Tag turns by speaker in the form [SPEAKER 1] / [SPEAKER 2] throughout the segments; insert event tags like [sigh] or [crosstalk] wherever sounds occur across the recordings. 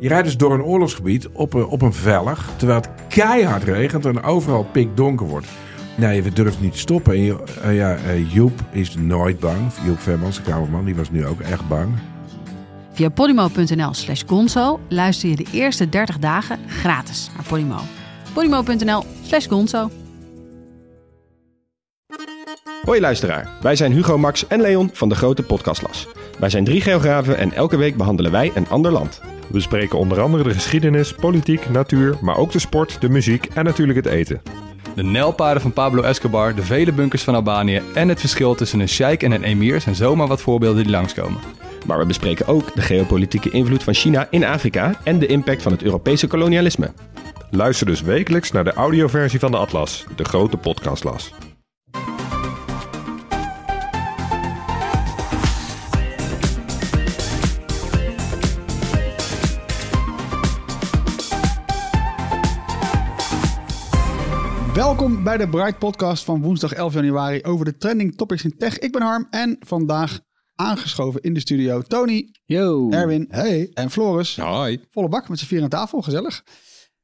[SPEAKER 1] Je rijdt dus door een oorlogsgebied op een, op een vellig, terwijl het keihard regent en overal pikdonker wordt. Nee, we durven niet te stoppen. En je- eh, ja, eh, Joep is nooit bang. Joep Vermans, de kamerman, die was nu ook echt bang.
[SPEAKER 2] Via podimo.nl slash gonzo luister je de eerste 30 dagen gratis naar Podimo. podimo.nl slash gonzo.
[SPEAKER 3] Hoi luisteraar, wij zijn Hugo, Max en Leon van de Grote Podcastlas. Wij zijn drie geografen en elke week behandelen wij een ander land.
[SPEAKER 4] We bespreken onder andere de geschiedenis, politiek, natuur, maar ook de sport, de muziek en natuurlijk het eten.
[SPEAKER 5] De nijlpaarden van Pablo Escobar, de vele bunkers van Albanië en het verschil tussen een sheik en een emir zijn zomaar wat voorbeelden die langskomen.
[SPEAKER 3] Maar we bespreken ook de geopolitieke invloed van China in Afrika en de impact van het Europese kolonialisme.
[SPEAKER 4] Luister dus wekelijks naar de audioversie van de Atlas, de grote podcastlas.
[SPEAKER 6] Welkom bij de Bright Podcast van woensdag 11 januari over de trending topics in tech. Ik ben Harm en vandaag aangeschoven in de studio Tony,
[SPEAKER 7] Yo.
[SPEAKER 6] Erwin hey. en Floris.
[SPEAKER 5] Hoi.
[SPEAKER 6] Volle bak met z'n vier aan tafel, gezellig.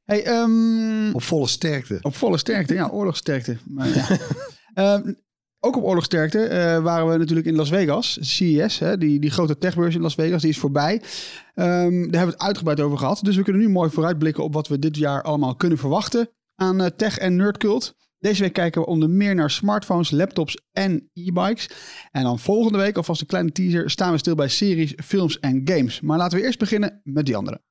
[SPEAKER 6] Hey, ehm,
[SPEAKER 8] Op volle sterkte.
[SPEAKER 6] op volle sterkte, ja, oorlogsterkte. Maar, ja. [laughs] Ehm, ook op oorlogsterkte eh, waren we natuurlijk in Las Vegas, CES, hè, die, die grote techbeurs in Las Vegas, die is voorbij. Ehm, daar hebben we het uitgebreid over gehad. Dus we kunnen nu mooi vooruitblikken op wat we dit jaar allemaal kunnen verwachten aan eh, tech en nerdcult. Deze week kijken we onder meer naar smartphones, laptops en e-bikes. En dan volgende week, alvast een kleine teaser, staan we stil bij series, films en games. Maar laten we eerst beginnen met die andere.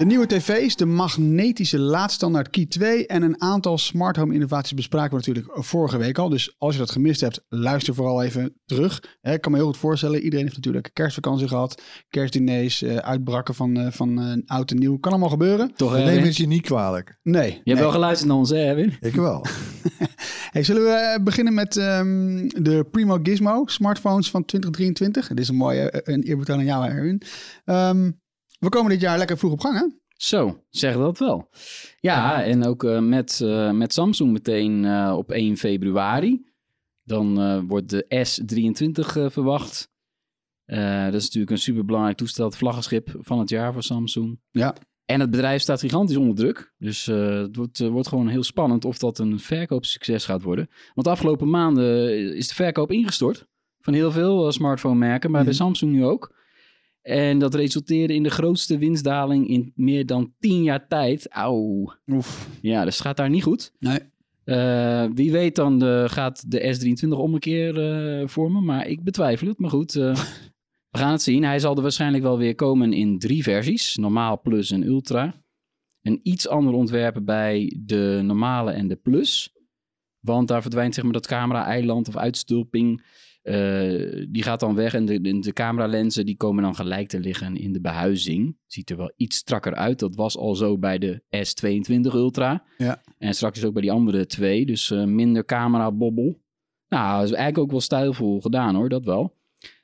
[SPEAKER 6] De nieuwe tv's, de magnetische laadstandaard Key 2 en een aantal smart home innovaties bespraken we natuurlijk vorige week al. Dus als je dat gemist hebt, luister vooral even terug. Hè, Ik kan me heel goed voorstellen, iedereen heeft natuurlijk kerstvakantie gehad, kerstdiners, eh, uitbraken van, eh, van eh, oud en nieuw. Kan allemaal gebeuren.
[SPEAKER 7] Toch, Erwin?
[SPEAKER 8] nemen het je niet kwalijk.
[SPEAKER 6] Nee.
[SPEAKER 7] Je hebt
[SPEAKER 6] nee.
[SPEAKER 7] wel geluisterd naar ons, hè, Erwin?
[SPEAKER 8] Ik wel. [laughs]
[SPEAKER 6] Hey, zullen we beginnen met ehm, de Primo Gizmo smartphones van 2023? Dit is een mooie een eerbetoon aan jou, Erwin. Ehm, we komen dit jaar lekker vroeg op gang, hè?
[SPEAKER 7] Zo, zeg dat wel. Ja, en ook eh, met, eh, met Samsung meteen eh, op 1 februari. Dan wordt de S23 eh, verwacht. Dat is natuurlijk een superbelangrijk toestel, het vlaggenschip van het jaar voor Samsung.
[SPEAKER 6] Ja.
[SPEAKER 7] En het bedrijf staat gigantisch onder druk. Dus het wordt, wordt gewoon heel spannend of dat een verkoopsucces gaat worden. Want de afgelopen maanden is de verkoop ingestort van heel veel eh, smartphone-merken, maar bij
[SPEAKER 6] Mhm.
[SPEAKER 7] Samsung nu ook. En dat resulteerde in de grootste winstdaling in meer dan 10 jaar tijd. Auw.
[SPEAKER 6] Oef.
[SPEAKER 7] Ja, dus het gaat daar niet goed.
[SPEAKER 6] Nee.
[SPEAKER 7] Eh, wie weet dan eh, gaat de S23 om een keer eh, vormen, maar ik betwijfel het. Maar goed, [laughs] we gaan het zien. Hij zal er waarschijnlijk wel weer komen in drie versies. Normaal, Plus en Ultra. Een iets ander ontwerpen bij de normale en de Plus. Want daar verdwijnt zeg maar dat camera-eiland of uitstulping. Eh, die gaat dan weg en de, de, cameralenzen die komen dan gelijk te liggen in de behuizing. Ziet er wel iets strakker uit. Dat was al zo bij de S22 Ultra.
[SPEAKER 6] Ja.
[SPEAKER 7] En straks ook bij die andere twee. Dus eh, minder camera-bobbel. Nou, dat is eigenlijk ook wel stijlvol gedaan hoor, dat wel.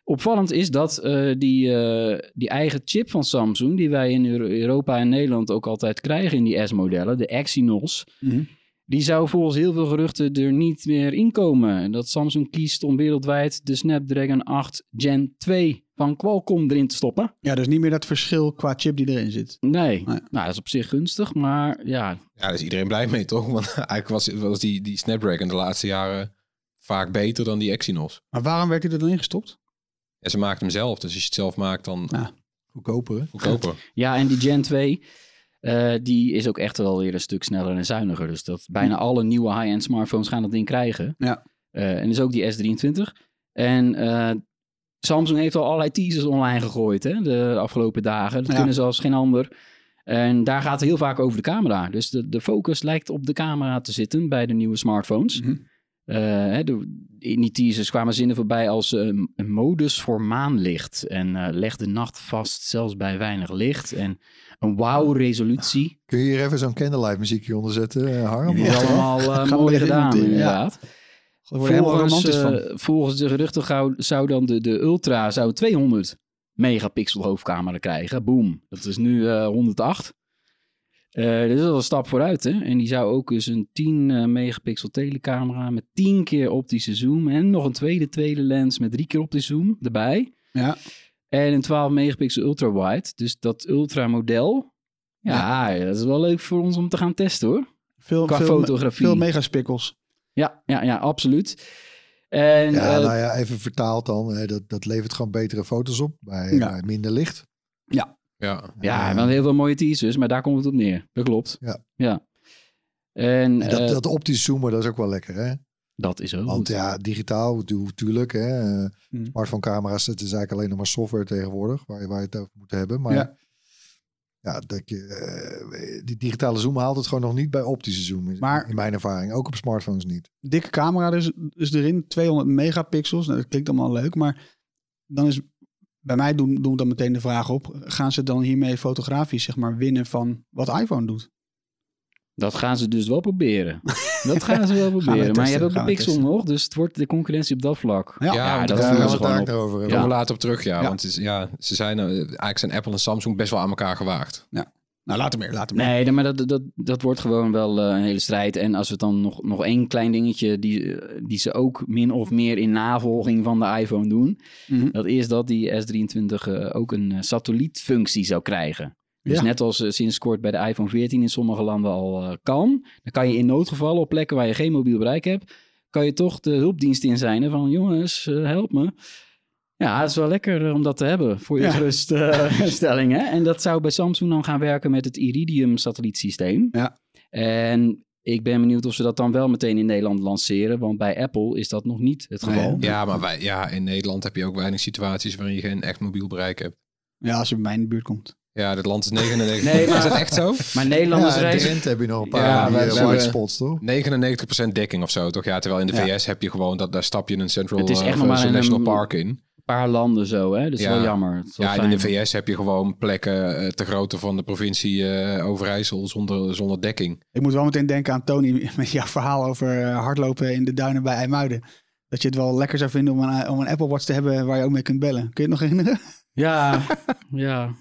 [SPEAKER 7] Opvallend is dat eh, die, die eigen chip van Samsung, die wij in Euro- Europa en Nederland ook altijd krijgen in die S-modellen, de Exynos,
[SPEAKER 6] Mhm.
[SPEAKER 7] Die zou volgens heel veel geruchten er niet meer inkomen. En Dat Samsung kiest om wereldwijd de Snapdragon 8 Gen 2 van Qualcomm erin te stoppen.
[SPEAKER 6] Ja, dus niet meer dat verschil qua chip die erin zit.
[SPEAKER 7] Nee,
[SPEAKER 6] Nee.
[SPEAKER 7] nou dat is op zich gunstig, maar ja,
[SPEAKER 5] Ja, daar is iedereen blij mee, toch? Want [laughs] eigenlijk was, was die, die Snapdragon de laatste jaren vaak beter dan die Exynos.
[SPEAKER 6] Maar waarom werd hij er dan in gestopt?
[SPEAKER 5] En ze maakt hem zelf, dus als je het zelf maakt, dan
[SPEAKER 6] Ja.
[SPEAKER 8] Goedkoper, hè?
[SPEAKER 5] goedkoper.
[SPEAKER 7] Ja, en die Gen 2, eh, die is ook echt wel weer een stuk sneller en zuiniger. Dus dat bijna alle nieuwe high-end smartphones gaan dat ding krijgen.
[SPEAKER 6] Ja.
[SPEAKER 7] Eh, en dus ook die S23. En eh, Samsung heeft al allerlei teasers online gegooid hè, de afgelopen dagen. Dat
[SPEAKER 6] Ja.
[SPEAKER 7] kunnen ze als geen ander. En daar gaat het heel vaak over de camera. Dus de, de focus lijkt op de camera te zitten bij de nieuwe smartphones.
[SPEAKER 6] Mhm.
[SPEAKER 7] Hè, de- in die teasers kwamen zinnen voorbij als een modus voor maanlicht. En leg de nacht vast, zelfs bij weinig licht. En een wauw-resolutie.
[SPEAKER 8] Kun je hier even zo'n candlelight muziekje onder zetten, eh, Harm?
[SPEAKER 7] Is allemaal eh, mooi gedaan,
[SPEAKER 6] ja.
[SPEAKER 7] inderdaad.
[SPEAKER 6] Helemaal
[SPEAKER 7] Volgens,
[SPEAKER 6] romantisch van.
[SPEAKER 7] eh, volgens de geruchten gauw- zou dan de, de Ultra zou 200 megapixel hoofdcamera krijgen. Boom. Dat is nu eh 108. Eh dit is wel een stap vooruit, hè. En die zou ook dus een 10 eh, megapixel telecamera met 10 keer optische zoom en nog een tweede tweede lens met 3 keer optische zoom erbij.
[SPEAKER 6] Ja.
[SPEAKER 7] En een 12 megapixel ultra wide. Dus dat ultra model. Ja, dat is wel leuk voor ons om te gaan testen hoor.
[SPEAKER 6] Veel,
[SPEAKER 7] Qua
[SPEAKER 6] veel,
[SPEAKER 7] fotografie.
[SPEAKER 6] Veel megaspikkels.
[SPEAKER 7] Ja, ja, ja, absoluut. En
[SPEAKER 8] Ja,
[SPEAKER 7] eh,
[SPEAKER 8] nou ja, even vertaald dan. hè, Dat, dat levert gewoon betere foto's op bij,
[SPEAKER 6] Ja.
[SPEAKER 8] bij minder licht.
[SPEAKER 9] Ja.
[SPEAKER 7] ja, wel heel veel mooie teasers, maar daar komt het op neer. Dat klopt.
[SPEAKER 8] Ja.
[SPEAKER 7] ja. En
[SPEAKER 8] En dat,
[SPEAKER 7] eh,
[SPEAKER 8] dat optisch zoomen, dat is ook wel lekker, hè?
[SPEAKER 7] Dat is ook
[SPEAKER 8] Want
[SPEAKER 7] goed.
[SPEAKER 8] ja, digitaal, tu- tuurlijk, hè. eh,
[SPEAKER 6] Hmm.
[SPEAKER 8] Smartphone camera's, het is eigenlijk alleen nog maar software tegenwoordig, waar je, waar je het over moet hebben. Maar
[SPEAKER 6] Ja.
[SPEAKER 8] ja, dat je, eh, die digitale zoom haalt het gewoon nog niet bij optische zoom, in,
[SPEAKER 6] Maar-
[SPEAKER 8] in mijn ervaring. Ook op smartphones niet.
[SPEAKER 6] Dikke camera dus, dus erin. 200 megapixels. Nou, dat klinkt allemaal leuk. Maar dan is bij mij doen, doen we dan meteen de vraag op. Gaan ze dan hiermee fotografisch zeg maar winnen van wat iPhone doet?
[SPEAKER 7] Dat gaan ze dus wel proberen. [laughs] Dat gaan ze wel proberen. maar je hebt ook de pixel
[SPEAKER 6] testen.
[SPEAKER 7] nog, dus het wordt de concurrentie op dat vlak.
[SPEAKER 6] Ja.
[SPEAKER 9] Ja,
[SPEAKER 7] dat
[SPEAKER 9] daar
[SPEAKER 8] gaan
[SPEAKER 7] ze
[SPEAKER 8] we het
[SPEAKER 7] gewoon
[SPEAKER 8] daar
[SPEAKER 7] op.
[SPEAKER 8] over
[SPEAKER 7] Ja.
[SPEAKER 9] we later op terug, ja.
[SPEAKER 6] Ja.
[SPEAKER 9] Want is, ja, ze zijn, eh, eigenlijk zijn Apple en Samsung best wel aan elkaar gewaagd.
[SPEAKER 6] Nou, later meer, later meer.
[SPEAKER 7] Nee, nee, maar dat, dat, dat wordt gewoon wel eh, een hele strijd. En als we dan nog, nog één klein dingetje die, eh, die ze ook min of meer in navolging van de iPhone doen.
[SPEAKER 6] Mhm.
[SPEAKER 7] Dat is dat die S23 eh, ook een eh, satellietfunctie zou krijgen. Dus
[SPEAKER 6] Ja.
[SPEAKER 7] net als eh, sinds kort bij de iPhone 14 in sommige landen al eh, kan. Dan kan je in noodgevallen op plekken waar je geen mobiel bereik hebt. Kan je toch de hulpdienst in zijn. Van jongens, eh, help me. Ja, het is wel lekker om dat te hebben voor je
[SPEAKER 6] Ja.
[SPEAKER 7] geruststelling. [laughs] hè? En dat zou bij Samsung dan gaan werken met het Iridium satellietsysteem.
[SPEAKER 6] Ja.
[SPEAKER 7] En ik ben benieuwd of ze dat dan wel meteen in Nederland lanceren. Want bij Apple is dat nog niet het
[SPEAKER 6] Nee.
[SPEAKER 7] geval.
[SPEAKER 9] Ja, maar wij, ja, in Nederland heb je ook weinig situaties waarin je geen echt mobiel bereik hebt.
[SPEAKER 6] Ja, als je bij mij in de buurt komt.
[SPEAKER 9] Ja, dit land is 99.
[SPEAKER 7] Nee, maar-
[SPEAKER 9] Is dat echt zo?
[SPEAKER 7] Maar Nederlanders
[SPEAKER 8] Ja, in
[SPEAKER 7] reizen...
[SPEAKER 8] Heb je nog een paar
[SPEAKER 9] Ja,
[SPEAKER 8] die, eh, white spots, toch?
[SPEAKER 9] 99% dekking of zo, toch? Ja, terwijl in de
[SPEAKER 6] Ja.
[SPEAKER 9] VS heb je gewoon, dat, daar stap je een Central
[SPEAKER 7] Het is echt een-
[SPEAKER 9] National Park in.
[SPEAKER 7] paar landen zo, hè? Dat is
[SPEAKER 9] Ja.
[SPEAKER 7] wel jammer. Is wel
[SPEAKER 9] Ja, en in de. VS heb je gewoon plekken eh, te grootte van de provincie eh, Overijssel zonder, zonder dekking.
[SPEAKER 6] Ik moet wel meteen denken aan Tony met jouw verhaal over hardlopen in de duinen bij IJmuiden. Dat je het wel lekker zou vinden om een, om een Apple Watch te hebben waar je ook mee kunt bellen. Kun je het nog herinneren?
[SPEAKER 7] Ja, [laughs] ja.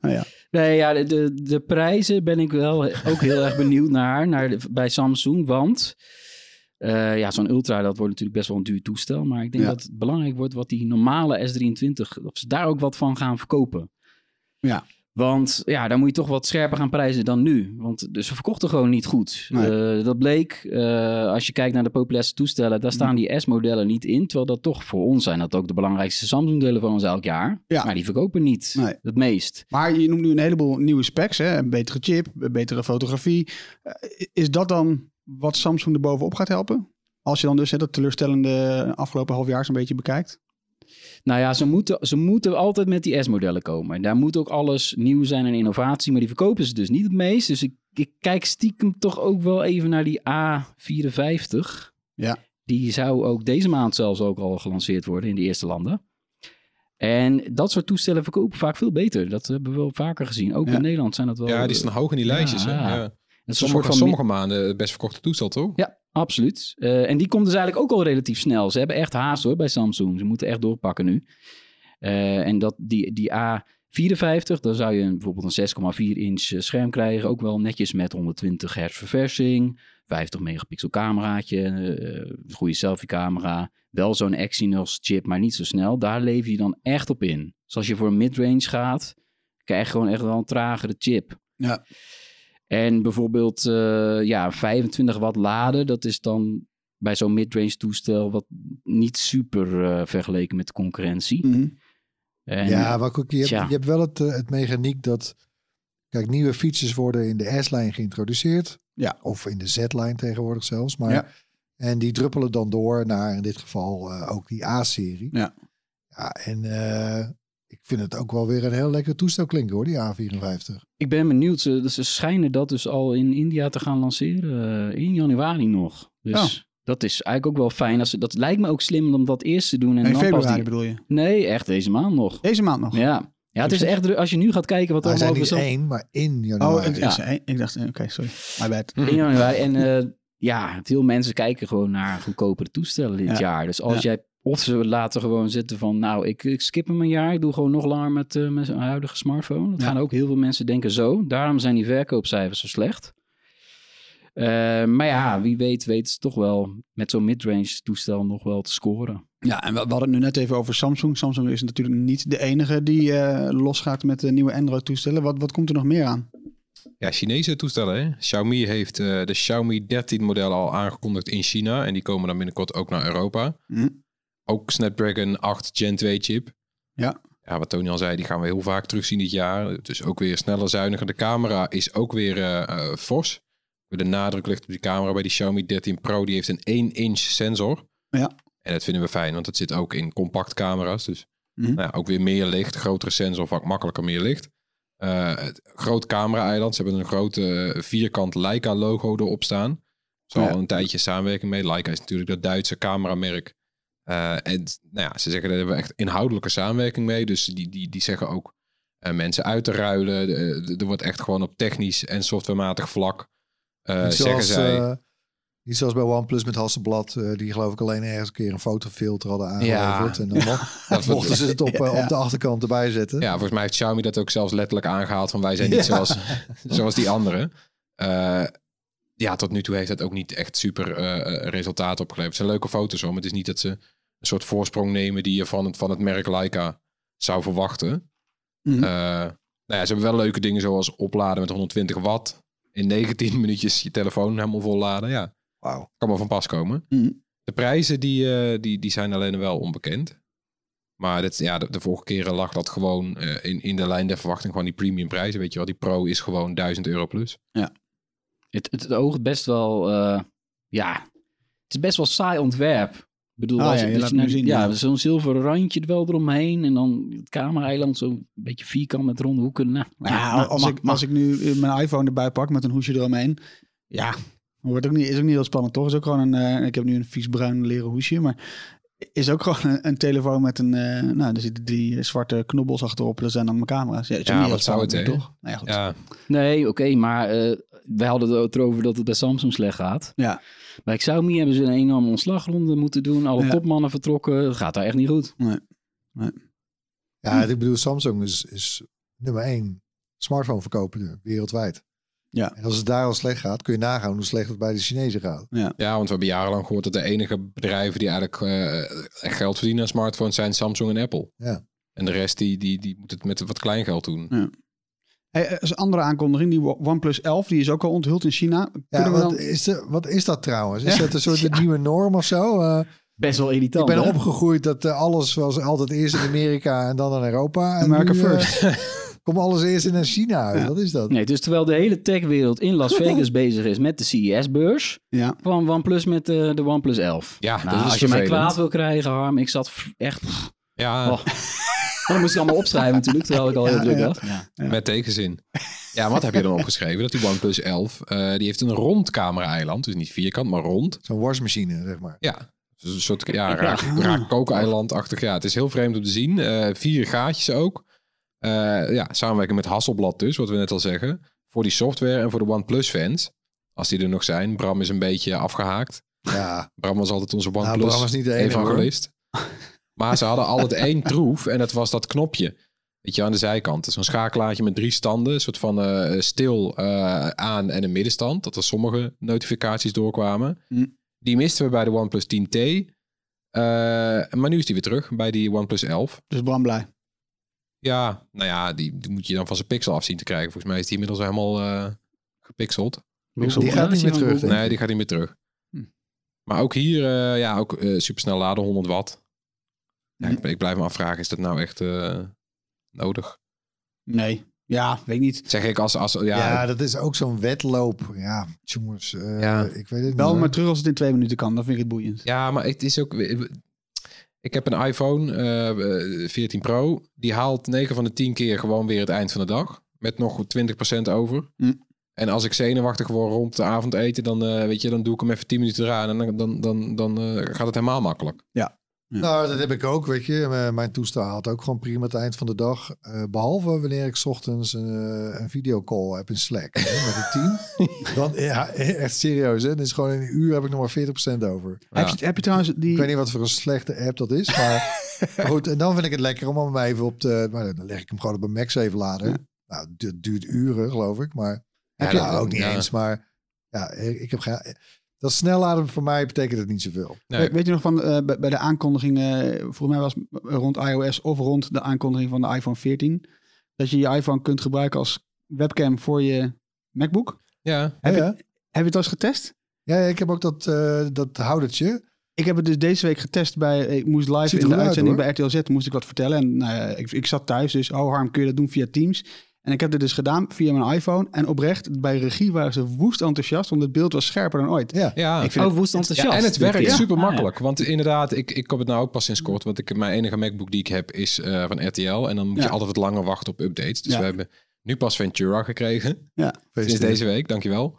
[SPEAKER 6] Nou ja.
[SPEAKER 7] Nee, ja, de, de, de prijzen ben ik wel ook heel erg benieuwd naar, naar de- bij Samsung. Want eh, ja, zo'n Ultra, dat wordt natuurlijk best wel een duur toestel. Maar ik denk
[SPEAKER 6] Ja.
[SPEAKER 7] dat het belangrijk wordt wat die normale S23, of ze daar ook wat van gaan verkopen.
[SPEAKER 6] Ja.
[SPEAKER 7] Want ja, dan moet je toch wat scherper gaan prijzen dan nu. Want dus ze verkochten gewoon niet goed.
[SPEAKER 6] Nee.
[SPEAKER 7] Eh, dat bleek, eh, als je kijkt naar de populairste toestellen, daar staan die S-modellen niet in. Terwijl dat toch voor ons zijn dat ook de belangrijkste Samsung-telefoons elk jaar.
[SPEAKER 6] Ja.
[SPEAKER 7] Maar die verkopen niet
[SPEAKER 6] Nee.
[SPEAKER 7] het meest.
[SPEAKER 6] Maar je noemt nu een heleboel nieuwe specs. Hè? Een betere chip, een betere fotografie. Eh, is dat dan wat Samsung er bovenop gaat helpen? Als je dan dus hè, dat teleurstellende afgelopen half jaar zo'n beetje bekijkt.
[SPEAKER 7] Nou ja, ze moeten, ze moeten altijd met die S-modellen komen. En daar moet ook alles nieuw zijn en innovatie. Maar die verkopen ze dus niet het meest. Dus ik, ik kijk stiekem toch ook wel even naar die A54.
[SPEAKER 6] Ja.
[SPEAKER 7] Die zou ook deze maand zelfs ook al gelanceerd worden in de eerste landen. En dat soort toestellen verkopen vaak veel beter. Dat hebben we wel vaker gezien. Ook
[SPEAKER 6] Ja.
[SPEAKER 7] in Nederland zijn dat wel...
[SPEAKER 9] Ja, die staan hoog in die lijstjes. hè?
[SPEAKER 7] Ja. Het is
[SPEAKER 9] Sommige, sommige maanden het best verkochte toestel, toch?
[SPEAKER 7] Ja, absoluut. Eh, en die komt dus eigenlijk ook al relatief snel. Ze hebben echt haast hoor bij Samsung. Ze moeten echt doorpakken nu. Eh, en dat, die, die A54, dan zou je bijvoorbeeld een 6,4 inch eh, scherm krijgen. Ook wel netjes met 120 hertz verversing. 50 megapixel cameraatje. eh, goede selfie camera. Wel zo'n Exynos chip, maar niet zo snel. Daar lever je dan echt op in. Dus als je voor midrange gaat, krijg je gewoon echt wel een tragere chip.
[SPEAKER 6] Ja.
[SPEAKER 7] En bijvoorbeeld eh, ja, 25 watt laden, dat is dan bij zo'n midrange toestel wat niet super eh, vergeleken met de concurrentie.
[SPEAKER 6] Mhm.
[SPEAKER 7] En,
[SPEAKER 8] ja, maar ook, je, hebt, je hebt wel het, eh, het mechaniek dat... Kijk, nieuwe features worden in de S-lijn geïntroduceerd.
[SPEAKER 6] Ja.
[SPEAKER 8] Of in de Z-lijn tegenwoordig zelfs. Maar,
[SPEAKER 6] Ja.
[SPEAKER 8] En die druppelen dan door naar in dit geval eh, ook die A-serie.
[SPEAKER 6] Ja.
[SPEAKER 8] Ja, en eh, vind het ook wel weer een heel lekker toestel klinken hoor, die A54.
[SPEAKER 7] Ik ben benieuwd, ze, ze schijnen dat dus al in India te gaan lanceren eh, in januari nog. Dus
[SPEAKER 6] Oh.
[SPEAKER 7] dat is eigenlijk ook wel fijn. Als, ze- dat lijkt me ook slim om dat eerst te doen. En
[SPEAKER 6] In
[SPEAKER 7] dan pas
[SPEAKER 6] februari
[SPEAKER 7] die...
[SPEAKER 6] bedoel je?
[SPEAKER 7] Nee, echt deze maand nog.
[SPEAKER 6] Deze maand nog?
[SPEAKER 7] Ja. Ja, het is echt druk. Als je nu gaat kijken wat er allemaal
[SPEAKER 8] zijn
[SPEAKER 7] over
[SPEAKER 8] niet
[SPEAKER 7] zo-
[SPEAKER 8] één, maar in
[SPEAKER 6] Oh,
[SPEAKER 8] januari.
[SPEAKER 6] het
[SPEAKER 7] Ja.
[SPEAKER 6] is één. ik dacht, eh, oké, sorry. My bad.
[SPEAKER 7] In januari. En eh, ja, veel mensen kijken gewoon naar goedkopere toestellen dit
[SPEAKER 6] Ja.
[SPEAKER 7] jaar. Dus als
[SPEAKER 6] Ja.
[SPEAKER 7] jij, of ze laten gewoon zitten van, nou, ik, ik skip hem een jaar. Ik doe gewoon nog langer met, eh, met een huidige smartphone. Dat
[SPEAKER 6] Ja.
[SPEAKER 7] gaan ook heel veel mensen denken zo. Daarom zijn die verkoopcijfers zo slecht. Eh, maar ja, wie weet, weten ze toch wel met zo'n midrange toestel nog wel te scoren.
[SPEAKER 6] Ja, en we, we hadden het nu net even over Samsung. Samsung is natuurlijk niet de enige die eh, losgaat met de nieuwe Android-toestellen. Wat, wat komt er nog meer aan?
[SPEAKER 9] Ja, Chinese toestellen. Hè? Xiaomi heeft eh, de Xiaomi 13 model al aangekondigd in China. En die komen dan binnenkort ook naar Europa.
[SPEAKER 6] Hm.
[SPEAKER 9] Ook Snapdragon 8 Gen 2 chip.
[SPEAKER 6] Ja.
[SPEAKER 9] Ja, wat Tony al zei, die gaan we heel vaak terugzien dit jaar. Dus ook weer sneller, zuiniger. De camera is ook weer eh, eh, fors. De nadruk ligt op die camera bij die Xiaomi 13 Pro. Die heeft een 1-inch sensor.
[SPEAKER 6] Ja.
[SPEAKER 9] En dat vinden we fijn, want het zit ook in compact camera's. Dus
[SPEAKER 6] Mhm.
[SPEAKER 9] nou ja, ook weer meer licht, grotere sensor, vaak makkelijker meer licht. Eh, het groot camera-eiland. Ze hebben een grote vierkant Leica-logo erop staan. Zo
[SPEAKER 6] Ja.
[SPEAKER 9] al een tijdje samenwerking mee. Leica is natuurlijk dat Duitse cameramerk. Eh, en nou ja, ze zeggen daar hebben we echt inhoudelijke samenwerking mee. Dus die, die, die zeggen ook eh, mensen uit te ruilen. De- Er wordt echt gewoon op technisch en softwarematig vlak. eh,
[SPEAKER 8] niet,
[SPEAKER 9] zeggen
[SPEAKER 8] zoals,
[SPEAKER 9] zij.
[SPEAKER 8] eh, niet zoals bij OnePlus met Hasselblad, eh, die geloof ik alleen ergens een keer een fotofilter hadden
[SPEAKER 9] Ja.
[SPEAKER 8] aangeleverd. En dan [laughs] mochten ze het op, eh, op de achterkant erbij zetten.
[SPEAKER 9] Ja, volgens mij heeft Xiaomi dat ook zelfs letterlijk aangehaald van wij zijn niet
[SPEAKER 8] Ja.
[SPEAKER 9] zoals, [laughs] zoals die anderen. Eh, ja, tot nu toe heeft dat ook niet echt super eh, eh, resultaten opgeleverd. Het zijn leuke foto's hoor, maar het is niet dat ze een soort voorsprong nemen die je van het, van het merk Leica zou verwachten. Eh, nou ja, ze hebben wel leuke dingen zoals opladen met 120 watt. In 19 [laughs] minuutjes je telefoon helemaal volladen. Ja,
[SPEAKER 8] Wauw.
[SPEAKER 9] kan wel van pas komen.
[SPEAKER 6] Mhm.
[SPEAKER 9] De prijzen die, eh, die, die zijn alleen wel onbekend. Maar dit, ja, de, de vorige keren lag dat gewoon eh, in, in de lijn der verwachting van die premium prijzen. Weet je wel, die Pro is gewoon 1000 euro plus.
[SPEAKER 7] Het, het, het oogt best wel, ja, het is best wel saai ontwerp. Bedoel,
[SPEAKER 6] Ah,
[SPEAKER 7] als
[SPEAKER 6] ja,
[SPEAKER 7] je,
[SPEAKER 6] laat
[SPEAKER 7] je
[SPEAKER 6] zien,
[SPEAKER 7] ja,
[SPEAKER 6] ja.
[SPEAKER 7] zo'n zilveren randje er wel eromheen. En dan het camera-eiland zo'n beetje vierkant met ronde hoeken. Nou,
[SPEAKER 6] Ja,
[SPEAKER 7] maar-
[SPEAKER 6] als, ik, als ik nu eh, mijn iPhone erbij pak met een hoesje eromheen. Ja, wordt ook niet, is ook niet heel spannend toch? Is ook gewoon een, eh, ik heb nu een vies bruin leren hoesje, maar is ook gewoon een, een telefoon met een, eh, nou, er zitten drie zwarte knobbels achterop. Dat zijn dan mijn camera's. Ja, niet
[SPEAKER 9] wat zou het, hè?
[SPEAKER 6] toch? Nou ja, goed.
[SPEAKER 9] Ja,
[SPEAKER 7] Nee, oké, maar eh wij hadden het erover dat het bij Samsung slecht gaat.
[SPEAKER 6] Ja.
[SPEAKER 7] Bij Xiaomi hebben ze een enorme ontslagronde moeten doen. Alle
[SPEAKER 6] Ja.
[SPEAKER 7] topmannen vertrokken. Het gaat daar echt niet goed.
[SPEAKER 8] Ja, ik bedoel, Samsung is, is nummer één smartphone verkoper wereldwijd.
[SPEAKER 6] Ja.
[SPEAKER 8] En als het daar al slecht gaat, kun je nagaan hoe slecht het bij de Chinezen gaat.
[SPEAKER 9] ja, want we hebben jarenlang gehoord dat de enige bedrijven die eigenlijk eh, echt geld verdienen aan smartphones zijn Samsung en Apple.
[SPEAKER 8] Ja.
[SPEAKER 9] En de rest die, die, die moet het met wat kleingeld doen.
[SPEAKER 6] Hey, eh, als andere aankondiging, die OnePlus 11, die is ook al onthuld in China.
[SPEAKER 8] Ja, wat,
[SPEAKER 6] dan...
[SPEAKER 8] is de, wat is dat trouwens? Is
[SPEAKER 6] Ja.
[SPEAKER 8] dat een soort [laughs] nieuwe norm of zo? Eh,
[SPEAKER 7] Best wel
[SPEAKER 8] ik
[SPEAKER 7] irritant.
[SPEAKER 8] ben
[SPEAKER 7] hè?
[SPEAKER 8] opgegroeid dat eh, alles was altijd eerst in Amerika en dan in Europa. En
[SPEAKER 6] America
[SPEAKER 8] nu, eh,
[SPEAKER 6] first. [laughs]
[SPEAKER 8] komt alles eerst in China uit.
[SPEAKER 6] Ja.
[SPEAKER 8] Wat is dat?
[SPEAKER 7] Nee, dus terwijl de hele techwereld in Las [laughs] Vegas bezig is met de CES-beurs,
[SPEAKER 6] Ja.
[SPEAKER 7] kwam OnePlus met de, de OnePlus 11.
[SPEAKER 9] Ja,
[SPEAKER 7] Nou,
[SPEAKER 9] dat is
[SPEAKER 7] als je mij kwaad wil krijgen, Harm, ik zat echt... pff,
[SPEAKER 9] Ja,
[SPEAKER 7] Oh. [laughs] dat moest ik allemaal opschrijven natuurlijk, terwijl ik al heel
[SPEAKER 6] Ja,
[SPEAKER 7] druk
[SPEAKER 6] ja.
[SPEAKER 7] was.
[SPEAKER 9] Met tegenzin. Ja, wat heb je dan opgeschreven? Dat die OnePlus 11, eh, die heeft een rond camera-eiland. Dus niet vierkant, maar rond.
[SPEAKER 8] Zo'n wasmachine, zeg maar.
[SPEAKER 9] Ja, dus een soort ja, raar, raar kookeilandachtig. Ja, het is heel vreemd om te zien. Eh, vier gaatjes ook. Eh, ja, samenwerking met Hasselblad dus, wat we net al zeggen. Voor die software en voor de OnePlus fans. Als die er nog zijn. Bram is een beetje afgehaakt.
[SPEAKER 8] Ja, [laughs]
[SPEAKER 9] Bram was altijd onze
[SPEAKER 8] nou,
[SPEAKER 9] OnePlus
[SPEAKER 8] Bram was niet de enige hoor.
[SPEAKER 9] evangelist. [laughs] Maar ze hadden altijd één troef en dat was dat knopje. Weet je, aan de zijkant. Zo'n schakelaartje met drie standen. Een soort van eh, stil, eh, aan en een middenstand. Dat er sommige notificaties doorkwamen.
[SPEAKER 6] Hm.
[SPEAKER 9] Die misten we bij de OnePlus 10T. Eh, maar nu is die weer terug bij die OnePlus 11.
[SPEAKER 6] Dus Bram blij.
[SPEAKER 9] Ja, nou ja, die, die moet je dan van zijn pixel af zien te krijgen. Volgens mij is die inmiddels helemaal eh, gepixeld.
[SPEAKER 8] Die gaat niet meer terug.
[SPEAKER 9] Nee, die gaat niet meer terug.
[SPEAKER 6] Hm.
[SPEAKER 9] Maar ook hier, eh, ja, ook eh, supersnel laden, 100 watt. Ja, ik, ik blijf me afvragen, is dat nou echt eh, nodig?
[SPEAKER 6] Nee. Ja, weet ik niet.
[SPEAKER 9] Zeg ik als, als ja,
[SPEAKER 8] Ja, dat is ook zo'n wedloop. Ja, jongens, eh,
[SPEAKER 9] Ja.
[SPEAKER 8] ik weet het
[SPEAKER 6] Bel
[SPEAKER 8] niet.
[SPEAKER 6] maar
[SPEAKER 8] hoor.
[SPEAKER 6] terug als het in twee minuten kan. Dan vind ik het boeiend.
[SPEAKER 9] ja, maar het is ook... Ik heb een iPhone eh, 14 Pro. Die haalt 9 van de 10 keer gewoon weer het eind van de dag. Met nog 20% over.
[SPEAKER 6] Hm.
[SPEAKER 9] En als ik zenuwachtig word rond de avondeten, dan, eh, weet je, dan doe ik hem even 10 minuten eraan. En dan, dan, dan, dan eh, gaat het helemaal makkelijk.
[SPEAKER 8] Nou, dat heb ik ook, weet je. M- Mijn toestel haalt ook gewoon prima het eind van de dag. Eh, behalve wanneer ik 's ochtends een, eh, een videocall heb in Slack hè, met het team. [laughs] Dan, ja, echt serieus, hè. Dus gewoon in een uur heb ik nog maar 40% over.
[SPEAKER 9] Ja.
[SPEAKER 6] Heb, je, heb je trouwens die...
[SPEAKER 8] Ik weet niet wat voor een slechte app dat is, maar [laughs] goed. En dan vind ik het lekker om hem even op te... Maar dan leg ik hem gewoon op een Max even laden.
[SPEAKER 6] Ja.
[SPEAKER 8] Nou, het duurt uren, geloof ik, maar...
[SPEAKER 9] Ja,
[SPEAKER 8] Heb je
[SPEAKER 9] dat-
[SPEAKER 8] ook niet eens, maar... Ja, ik heb geen... Dat snelladen voor mij betekent het niet zoveel.
[SPEAKER 9] Nee.
[SPEAKER 6] We- Weet je nog van eh, bij, de aankondiging, eh, volgens mij was rond iOS of rond de aankondiging van de iPhone 14, dat je je iPhone kunt gebruiken als webcam voor je MacBook.
[SPEAKER 9] Ja,
[SPEAKER 6] Heb,
[SPEAKER 8] Ja,
[SPEAKER 6] Je, heb je het al eens getest?
[SPEAKER 8] Ja, ja, ik heb ook dat, eh, dat houdertje.
[SPEAKER 6] Ik heb het dus deze week getest bij, ik moest live in de
[SPEAKER 8] uit,
[SPEAKER 6] uitzending
[SPEAKER 8] hoor.
[SPEAKER 6] bij RTL Z, moest ik wat vertellen. En nou ja, ik, ik zat thuis, dus oh Harm, kun je dat doen via Teams? En ik heb dit dus gedaan via mijn iPhone. En oprecht, bij regie waren ze woest enthousiast, want het beeld was scherper dan ooit.
[SPEAKER 8] Ja.
[SPEAKER 9] ja.
[SPEAKER 6] Ik vind
[SPEAKER 7] Oh, woest enthousiast.
[SPEAKER 9] Ja, en het werkt super
[SPEAKER 7] Ah, ja.
[SPEAKER 9] makkelijk. Want inderdaad, ik, ik heb het nou ook pas sinds kort. Want ik, mijn enige MacBook die ik heb is eh, van RTL. En dan moet je altijd wat langer wachten op updates. Dus
[SPEAKER 6] Ja.
[SPEAKER 9] we hebben nu pas Ventura gekregen.
[SPEAKER 6] Ja.
[SPEAKER 9] Sinds deze week, dankjewel.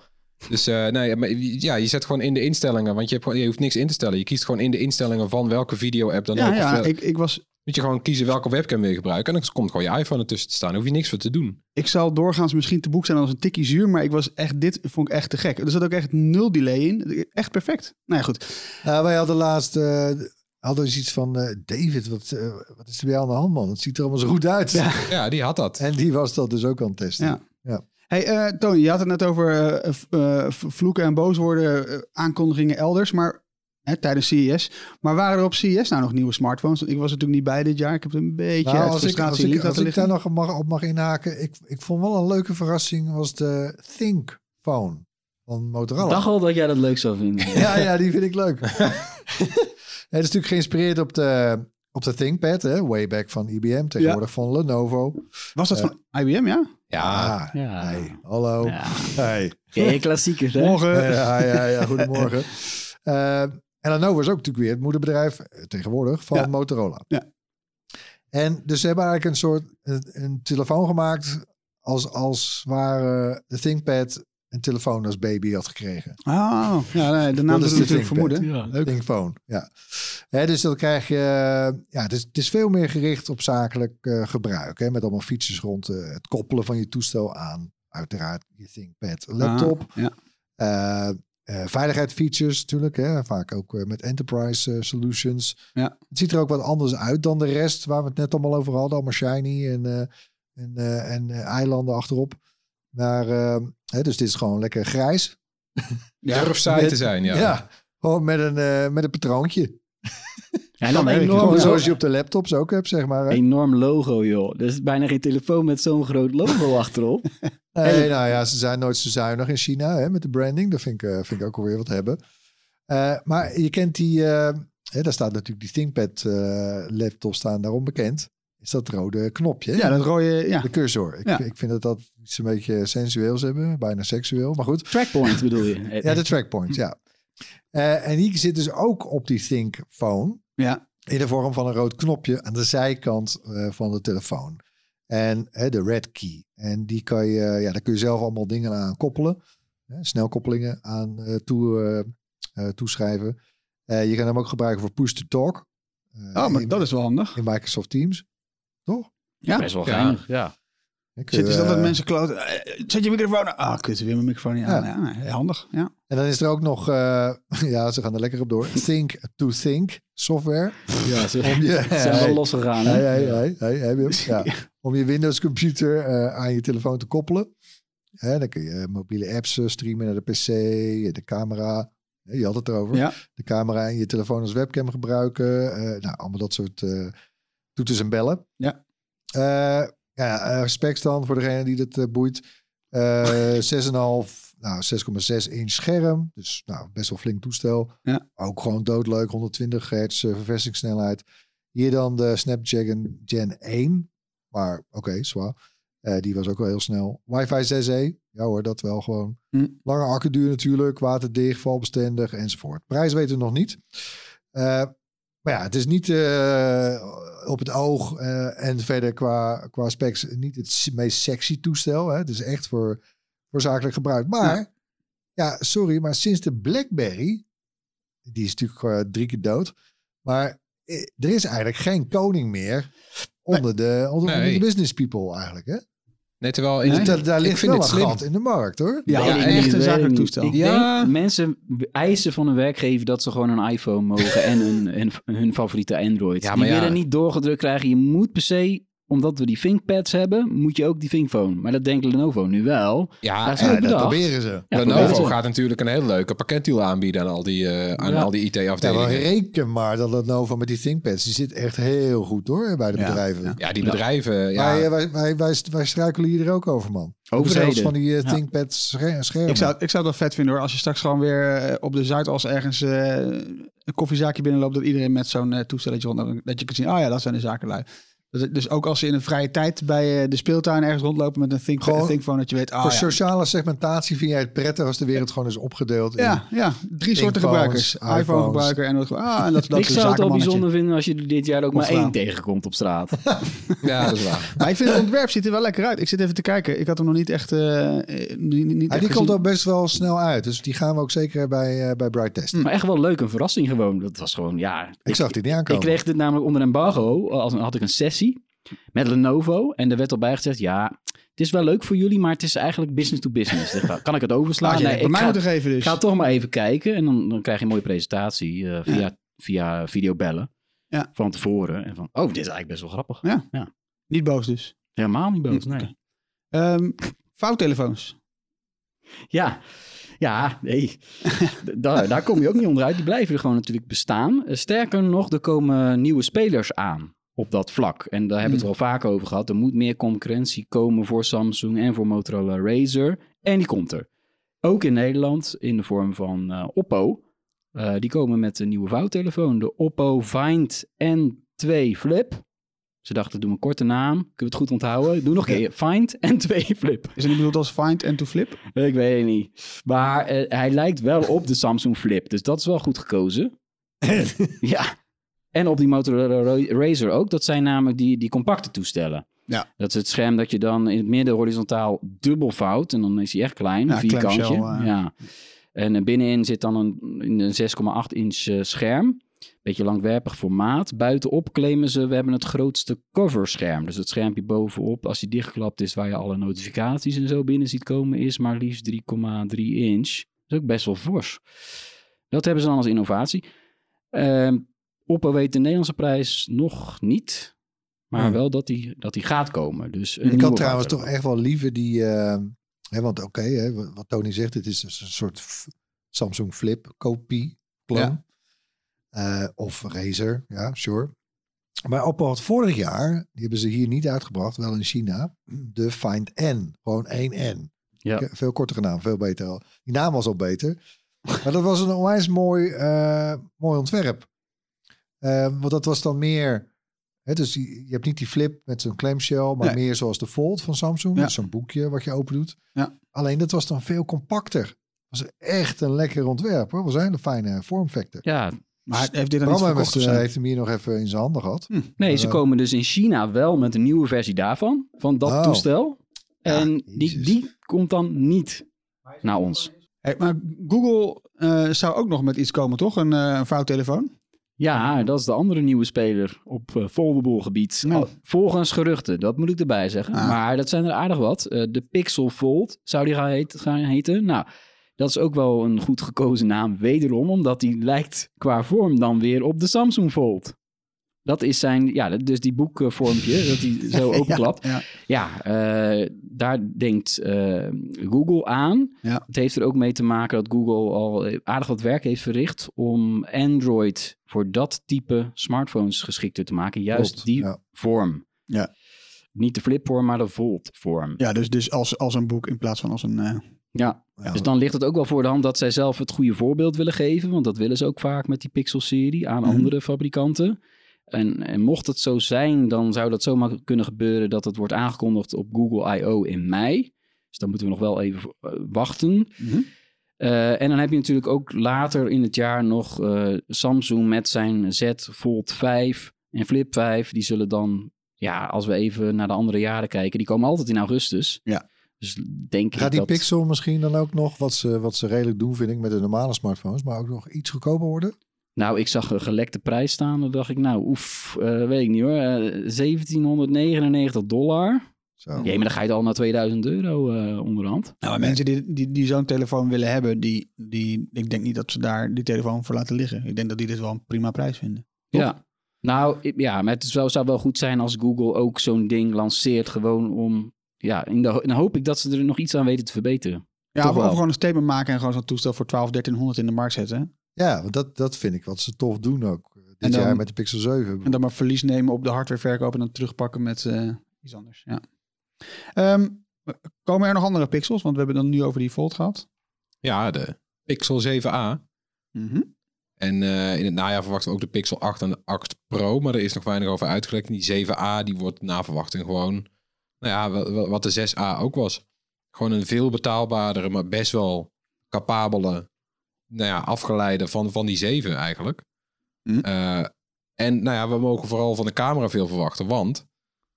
[SPEAKER 9] Dus eh, nee, maar ja, je zet gewoon in de instellingen. Want je, hebt gewoon, je hoeft niks in te stellen. Je kiest gewoon in de instellingen van welke video-app dan
[SPEAKER 6] Ja,
[SPEAKER 9] ook.
[SPEAKER 6] ja
[SPEAKER 9] eh,
[SPEAKER 6] ik, ik, was,
[SPEAKER 9] moet je gewoon kiezen welke webcam wil je gebruiken. En dan komt gewoon je iPhone ertussen te staan. Hoef je niks voor te doen.
[SPEAKER 6] ik zal doorgaans misschien te boek zijn als een tikkie zuur, maar ik was echt, dit vond ik echt te gek. Er zat ook echt nul delay in. Echt perfect. Nou ja, goed.
[SPEAKER 8] Nou, wij hadden laatst eh, hadden we iets van eh, David, wat, eh, wat is er bij jou aan de hand, man? Het ziet er allemaal zo goed uit.
[SPEAKER 6] Ja. [laughs]
[SPEAKER 9] Ja, die had dat.
[SPEAKER 8] En die was dat dus ook aan het testen.
[SPEAKER 6] Ja.
[SPEAKER 8] Ja.
[SPEAKER 6] Hey, eh, Tony, je had het net over vloeken en booswoorden, eh, aankondigingen elders, maar hè, tijdens CES. Maar waren er op CES nou nog nieuwe smartphones? Ik was natuurlijk niet bij dit jaar. Ik heb het een beetje
[SPEAKER 8] Nou, als ik, als
[SPEAKER 6] in
[SPEAKER 8] ik, als ik daar nog mag, op mag inhaken. Ik, ik vond wel een leuke verrassing was de Think Phone van Motorola.
[SPEAKER 7] Ik dacht al dat jij dat leuk zou vinden. [laughs]
[SPEAKER 8] Ja, ja, die vind ik leuk. [laughs] Het is natuurlijk geïnspireerd op de, op de ThinkPad, hè, way back van IBM, tegenwoordig van Lenovo.
[SPEAKER 6] Was dat
[SPEAKER 8] Eh,
[SPEAKER 6] van IBM, ja?
[SPEAKER 9] Ja,
[SPEAKER 7] Ja.
[SPEAKER 8] hey, hallo.
[SPEAKER 7] Ja.
[SPEAKER 8] Hey.
[SPEAKER 7] Klassiekers, hè?
[SPEAKER 6] Morgen.
[SPEAKER 8] Ja, ja, ja, goedemorgen. [laughs] Eh, en Lenovo is ook natuurlijk weer het moederbedrijf eh, tegenwoordig van
[SPEAKER 6] Ja.
[SPEAKER 8] Motorola.
[SPEAKER 6] Ja.
[SPEAKER 8] En dus ze hebben eigenlijk een soort een, een telefoon gemaakt als, als waar de ThinkPad een telefoon als baby had gekregen.
[SPEAKER 6] Oh, ja, nee, de naam
[SPEAKER 8] Dat
[SPEAKER 6] is natuurlijk
[SPEAKER 8] ThinkPad.
[SPEAKER 6] vermoeden.
[SPEAKER 7] Ja.
[SPEAKER 8] Thinkphone, ja. Hè, dus dan krijg je, ja, het is, het is veel meer gericht op zakelijk eh, gebruik. Hè, met allemaal features rond eh, het koppelen van je toestel aan, uiteraard, je ThinkPad laptop.
[SPEAKER 6] Ah, ja.
[SPEAKER 8] Eh, eh, veiligheidsfeatures natuurlijk, hè, vaak ook eh, met enterprise eh, solutions.
[SPEAKER 6] Ja.
[SPEAKER 8] Het ziet er ook wat anders uit dan de rest, waar we het net allemaal over hadden. Allemaal shiny en, eh, en, eh, en eh, eilanden achterop. Maar, eh, hè, dus dit is gewoon lekker grijs.
[SPEAKER 9] durf saai
[SPEAKER 8] met-
[SPEAKER 9] te zijn. Ja.
[SPEAKER 8] Ja, gewoon met een, eh, met een patroontje.
[SPEAKER 7] Ja, en dan enorm,
[SPEAKER 8] Gewoon zoals je op de laptops ook hebt, zeg maar. hè.
[SPEAKER 7] enorm logo, joh. Er is bijna geen telefoon met zo'n groot logo [laughs] achterop.
[SPEAKER 8] Nee, nou ja, ze zijn nooit zo zuinig in China hè, met de branding. Dat vind ik, eh, vind ik ook alweer wat hebben. Eh, maar je kent die, eh, hè, daar staat natuurlijk die ThinkPad laptop staan daarom bekend. Is dat rode knopje? hè?
[SPEAKER 6] Ja, dat rode, ja.
[SPEAKER 8] De cursor. Ik,
[SPEAKER 6] Ja.
[SPEAKER 8] ik vind dat dat iets een beetje sensueels hebben, bijna seksueel, maar goed.
[SPEAKER 7] Trackpoint bedoel je? [laughs]
[SPEAKER 8] Ja, de trackpoint, ja. En die zit dus ook op die Think Phone.
[SPEAKER 6] Ja.
[SPEAKER 8] In de vorm van een rood knopje aan de zijkant van de telefoon. En hè, de red key. En die kan je, ja, daar kun je zelf allemaal dingen aan koppelen. Hè, snelkoppelingen aan eh, toe, eh, eh, toeschrijven. Eh, je kan hem ook gebruiken voor push-to-talk. Eh,
[SPEAKER 6] Oh, maar
[SPEAKER 8] in,
[SPEAKER 6] dat is wel handig.
[SPEAKER 8] in Microsoft Teams. Toch?
[SPEAKER 6] Ja.
[SPEAKER 7] Best wel geinig, ja.
[SPEAKER 8] Dan kun je,
[SPEAKER 6] Zitten ze altijd
[SPEAKER 8] eh,
[SPEAKER 6] mensen kloten. Zet je microfoon aan. Ah, kut, weer mijn microfoon niet aan. Ja. handig, ja.
[SPEAKER 8] En dan is er ook nog, eh, [laughs] ja, ze gaan er lekker op door. Think to Think software.
[SPEAKER 7] Ja, ze
[SPEAKER 8] Om je,
[SPEAKER 7] zijn wel losgegaan, hè?
[SPEAKER 8] Hey, hey, hey, hey? [laughs] Ja. Om je Windows computer eh, aan je telefoon te koppelen. Hè, dan kun je mobiele apps eh, streamen naar de PC, de camera. Je had het erover.
[SPEAKER 6] Ja.
[SPEAKER 8] De camera en je telefoon als webcam gebruiken. eh, nou, allemaal dat soort eh toeters en bellen.
[SPEAKER 6] Ja.
[SPEAKER 8] Eh, ja, eh, specs dan voor degene die dat eh, boeit. Eh [laughs] 6,5, nou 6,6 inch scherm. Dus nou, best wel flink toestel.
[SPEAKER 6] Ja.
[SPEAKER 8] Ook gewoon doodleuk, 120 hertz eh, verversingssnelheid. Hier dan de Snapdragon Gen 1. Maar oké, zwaar. Eh, die was ook wel heel snel. Wi-Fi 6E. Ja hoor, dat wel gewoon.
[SPEAKER 6] Hm.
[SPEAKER 8] Lange accuduur natuurlijk. Waterdicht, valbestendig enzovoort. Prijs weten we nog niet. Eh, maar ja, het is niet eh, op het oog en verder qua, qua specs niet het meest sexy toestel. Hè. Het is echt voor, voor zakelijk gebruik. Maar, ja. sorry, maar sinds de BlackBerry, die is natuurlijk drie keer dood. Maar er is eigenlijk geen koning meer onder, de, onder, onder
[SPEAKER 9] Nee.
[SPEAKER 8] de business people eigenlijk. Hè?
[SPEAKER 9] Nee, terwijl in
[SPEAKER 6] Nee.
[SPEAKER 8] Daar, ligt
[SPEAKER 9] vind
[SPEAKER 8] wel
[SPEAKER 9] het
[SPEAKER 8] gat in de markt hoor.
[SPEAKER 6] Ja, echt een zakelijk toestel.
[SPEAKER 7] Ik
[SPEAKER 9] Ja.
[SPEAKER 7] denk, mensen eisen van een werkgever dat ze gewoon een iPhone mogen en hun, hun, hun favoriete Android.
[SPEAKER 9] Ja,
[SPEAKER 7] Die
[SPEAKER 9] maar ja.
[SPEAKER 7] willen niet doorgedrukt krijgen. Je moet per se omdat we die ThinkPads hebben, moet je ook die ThinkPhone. Maar dat denkt Lenovo nu wel.
[SPEAKER 9] Ja,
[SPEAKER 7] Dat
[SPEAKER 8] Ja, dat proberen ze.
[SPEAKER 7] Ja, proberen
[SPEAKER 9] Lenovo
[SPEAKER 7] ze.
[SPEAKER 9] gaat natuurlijk een hele leuke pakketdeal aanbieden aan al die, eh, aan
[SPEAKER 7] Ja.
[SPEAKER 9] al die IT-afdelingen.
[SPEAKER 8] reken maar dat Lenovo met die ThinkPads, die zit echt heel goed hoor bij de
[SPEAKER 6] Ja,
[SPEAKER 8] bedrijven.
[SPEAKER 6] ja.
[SPEAKER 9] Die bedrijven. Ja,
[SPEAKER 8] Wij, eh, wij, wij, wij, wij struikelen hier ook over, man.
[SPEAKER 7] Overheden.
[SPEAKER 8] Zelfs van die eh,
[SPEAKER 6] Ja.
[SPEAKER 8] ThinkPads scher- schermen.
[SPEAKER 6] Ik zou, ik zou wel vet vinden hoor. Als je straks gewoon weer eh, op de Zuidas ergens eh, een koffiezaakje binnenloopt. Dat iedereen met zo'n eh, toestelletje rond. Dat je kunt zien, oh ja, dat zijn de zakenlui. Dus, dus ook als ze in een vrije tijd bij eh, de speeltuin ergens rondlopen met een think,
[SPEAKER 8] Gewoon
[SPEAKER 6] thinkphone. Dat je weet, ah
[SPEAKER 8] Voor
[SPEAKER 6] ja.
[SPEAKER 8] sociale segmentatie vind jij het prettig als de wereld gewoon is opgedeeld. in-
[SPEAKER 6] Ja, ja, drie soorten gebruikers.
[SPEAKER 8] iPhones.
[SPEAKER 6] iPhone gebruiker en dat, ah, en dat, dat
[SPEAKER 7] ik zou het al
[SPEAKER 6] zakenmannetje.
[SPEAKER 7] bijzonder vinden als je er dit jaar ook maar één tegenkomt op straat. [laughs]
[SPEAKER 9] ja, dat is waar.
[SPEAKER 6] Maar ik vind het ontwerp ziet er wel lekker uit. Ik zit even te kijken. Ik had hem nog niet echt. eh, niet, niet
[SPEAKER 8] Ja,
[SPEAKER 6] echt
[SPEAKER 8] die komt ook best wel snel uit. Dus die gaan we ook zeker bij, eh, bij Bright testen.
[SPEAKER 7] maar echt wel leuk, een verrassing gewoon. Dat was gewoon, ja...
[SPEAKER 8] Ik zag die niet
[SPEAKER 7] Ik
[SPEAKER 8] aankomen.
[SPEAKER 7] kreeg dit namelijk onder embargo. Als had ik een sessie met Lenovo. En er werd al bij gezegd, ja, het is wel leuk voor jullie, maar het is eigenlijk business to business. Dacht, Kan ik het overslaan? Nee,
[SPEAKER 6] bij
[SPEAKER 7] ik
[SPEAKER 6] mij
[SPEAKER 7] ga,
[SPEAKER 6] moeten geven dus.
[SPEAKER 7] ga toch maar even kijken. En dan, dan krijg je een mooie presentatie eh, via, via videobellen.
[SPEAKER 6] Ja.
[SPEAKER 7] Van tevoren. En van, oh, dit is eigenlijk best wel grappig.
[SPEAKER 6] Niet boos dus.
[SPEAKER 7] Helemaal niet boos, nee.
[SPEAKER 6] Ehm vouwtelefoons.
[SPEAKER 7] Ja, ja, nee. [laughs] daar, daar kom je ook niet onderuit. Die blijven er gewoon natuurlijk bestaan. Eh, Sterker nog, er komen nieuwe spelers aan op dat vlak. En daar hebben we het wel vaak over gehad. Er moet meer concurrentie komen voor Samsung en voor Motorola Razer. En die komt er. Ook in Nederland in de vorm van eh, Oppo. Eh, die komen met een nieuwe vouwtelefoon. De Oppo Find N2 Flip. Ze dachten, doe een korte naam. Kunnen we het goed onthouden? Doe nog een keer. [laughs] Find N2 Flip.
[SPEAKER 6] Is het niet bedoeld als find en to flip?
[SPEAKER 7] Ik weet het niet. Maar eh, hij lijkt wel op de Samsung Flip. Dus dat is wel goed gekozen. [laughs] ja. En op die Motorola Ra- Razer ook. Dat zijn namelijk die, die compacte toestellen.
[SPEAKER 6] Ja.
[SPEAKER 7] Dat is het scherm dat je dan in het midden horizontaal dubbel vouwt. En dan is hij echt klein,
[SPEAKER 6] Ja,
[SPEAKER 7] een vierkantje.
[SPEAKER 6] eh.
[SPEAKER 7] Ja. En eh, binnenin zit dan een, een 6,8 inch eh, scherm. Beetje langwerpig formaat. Buitenop claimen ze, we hebben het grootste coverscherm. Dus het schermpje bovenop, als die dichtgeklapt is, waar je alle notificaties en zo binnen ziet komen, is maar liefst 3,3 inch. Dat is ook best wel fors. Dat hebben ze dan als innovatie. Ehm Oppo weet de Nederlandse prijs nog niet. Maar
[SPEAKER 8] Hmm.
[SPEAKER 7] wel dat die, dat die gaat komen. Dus een
[SPEAKER 8] Ik had trouwens toch echt wel liever die... eh, hè, want oké, hè, wat Tony zegt, het is dus een soort Samsung Flip kopie, clone.
[SPEAKER 6] Ja.
[SPEAKER 8] Eh, of Razer, ja, sure. Maar Oppo had vorig jaar, die hebben ze hier niet uitgebracht, wel in China, de Find N. Gewoon één N.
[SPEAKER 7] Ja.
[SPEAKER 8] Veel kortere naam, veel beter al. Die naam was al beter. Maar dat was een onwijs mooi, eh, mooi ontwerp. Eh, want dat was dan meer... Hè, dus je hebt niet die flip met zo'n clamshell, maar
[SPEAKER 6] Nee.
[SPEAKER 8] meer zoals de Fold van Samsung.
[SPEAKER 6] Ja.
[SPEAKER 8] Dus zo'n boekje wat je open doet.
[SPEAKER 6] Ja.
[SPEAKER 8] Alleen dat was dan veel compacter. was echt een lekker ontwerp. hoor. was een hele fijne vormfactor.
[SPEAKER 7] Ja,
[SPEAKER 6] Maar heeft dit dan verkocht
[SPEAKER 8] heeft, eh, heeft hem hier nog even in zijn handen gehad.
[SPEAKER 7] nee, ze
[SPEAKER 8] Eh,
[SPEAKER 7] komen dus in China wel met een nieuwe versie daarvan. Van dat
[SPEAKER 8] Oh.
[SPEAKER 7] toestel.
[SPEAKER 8] Ja,
[SPEAKER 7] En die, die komt dan niet naar ons.
[SPEAKER 6] Hey, maar Google eh, zou ook nog met iets komen, toch? Een, eh, een vouwtelefoon?
[SPEAKER 7] Ja, dat is de andere nieuwe speler op eh, foldable gebied.
[SPEAKER 6] Nou.
[SPEAKER 7] Volgens geruchten, dat moet ik erbij zeggen.
[SPEAKER 6] Ah.
[SPEAKER 7] Maar dat zijn er aardig wat. Eh, de Pixel Fold zou die gaan, heet- gaan heten. Nou, dat is ook wel een goed gekozen naam. Wederom, omdat die lijkt qua vorm dan weer op de Samsung Fold. Dat is zijn, ja, dus die boekvormpje, [laughs] dat die zo openklapt.
[SPEAKER 6] Ja.
[SPEAKER 7] Ja, eh, daar denkt eh, Google aan.
[SPEAKER 6] Ja.
[SPEAKER 7] Het heeft er ook mee te maken dat Google al aardig wat werk heeft verricht om Android voor dat type smartphones geschikter te maken. Juist
[SPEAKER 8] Klopt,
[SPEAKER 7] die vorm.
[SPEAKER 6] Ja.
[SPEAKER 7] Niet de flipvorm, maar de Volt-vorm.
[SPEAKER 6] Ja, dus, dus als, als een boek in plaats van als een... eh,
[SPEAKER 7] Ja.
[SPEAKER 8] Ja.
[SPEAKER 7] Dus dan ligt het ook wel voor de hand dat zij zelf het goede voorbeeld willen geven. Want dat willen ze ook vaak met die Pixel-serie aan
[SPEAKER 6] Mhm.
[SPEAKER 7] andere fabrikanten. En, en mocht het zo zijn, dan zou dat zomaar kunnen gebeuren dat het wordt aangekondigd op Google I.O. in mei. Dus dan moeten we nog wel even eh, wachten.
[SPEAKER 6] Mhm.
[SPEAKER 7] Eh, en dan heb je natuurlijk ook later in het jaar nog eh, Samsung met zijn Z Fold 5 en Flip 5. Die zullen dan, ja, als we even naar de andere jaren kijken, die komen altijd in augustus.
[SPEAKER 6] Ja.
[SPEAKER 7] Dus denk
[SPEAKER 8] Gaat
[SPEAKER 7] ik
[SPEAKER 8] die
[SPEAKER 7] dat...
[SPEAKER 8] Pixel misschien dan ook nog, wat ze, wat ze redelijk doen vind ik met de normale smartphones, maar ook nog iets goedkoper worden?
[SPEAKER 7] Nou, ik zag een gelekte prijs staan. Dan dacht ik, nou, oef, eh, weet ik niet hoor. Eh, 1799 dollar.
[SPEAKER 8] Zo.
[SPEAKER 7] Jee, maar dan ga je al naar 2000 euro eh, onderhand.
[SPEAKER 6] Nou, maar mensen die, die, die zo'n telefoon willen hebben, die, die, ik denk niet dat ze daar die telefoon voor laten liggen. Ik denk dat die dit wel een prima prijs vinden. Toch?
[SPEAKER 7] Ja. Nou, ja, maar het zou wel goed zijn als Google ook zo'n ding lanceert. Gewoon om, ja, in de, dan hoop ik dat ze er nog iets aan weten te verbeteren.
[SPEAKER 6] Ja, of, of gewoon een statement maken en gewoon zo'n toestel voor 12, 1300 in de markt zetten.
[SPEAKER 8] Ja, want dat, dat vind ik wat ze tof doen ook. eh, Dit
[SPEAKER 6] dan-
[SPEAKER 8] jaar met de Pixel 7.
[SPEAKER 6] En dan maar verlies nemen op de hardwareverkoop en dan terugpakken met eh, iets anders. Ja. Ehm, komen er nog andere pixels? Want we hebben dan nu over die Fold gehad.
[SPEAKER 9] Ja, de Pixel 7a.
[SPEAKER 6] Mhm.
[SPEAKER 9] En eh, in het najaar verwachten we ook de Pixel 8 en de 8 Pro. Maar er is nog weinig over uitgelekt. Die 7a die wordt na verwachting gewoon... Nou ja, wa- wa- wat de 6a ook was. Gewoon een veel betaalbaardere, maar best wel capabele... Nou ja, afgeleide van, van die 7 eigenlijk.
[SPEAKER 6] Hm.
[SPEAKER 9] Eh, en nou ja, we mogen vooral van de camera veel verwachten. Want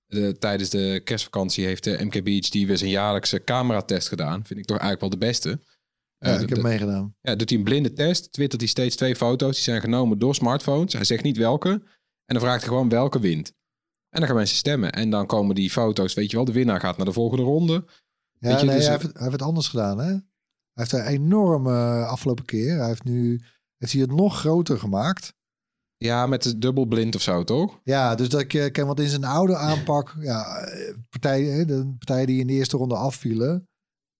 [SPEAKER 9] de, tijdens de kerstvakantie heeft de MKBHD weer zijn jaarlijkse cameratest gedaan. Vind ik toch eigenlijk wel de beste.
[SPEAKER 8] Ja,
[SPEAKER 9] Eh,
[SPEAKER 8] ik heb meegedaan.
[SPEAKER 9] ja, doet hij een blinde test. Twittert hij steeds twee foto's. Die zijn genomen door smartphones. Hij zegt niet welke. En dan vraagt hij gewoon welke wint. En dan gaan mensen stemmen. En dan komen die foto's, weet je wel, de winnaar gaat naar de volgende ronde.
[SPEAKER 8] Ja,
[SPEAKER 9] Weet je,
[SPEAKER 8] nee,
[SPEAKER 9] dus-
[SPEAKER 8] hij, heeft, het- hij heeft het anders gedaan, hè? Hij heeft een enorme eh, afgelopen keer. Hij heeft nu heeft hij het nog groter gemaakt.
[SPEAKER 9] Ja, met de dubbelblind of zo, toch?
[SPEAKER 8] Ja, dus dat ik eh, ken, want in zijn oude aanpak, ja, eh, partijen, de partijen die in de eerste ronde afvielen,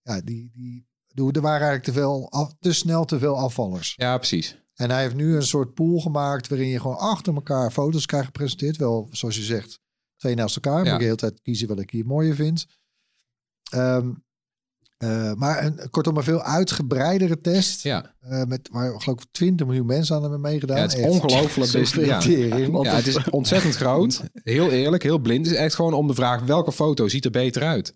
[SPEAKER 8] ja, die, die, er waren eigenlijk te, veel af- te snel te veel afvallers.
[SPEAKER 9] Ja, precies.
[SPEAKER 8] En hij heeft nu een soort pool gemaakt waarin je gewoon achter elkaar foto's krijgt gepresenteerd. Wel, zoals je zegt, twee naast elkaar. Moet
[SPEAKER 9] Ja.
[SPEAKER 8] ik de hele tijd kiezen wat ik hier mooier vind. Ehm, eh, maar een, kortom, een veel uitgebreidere test.
[SPEAKER 9] Ja,
[SPEAKER 8] eh, met waar geloof ik 20 miljoen mensen aan hebben meegedaan.
[SPEAKER 9] ja het is ongelooflijk. Ja. Ja, het is ontzettend groot. Heel eerlijk, heel blind. Het is echt gewoon om de vraag welke foto ziet er beter uit.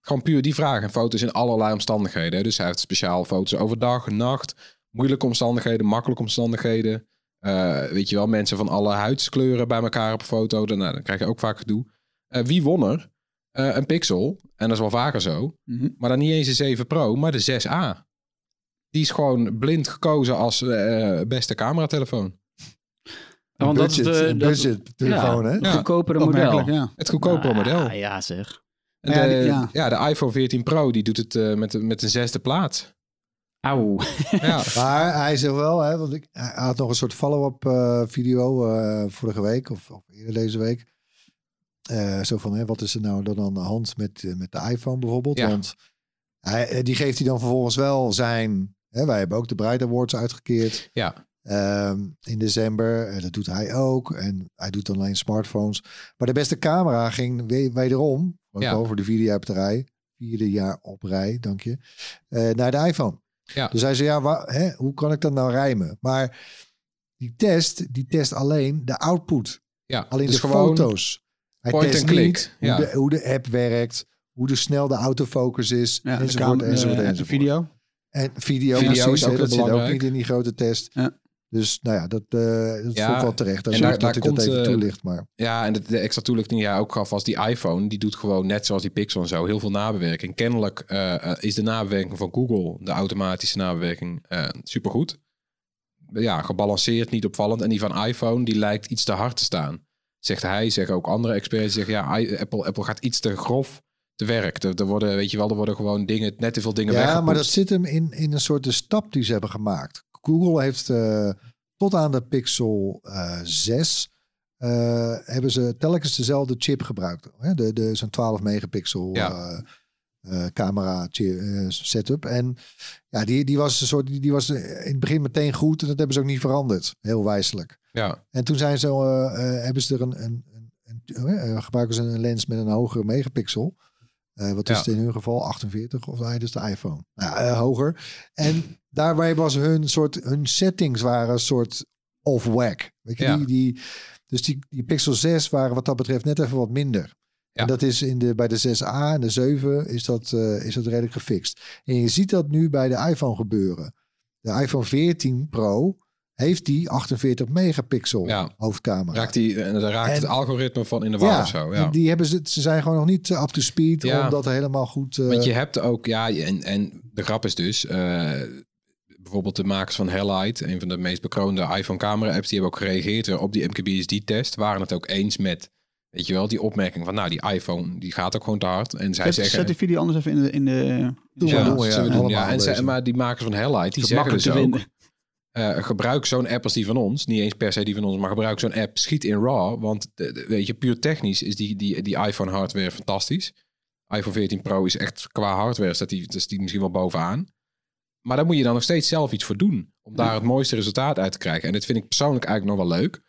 [SPEAKER 9] Gewoon puur die vraag. En foto's in allerlei omstandigheden. Dus hij heeft speciaal foto's overdag, nacht, moeilijke omstandigheden, makkelijke omstandigheden. Eh, weet je wel, mensen van alle huidskleuren bij elkaar op een foto. Dan, nou, dan krijg je ook vaak gedoe. Wie won er? Eh, een Pixel. En dat is wel vaker zo.
[SPEAKER 6] Mhm.
[SPEAKER 9] Maar dan niet eens de 7 Pro, maar de 6A. Die is gewoon blind gekozen als eh, beste cameratelefoon.
[SPEAKER 7] Ja, want dat is
[SPEAKER 8] budget,
[SPEAKER 7] de-
[SPEAKER 8] een budget telefoon, hè?
[SPEAKER 7] Het
[SPEAKER 9] Ja.
[SPEAKER 7] goedkopere model.
[SPEAKER 6] Ja.
[SPEAKER 9] Het goedkopere model.
[SPEAKER 7] Ja, zeg.
[SPEAKER 9] En
[SPEAKER 6] Ja,
[SPEAKER 9] de, ja.
[SPEAKER 6] ja.
[SPEAKER 9] de iPhone 14 Pro die doet het eh, met, met een zesde plaats.
[SPEAKER 7] Auw.
[SPEAKER 9] Ja, [laughs]
[SPEAKER 8] Maar hij zegt wel, hè, want ik, hij had nog een soort follow-up eh, video eh, vorige week of, of eerder deze week. Eh, zo van, hè, wat is er nou dan aan de hand met, eh, met de iPhone bijvoorbeeld?
[SPEAKER 9] Ja.
[SPEAKER 8] Want hij, eh, die geeft hij dan vervolgens wel zijn... Hè, wij hebben ook de Bright Awards uitgekeerd
[SPEAKER 9] ja.
[SPEAKER 8] ehm, in december. Dat doet hij ook. En hij doet alleen smartphones. Maar de beste camera ging we- wederom, ook
[SPEAKER 9] Ja.
[SPEAKER 8] over de vierde jaar op de rij, vierde jaar op rij, dank je, naar de iPhone.
[SPEAKER 9] Ja.
[SPEAKER 8] Dus hij zei, ja, hè, hoe kan ik dat nou rijmen? Maar die test, die test alleen de output.
[SPEAKER 9] ja.
[SPEAKER 8] Alleen
[SPEAKER 9] dus
[SPEAKER 8] de
[SPEAKER 9] gewoon
[SPEAKER 8] foto's. Hij
[SPEAKER 9] point
[SPEAKER 8] test niet
[SPEAKER 9] ja.
[SPEAKER 8] hoe, de, hoe de app werkt, hoe de snel de autofocus is,
[SPEAKER 6] Ja,
[SPEAKER 8] enzovoort,
[SPEAKER 6] camera-
[SPEAKER 8] enzovoort,
[SPEAKER 6] eh,
[SPEAKER 8] enzovoort.
[SPEAKER 6] video.
[SPEAKER 8] En video,
[SPEAKER 9] Video
[SPEAKER 8] precies,
[SPEAKER 9] is ook
[SPEAKER 8] dat zit ook niet in die grote test.
[SPEAKER 6] Ja.
[SPEAKER 8] Dus nou ja, dat, eh dat
[SPEAKER 9] Ja,
[SPEAKER 8] wel terecht.
[SPEAKER 9] En daar-
[SPEAKER 8] dat
[SPEAKER 9] komt,
[SPEAKER 8] dat even
[SPEAKER 9] eh,
[SPEAKER 8] toelicht. Maar
[SPEAKER 9] Ja, en de, de extra toelichting die jij ook gaf was die iPhone. Die doet gewoon net zoals die Pixel en zo heel veel nabewerking. Kennelijk eh, is de nabewerking van Google, de automatische nabewerking, eh supergoed. Ja, gebalanceerd, niet opvallend. En die van iPhone, die lijkt iets te hard te staan. Zegt hij, zeggen ook andere experts. Zeggen ja, Apple, Apple gaat iets te grof te werk. Er, er worden, weet je wel, er worden gewoon dingen, net te veel dingen
[SPEAKER 8] ja,
[SPEAKER 9] weggepoetst.
[SPEAKER 8] maar dat zit hem in, in een soort de stap die ze hebben gemaakt. Google heeft eh, tot aan de Pixel eh 6 eh, hebben ze telkens dezelfde chip gebruikt. Hè? De, de, Zo'n 12 megapixel
[SPEAKER 9] Ja.
[SPEAKER 8] Eh, camera eh, setup. En ja, die, die was een soort, die, die was eh, in het begin meteen goed en dat hebben ze ook niet veranderd. Heel wijselijk.
[SPEAKER 9] Ja,
[SPEAKER 8] En toen zijn ze, hebben ze er een, een, een, een eh, gebruiken ze een lens met een hogere megapixel. Wat is
[SPEAKER 9] Ja.
[SPEAKER 8] het in hun geval? 48 of nee, is de iPhone. Nou, ja, hoger. En daarbij was hun soort, hun settings waren een soort off whack. Weet je,
[SPEAKER 9] Ja.
[SPEAKER 8] die, die, dus die, die Pixel 6 waren wat dat betreft net even wat minder.
[SPEAKER 9] Ja.
[SPEAKER 8] En dat is in de, bij de 6A en de 7 is dat, eh, is dat redelijk gefixt. En je ziet dat nu bij de iPhone gebeuren. De iPhone 14 Pro heeft die 48 megapixel
[SPEAKER 9] Ja.
[SPEAKER 8] hoofdcamera.
[SPEAKER 9] raakt, die, en daar raakt
[SPEAKER 8] En-
[SPEAKER 9] het algoritme van in de war
[SPEAKER 8] ja,
[SPEAKER 9] of zo. Ja.
[SPEAKER 8] die hebben ze, ze zijn gewoon nog niet up to speed
[SPEAKER 9] Ja.
[SPEAKER 8] om dat helemaal goed... eh,
[SPEAKER 9] Want je hebt ook, ja, en, en de grap is dus, eh, bijvoorbeeld de makers van Hellite, een van de meest bekroonde iPhone camera apps, die hebben ook gereageerd op die MKBHD-test, waren het ook eens met, weet je wel, die opmerking van, nou, die iPhone, die gaat ook gewoon te hard. En zij
[SPEAKER 6] Zet,
[SPEAKER 9] zeggen...
[SPEAKER 6] zet die video anders even in de... In de
[SPEAKER 9] ja,
[SPEAKER 8] ja,
[SPEAKER 9] doen. En zij-
[SPEAKER 8] lezen.
[SPEAKER 9] maar die makers van Hellite, die zeggen dus
[SPEAKER 7] makkelijk te
[SPEAKER 9] ook, eh, gebruik zo'n app als die van ons. Niet eens per se die van ons, maar gebruik zo'n app. Schiet in RAW. Want de- de- weet je, puur technisch is die, die, die iPhone hardware fantastisch. iPhone 14 Pro is echt qua hardware staat die, is die misschien wel bovenaan. Maar daar moet je dan nog steeds zelf iets voor doen. Om daar het mooiste resultaat uit te krijgen. En dit vind ik persoonlijk eigenlijk nog wel leuk.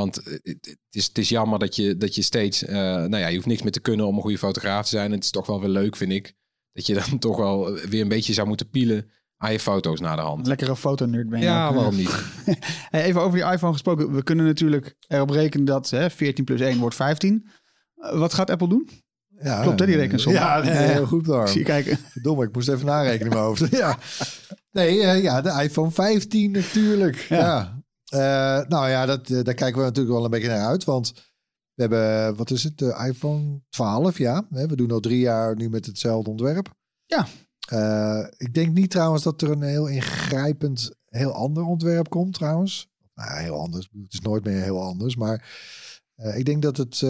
[SPEAKER 9] Want eh, het, is, het is jammer dat je, dat je steeds... eh, nou ja, je hoeft niks meer te kunnen om een goede fotograaf te zijn. En het is toch wel weer leuk, vind ik. Dat je dan [laughs] toch wel weer een beetje zou moeten pielen aan je foto's naar de hand.
[SPEAKER 6] Lekkere fotonerd ben je.
[SPEAKER 9] Ja,
[SPEAKER 6] ook.
[SPEAKER 9] waarom niet? [laughs]
[SPEAKER 6] Hey, even over die iPhone gesproken. We kunnen natuurlijk erop rekenen dat hè, 14 plus 1 wordt 15. Eh, wat gaat Apple doen?
[SPEAKER 8] Ja,
[SPEAKER 6] Klopt, hè, die rekensom?
[SPEAKER 8] Ja, nee, heel goed daar.
[SPEAKER 6] Ik [laughs] zie je kijken.
[SPEAKER 8] Domme, ik moest even narekenen in mijn hoofd. ja. Nee, eh, ja, de iPhone 15 natuurlijk. Ja. Eh, nou ja, dat, eh, daar kijken we natuurlijk wel een beetje naar uit. Want we hebben, wat is het, de iPhone 12, ja. We doen al drie jaar nu met hetzelfde ontwerp.
[SPEAKER 6] Ja.
[SPEAKER 8] Eh, ik denk niet trouwens dat er een heel ingrijpend, heel ander ontwerp komt trouwens. Nou, heel anders. Het is nooit meer heel anders. Maar ik denk dat het,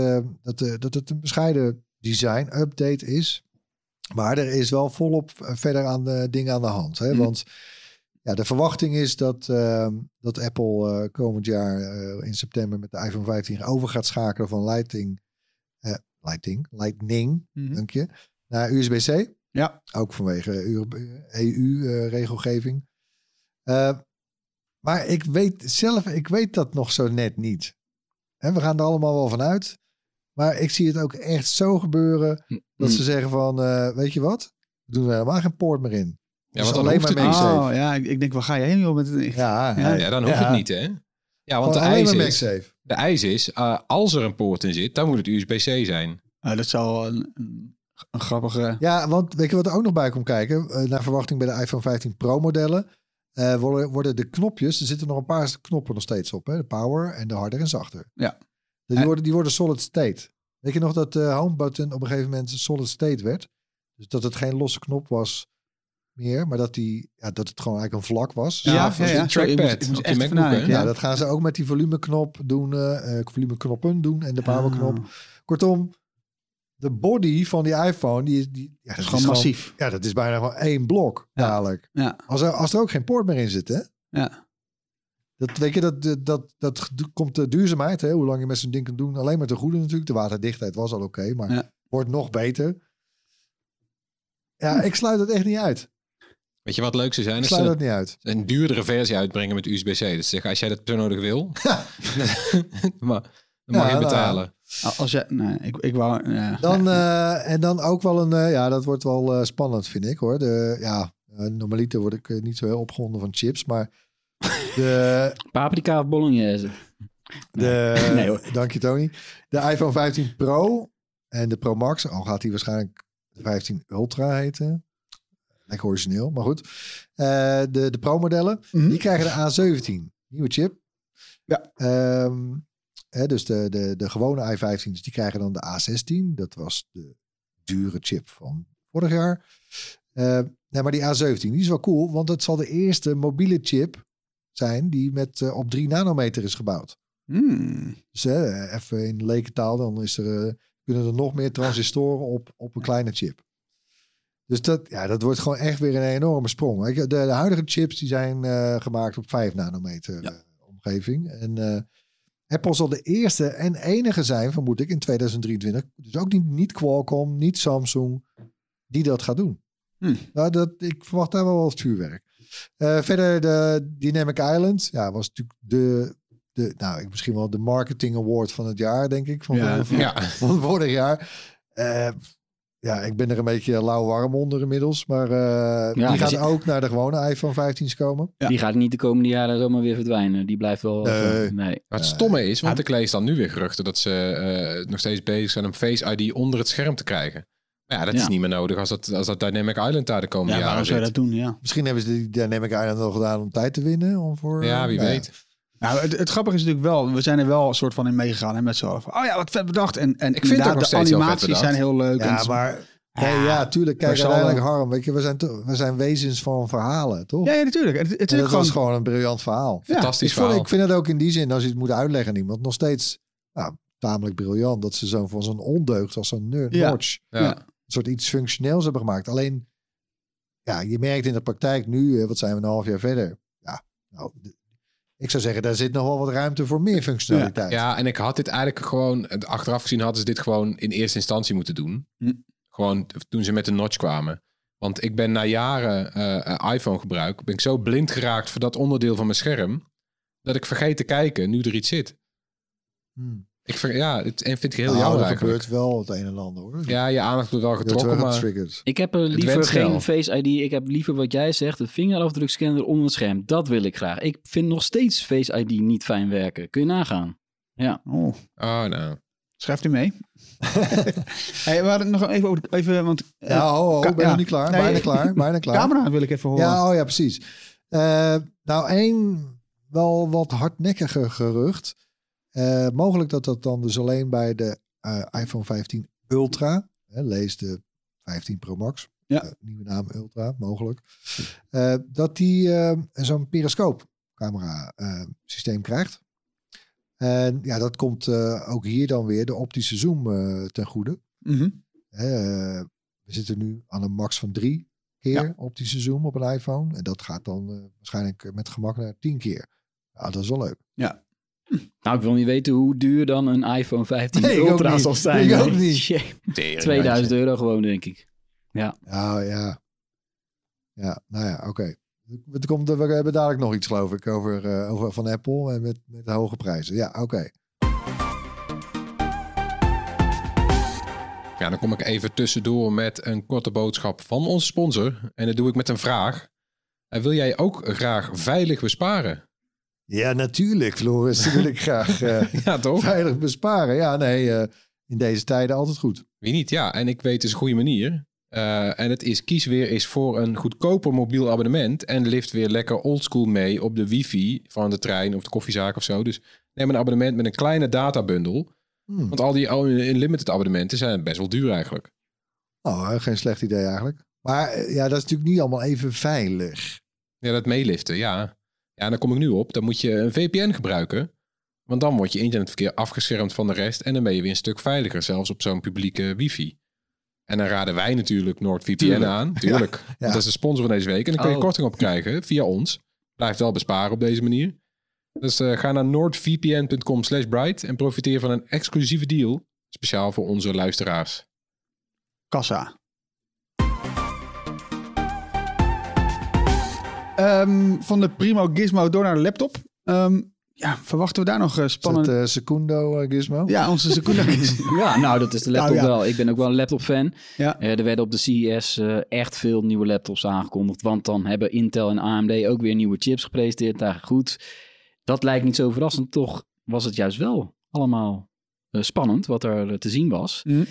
[SPEAKER 8] dat, dat het een bescheiden design-update is. Maar er is wel volop verder aan de dingen aan de hand. Hè?
[SPEAKER 6] Mhm.
[SPEAKER 8] Want ja, de verwachting is dat, ehm, dat Apple eh, komend jaar eh, in september met de iPhone 15 over gaat schakelen van Lightning, eh, Lightning, Lightning, dank je, naar USB-C.
[SPEAKER 6] Ja.
[SPEAKER 8] Ook vanwege EU-regelgeving. Eh, maar ik weet zelf, ik weet dat nog zo net niet. En we gaan er allemaal wel van uit. Maar ik zie het ook echt zo gebeuren dat ze zeggen van, weet je wat? We doen er helemaal geen poort meer in.
[SPEAKER 9] Ja,
[SPEAKER 8] Dus
[SPEAKER 9] want dan
[SPEAKER 8] alleen
[SPEAKER 9] hoeft
[SPEAKER 8] maar
[SPEAKER 9] het niet.
[SPEAKER 8] MagSafe.
[SPEAKER 6] Oh ja, ik, denk, waar ga je heen joh? Met het,
[SPEAKER 8] Ja,
[SPEAKER 6] Ja,
[SPEAKER 9] Ja, dan hoeft
[SPEAKER 8] Ja.
[SPEAKER 9] het niet, hè? Ja, want de eis, is, de eis is, eh, als er een poort in zit, dan moet het USB-C zijn.
[SPEAKER 6] Ah, dat zou een, een, een grappige...
[SPEAKER 8] Ja, want weet je wat er ook nog bij komt kijken? Eh, naar verwachting bij de iPhone 15 Pro modellen eh, worden, worden de knopjes, er zitten nog een paar knoppen nog steeds op. Hè? De power en de harder en zachter.
[SPEAKER 6] Ja.
[SPEAKER 8] Die,
[SPEAKER 6] En-
[SPEAKER 8] worden, die worden solid state. Weet je nog dat de home button op een gegeven moment solid state werd? Dus dat het geen losse knop was meer, maar dat, die, ja, dat het gewoon eigenlijk een vlak was.
[SPEAKER 6] Ja, ja,
[SPEAKER 9] trackpad
[SPEAKER 6] moest echt
[SPEAKER 9] MacBook,
[SPEAKER 8] Ja, dat gaan ze ook met die volumeknop doen, eh eh, volumeknoppen doen en de powerknop.
[SPEAKER 6] Ah,
[SPEAKER 8] Kortom, de body van die iPhone, die, is- die ja,
[SPEAKER 6] dat is gewoon massief.
[SPEAKER 8] Ja, dat is bijna gewoon één blok
[SPEAKER 6] Ja.
[SPEAKER 8] dadelijk.
[SPEAKER 6] Ja.
[SPEAKER 8] Als, er, als er ook geen poort meer in zit, hè?
[SPEAKER 6] Ja.
[SPEAKER 8] Dat, weet je, dat, dat, dat, dat komt de duurzaamheid, hè? hoe lang je met zo'n ding kan doen. Alleen maar te goede natuurlijk. De waterdichtheid was al oké, maar
[SPEAKER 6] Ja.
[SPEAKER 8] wordt nog beter. Ja, ik sluit het echt niet uit.
[SPEAKER 9] Weet je wat leuk zou zijn?
[SPEAKER 8] Sluit
[SPEAKER 9] ze
[SPEAKER 8] het niet uit.
[SPEAKER 9] een duurdere versie uitbrengen met USB-C. Dus zeggen, als jij dat zo nodig wil, [laughs] [laughs] maar, dan mag
[SPEAKER 8] Ja,
[SPEAKER 9] je
[SPEAKER 8] nou,
[SPEAKER 9] betalen.
[SPEAKER 6] Als jij, nee, ik, ik wou... ja.
[SPEAKER 8] Dan, eh, en dan ook wel een, eh, ja, dat wordt wel eh, spannend, vind ik hoor. De, ja, normaliter word ik niet zo heel opgewonden van chips, maar de, [laughs]
[SPEAKER 7] Paprika of bolognese?
[SPEAKER 8] de
[SPEAKER 7] Nee, hoor.
[SPEAKER 8] dank je Tony. De iPhone 15 Pro en de Pro Max, al gaat die waarschijnlijk de 15 Ultra heten. Lekker origineel, maar goed. Eh, de, de Pro modellen,
[SPEAKER 6] Mhm.
[SPEAKER 8] die krijgen de A17, nieuwe chip.
[SPEAKER 6] Ja.
[SPEAKER 8] Ehm, hè, dus de, de, de gewone i15's, die krijgen dan de A16. Dat was de dure chip van vorig jaar. Eh, nee, maar die A17, die is wel cool, want het zal de eerste mobiele chip zijn die met eh, op 3 nanometer is gebouwd.
[SPEAKER 6] Hmm.
[SPEAKER 8] Dus hè, even in lekentaal, dan is er, eh, kunnen er nog meer transistoren op, op een kleine chip. Dus dat, ja, dat wordt gewoon echt weer een enorme sprong. De, de huidige chips die zijn eh, gemaakt op 5 nanometer
[SPEAKER 6] Ja.
[SPEAKER 8] eh, omgeving. En eh, Apple zal de eerste en enige zijn, vermoed ik, in 2023. Dus ook niet, niet Qualcomm, niet Samsung, die dat gaat doen.
[SPEAKER 6] Hmm.
[SPEAKER 8] Nou, dat, ik verwacht daar wel wat vuurwerk. Verder de Dynamic Island. Ja, was natuurlijk de, de nou, ik misschien wel de marketing award van het jaar, denk ik. Van,
[SPEAKER 6] Ja. [laughs]
[SPEAKER 8] van,
[SPEAKER 9] Ja.
[SPEAKER 8] van vorig jaar. Eh, ja, ik ben er een beetje lauw warm onder inmiddels. Maar eh, die
[SPEAKER 7] dus
[SPEAKER 8] gaat ook naar de gewone iPhone 15's komen.
[SPEAKER 6] Ja.
[SPEAKER 7] Die gaat niet de komende jaren zomaar weer verdwijnen. Die blijft wel...
[SPEAKER 8] Nee.
[SPEAKER 7] nee.
[SPEAKER 9] Maar het stomme is, want ik lees dan nu weer geruchten dat ze eh, nog steeds bezig zijn om Face ID onder het scherm te krijgen. Maar ja, dat is
[SPEAKER 7] Ja.
[SPEAKER 9] niet meer nodig als dat, als dat Dynamic Island daar de komende
[SPEAKER 6] Ja,
[SPEAKER 9] jaren
[SPEAKER 6] waarom zou je
[SPEAKER 9] zit.
[SPEAKER 6] dat doen? Ja.
[SPEAKER 8] Misschien hebben ze die Dynamic Island al gedaan om tijd te winnen. Om voor,
[SPEAKER 9] Ja, wie weet.
[SPEAKER 6] Nou, het, het grappige is natuurlijk wel, we zijn er wel een soort van in meegegaan hè, met z'n allen. van, Oh ja, wat vet bedacht. En, en
[SPEAKER 9] Ik vind ook
[SPEAKER 6] de
[SPEAKER 9] heel
[SPEAKER 6] animaties
[SPEAKER 9] bedacht.
[SPEAKER 6] zijn heel leuk.
[SPEAKER 8] Ja,
[SPEAKER 6] en-
[SPEAKER 8] maar hey, ja, tuurlijk. Kijk, uiteindelijk
[SPEAKER 6] dan-
[SPEAKER 8] Harm, weet je, we zijn, we zijn wezens van verhalen, toch?
[SPEAKER 6] ja, ja, natuurlijk. Het, het
[SPEAKER 8] En
[SPEAKER 6] is gewoon...
[SPEAKER 8] was gewoon een briljant verhaal.
[SPEAKER 6] Ja,
[SPEAKER 9] Fantastisch
[SPEAKER 8] Ik, vond,
[SPEAKER 9] verhaal.
[SPEAKER 8] ik vind het ook in die zin, als je het moet uitleggen aan iemand, nog steeds nou, tamelijk briljant. Dat ze zo van zo'n ondeugd als zo'n nerd
[SPEAKER 6] Ja.
[SPEAKER 8] notch, een soort iets functioneels hebben gemaakt. Alleen, ja, je merkt in de praktijk nu, wat zijn we een half jaar verder? Ja, nou, Ik zou zeggen, daar zit nog wel wat ruimte voor meer functionaliteit.
[SPEAKER 9] Ja, en ik had dit eigenlijk gewoon... Achteraf gezien hadden ze dit gewoon in eerste instantie moeten doen.
[SPEAKER 6] Hm.
[SPEAKER 9] Gewoon toen ze met de notch kwamen. Want ik ben na jaren eh, iPhone gebruik... ben ik zo blind geraakt voor dat onderdeel van mijn scherm... dat ik vergeet te kijken nu er iets zit.
[SPEAKER 8] Hmm.
[SPEAKER 9] Ik ver, ja, het en vind ik heel
[SPEAKER 8] Nou,
[SPEAKER 9] jammer
[SPEAKER 8] er gebeurt wel het een en ander hoor.
[SPEAKER 9] Ja, je aandacht wordt wel
[SPEAKER 8] wel
[SPEAKER 9] getrokken, maar...
[SPEAKER 7] Ik heb er liever geen Face ID. Ik heb liever wat jij zegt, een vingerafdrukscanner onder het scherm. Dat wil ik graag. Ik vind nog steeds Face ID niet fijn werken. Kun je nagaan. Ja.
[SPEAKER 6] Oh,
[SPEAKER 9] Oh, nou.
[SPEAKER 6] schrijft u mee. [laughs] hey, we hadden het nog even over... Even, want, eh,
[SPEAKER 8] Ja, oh, oh, ben
[SPEAKER 6] ja.
[SPEAKER 8] nog niet klaar.
[SPEAKER 6] Nee.
[SPEAKER 8] Bijna klaar, bijna [laughs] klaar.
[SPEAKER 6] camera wil ik even horen.
[SPEAKER 8] Ja, oh ja, precies. Eh, nou, één wel wat hardnekkige gerucht. Eh, mogelijk dat dat dan dus alleen bij de eh, iPhone 15 Ultra, hè, lees de 15 Pro Max,
[SPEAKER 6] Ja.
[SPEAKER 8] eh, nieuwe naam Ultra, mogelijk, dat die zo'n periscoopcamera systeem krijgt. En ja, dat komt ook hier dan weer de optische zoom ten goede.
[SPEAKER 6] Mhm.
[SPEAKER 8] We zitten nu aan een max van drie keer optische zoom op een iPhone. En dat gaat dan waarschijnlijk met gemak naar tien keer. Ja, dat is wel leuk.
[SPEAKER 7] Nou, ik wil niet weten hoe duur dan een iPhone 15
[SPEAKER 8] Nee, ik ook
[SPEAKER 7] Ultra zal zijn.
[SPEAKER 8] Ik ook niet.
[SPEAKER 7] Jee, 2000 euro gewoon, denk ik.
[SPEAKER 8] Ja, ja. Ja, nou ja, oké. Het komt, we hebben dadelijk nog iets, geloof ik, over, eh, over van Apple en met, met de hoge prijzen. Ja, oké.
[SPEAKER 9] Ja, dan kom ik even tussendoor met een korte boodschap van onze sponsor. En dat doe ik met een vraag. En wil jij ook graag veilig besparen?
[SPEAKER 8] Ja, natuurlijk, Floris. Dat wil ik graag [laughs] eh,
[SPEAKER 9] Ja, toch?
[SPEAKER 8] veilig besparen. Ja, nee, eh, in deze tijden altijd goed.
[SPEAKER 9] Wie niet? Ja, en ik weet dus een goede manier. Eh, en het is kies weer is voor een goedkoper mobiel abonnement. En lift weer lekker oldschool mee op de wifi van de trein of de koffiezaak of zo. Dus neem een abonnement met een kleine databundel.
[SPEAKER 8] Hmm.
[SPEAKER 9] Want al die unlimited abonnementen zijn best wel duur eigenlijk.
[SPEAKER 8] Oh, geen slecht idee eigenlijk. Maar ja, dat is natuurlijk niet allemaal even veilig.
[SPEAKER 9] Ja, dat meeliften, ja. Ja, en dan kom ik nu op. Dan moet je een VPN gebruiken. Want dan wordt je internetverkeer afgeschermd van de rest. En dan ben je weer een stuk veiliger, zelfs op zo'n publieke wifi. En dan raden wij natuurlijk NordVPN aan. Tuurlijk. Dat is de sponsor van deze week. En dan kun je
[SPEAKER 7] Oh.
[SPEAKER 9] korting op krijgen via ons. Blijft wel besparen op deze manier. Dus eh, ga naar noordvpn.com slash bright en profiteer van een exclusieve deal. Speciaal voor onze luisteraars.
[SPEAKER 6] Kassa. Ehm, van de Primo Gizmo door naar de laptop. Ehm, ja, verwachten we daar nog eh, spannend...
[SPEAKER 8] dat eh, Secundo eh, Gizmo?
[SPEAKER 6] Ja, onze Secunda [laughs] Gizmo.
[SPEAKER 7] Ja, nou, dat is de laptop
[SPEAKER 6] Nou, ja.
[SPEAKER 7] wel. Ik ben ook wel een laptop-fan.
[SPEAKER 6] Ja.
[SPEAKER 7] Er werden op de CES eh, echt veel nieuwe laptops aangekondigd. Want dan hebben Intel en AMD ook weer nieuwe chips gepresenteerd. Daar goed. Dat lijkt niet zo verrassend. Toch was het juist wel allemaal eh, spannend wat er te zien was.
[SPEAKER 6] Mhm.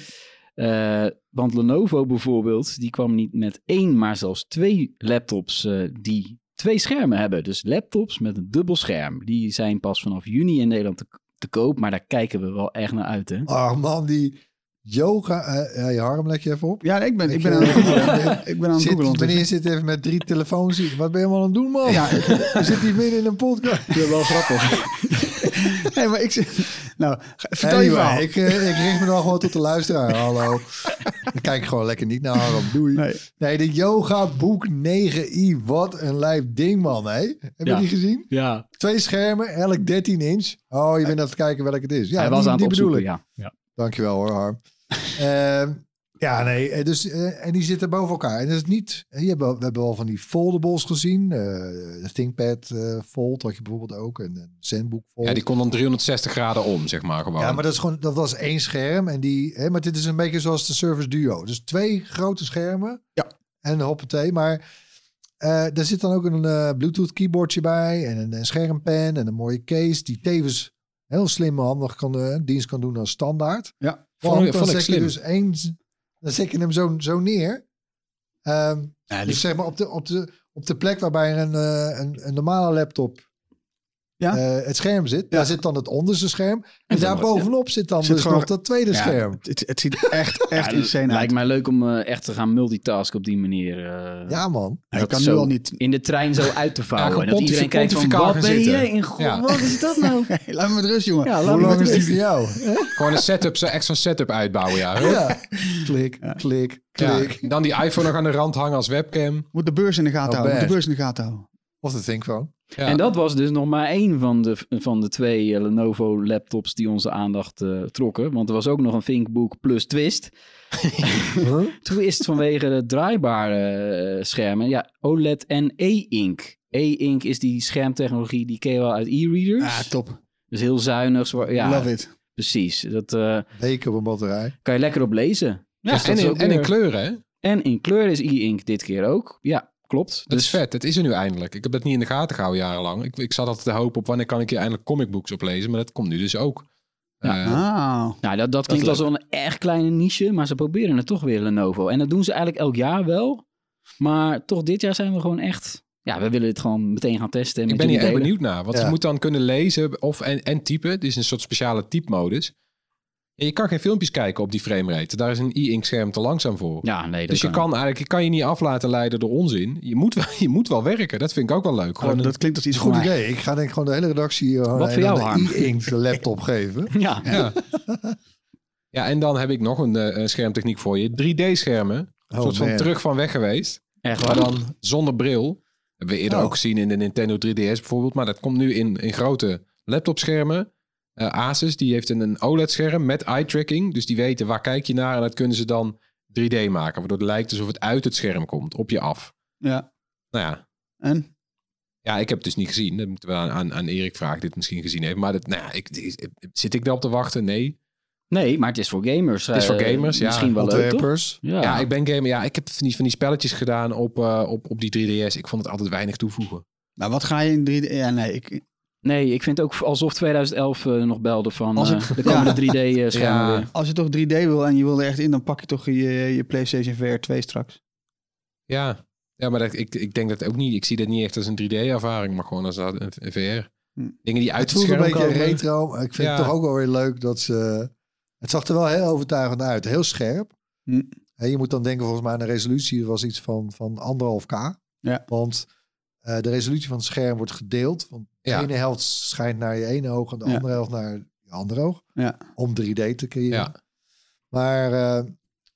[SPEAKER 7] Eh, want Lenovo bijvoorbeeld, die kwam niet met één, maar zelfs twee laptops eh, die twee schermen hebben. Dus laptops met een dubbel scherm. Die zijn pas vanaf juni in Nederland te, te koop. Maar daar kijken we wel echt naar uit, hè?
[SPEAKER 8] Oh man, die yoga... eh, ja, je harm leg je even op.
[SPEAKER 6] Ja, ik ben, ik
[SPEAKER 8] Ik,
[SPEAKER 6] ben aan het googlen. [laughs] Ik ben aan het
[SPEAKER 8] Zit,
[SPEAKER 6] googlen.
[SPEAKER 8] wanneer je zit even met drie telefoons. Wat ben je allemaal aan het doen, man?
[SPEAKER 6] Ja, [laughs]
[SPEAKER 8] Je zit hier midden in een podcast.
[SPEAKER 6] dat is wel grappig. [laughs] [laughs] nee, maar ik zit... Nou, vertel je verhaal.
[SPEAKER 8] ik, eh, ik richt me dan gewoon tot de luisteraar. Hallo. Ik kijk gewoon lekker niet naar Harm. Doei. Nee,
[SPEAKER 6] Nee.
[SPEAKER 8] de Yoga Book 9i. Wat een lijf ding, man. Hè? Heb je
[SPEAKER 7] Ja.
[SPEAKER 8] die gezien?
[SPEAKER 7] Ja,
[SPEAKER 8] Twee schermen, elk 13 inch. Oh, je bent aan het kijken welke het is. Ja,
[SPEAKER 7] hij was
[SPEAKER 8] die,
[SPEAKER 7] aan het
[SPEAKER 8] die bedoel
[SPEAKER 7] opzoeken,
[SPEAKER 8] ik.
[SPEAKER 7] ja. ja.
[SPEAKER 8] Dankjewel hoor, Harm. Ehm, ja, nee, eh, dus, eh, en die zitten boven elkaar. En dat is niet, eh, je hebt we hebben wel van die foldables gezien. de ThinkPad Fold had je bijvoorbeeld ook. En een ZenBook Fold.
[SPEAKER 9] Ja, die kon dan 360 graden om, zeg maar gewoon.
[SPEAKER 8] Ja, maar dat, is gewoon, dat was één scherm. En die, hè, maar dit is een beetje zoals de Surface Duo. Dus twee grote schermen.
[SPEAKER 6] Ja.
[SPEAKER 8] En hoppatee. Maar daar zit dan ook een Bluetooth keyboardje bij. En een, een schermpen en een mooie case. Die tevens heel slim en handig kan, dienst kan doen als standaard.
[SPEAKER 6] Ja.
[SPEAKER 9] Vond- vond ik slim.
[SPEAKER 8] dus één... Dan zet je hem zo, zo neer. Ehm,
[SPEAKER 6] Ja,
[SPEAKER 8] dus zeg maar op de, op de, op de plek waarbij een, eh, een, een normale laptop
[SPEAKER 6] Ja.
[SPEAKER 8] eh, het scherm zit.
[SPEAKER 6] Ja.
[SPEAKER 8] Daar zit dan het onderste scherm. En
[SPEAKER 7] dan
[SPEAKER 8] daar bovenop zit dan
[SPEAKER 6] Zit
[SPEAKER 8] dus
[SPEAKER 6] gewoon-
[SPEAKER 8] nog dat tweede
[SPEAKER 6] Ja,
[SPEAKER 8] scherm.
[SPEAKER 6] Het, het ziet echt, [laughs] echt
[SPEAKER 7] Ja,
[SPEAKER 6] insane uit.
[SPEAKER 7] Lijkt mij leuk om eh, echt te gaan multitasken op die manier. eh,
[SPEAKER 8] Ja, man.
[SPEAKER 7] Dat
[SPEAKER 6] kan nu
[SPEAKER 7] zo
[SPEAKER 6] al niet...
[SPEAKER 7] in de trein zo uit te vouwen. En dat iedereen kijkt van, wat ben je in god,
[SPEAKER 9] Ja.
[SPEAKER 7] wat is dat nou? [laughs]
[SPEAKER 6] Hey, laat me met rust, jongen.
[SPEAKER 7] Ja, laat
[SPEAKER 8] Hoe lang is die voor jou? [laughs]
[SPEAKER 9] Gewoon een setup, zo extra setup uitbouwen, ja.
[SPEAKER 8] Ja. Klik, klik,
[SPEAKER 9] Ja,
[SPEAKER 8] klik.
[SPEAKER 9] Dan die iPhone nog aan de rand hangen als webcam.
[SPEAKER 6] Moet de beurs in de gaten
[SPEAKER 8] Oh,
[SPEAKER 6] houden. Moet de beurs in de gaten houden.
[SPEAKER 8] Of de ThinkPhone.
[SPEAKER 9] Ja.
[SPEAKER 7] En dat was dus nog maar één van de, van de twee eh, Lenovo laptops die onze aandacht eh, trokken. Want er was ook nog een ThinkBook plus Twist. [laughs] [laughs] Twist vanwege de draaibare eh, schermen. Ja, OLED en E-Ink. E-Ink is die schermtechnologie, die ken je wel uit e-readers.
[SPEAKER 6] Ah, top.
[SPEAKER 7] Dus heel zuinig. zwaar- Ja,
[SPEAKER 6] Love it.
[SPEAKER 7] precies. Dat eh,
[SPEAKER 8] Weken op een batterij.
[SPEAKER 7] kan je lekker op lezen.
[SPEAKER 9] Ja,
[SPEAKER 7] Dus
[SPEAKER 9] en, in, kleuren, hè?
[SPEAKER 7] En in kleur is e-ink dit keer ook. Ja, klopt.
[SPEAKER 9] Dat
[SPEAKER 7] Dus
[SPEAKER 9] is vet. Het is er nu eindelijk. Ik heb dat niet in de gaten gehouden jarenlang. Ik, ik zat altijd te hopen op wanneer kan ik hier eindelijk comicbooks oplezen. Maar dat komt nu dus ook.
[SPEAKER 7] Ja.
[SPEAKER 9] Eh,
[SPEAKER 6] Ah.
[SPEAKER 7] Nou, dat, dat klinkt
[SPEAKER 9] is
[SPEAKER 7] als wel een erg kleine niche, maar ze proberen het toch weer Lenovo. En dat doen ze eigenlijk elk jaar wel. Maar toch dit jaar zijn we gewoon echt... Ja, we willen het gewoon meteen gaan testen. en
[SPEAKER 9] ik ben hier benieuwd naar. Want
[SPEAKER 8] Ja.
[SPEAKER 9] je moet dan kunnen lezen of en, en typen. Het is een soort speciale typemodus. En je kan geen filmpjes kijken op die framerate. Daar is een e-ink scherm te langzaam voor.
[SPEAKER 7] Ja, nee, dat
[SPEAKER 9] dus je kan eigenlijk je kan je niet af laten leiden door onzin. Je moet, wel, [laughs] je moet wel werken. Dat vind ik ook wel leuk. Gewoon
[SPEAKER 6] Oh,
[SPEAKER 9] een-
[SPEAKER 6] dat klinkt als iets
[SPEAKER 8] Goed idee. Ik ga denk ik gewoon de hele redactie eh,
[SPEAKER 7] Wat voor jou,
[SPEAKER 8] een e-ink laptop geven. [laughs]
[SPEAKER 7] Ja,
[SPEAKER 9] ja. [laughs] ja, en dan heb ik nog een eh, schermtechniek voor je. 3D-schermen. Een soort van
[SPEAKER 8] man.
[SPEAKER 9] terug van weg geweest.
[SPEAKER 7] echt
[SPEAKER 9] Maar dan zonder bril. Hebben we eerder
[SPEAKER 8] Oh.
[SPEAKER 9] ook gezien in de Nintendo 3DS bijvoorbeeld. Maar dat komt nu in, in grote laptopschermen. Eh, Asus die heeft een, een OLED-scherm met eye-tracking. Dus die weten waar kijk je naar. En dat kunnen ze dan 3D maken. Waardoor het lijkt alsof het uit het scherm komt. Op je af.
[SPEAKER 6] Ja.
[SPEAKER 9] Nou ja.
[SPEAKER 6] En?
[SPEAKER 9] Ja, ik heb het dus niet gezien. Dat moeten we aan, aan, aan Erik vragen. die dit misschien gezien heeft. Maar dat, nou ja, ik, ik- zit ik daarop te wachten? Nee.
[SPEAKER 7] Nee, maar het is voor gamers.
[SPEAKER 9] Het is voor
[SPEAKER 7] eh,
[SPEAKER 9] gamers, ja.
[SPEAKER 7] Misschien wel leuk?
[SPEAKER 8] Ontwerpers.
[SPEAKER 7] Ja.
[SPEAKER 9] Ja, ik ben gamer. Ja, ik heb van die, van die spelletjes gedaan op, eh, op, op die 3DS. Ik vond het altijd weinig toevoegen.
[SPEAKER 6] Nou, wat ga je in 3D... Ja, nee, ik...
[SPEAKER 7] Nee, ik vind ook alsof 2011 eh, nog belde van
[SPEAKER 6] Als
[SPEAKER 7] eh, de komende [laughs]
[SPEAKER 6] Ja.
[SPEAKER 7] 3D-schermen
[SPEAKER 9] Ja.
[SPEAKER 7] weer.
[SPEAKER 6] Als je toch 3D wil en je wil er echt in, dan pak je toch je, je PlayStation VR 2 straks.
[SPEAKER 9] Ja, ja maar dat, ik, ik denk dat ook niet. Ik zie dat niet echt als een 3D-ervaring, maar gewoon als een, een VR.
[SPEAKER 6] Hm.
[SPEAKER 9] Dingen die uit
[SPEAKER 8] Het
[SPEAKER 9] het,
[SPEAKER 8] voelt een
[SPEAKER 9] scherm
[SPEAKER 8] beetje
[SPEAKER 9] komen.
[SPEAKER 8] retro. maar Ik vind
[SPEAKER 9] Ja.
[SPEAKER 8] het toch ook wel weer leuk dat ze... Het zag er wel heel overtuigend uit. Heel scherp.
[SPEAKER 6] Hm.
[SPEAKER 8] En je moet dan denken volgens mij aan de resolutie was iets van, van anderhalf k.
[SPEAKER 6] Ja.
[SPEAKER 8] Want eh, de resolutie van het scherm wordt gedeeld. Want de
[SPEAKER 9] Ja.
[SPEAKER 8] ene helft schijnt naar je ene oog en de
[SPEAKER 6] Ja.
[SPEAKER 8] andere helft naar je andere oog.
[SPEAKER 6] Ja.
[SPEAKER 8] Om 3D te creëren.
[SPEAKER 9] Ja.
[SPEAKER 8] Maar eh,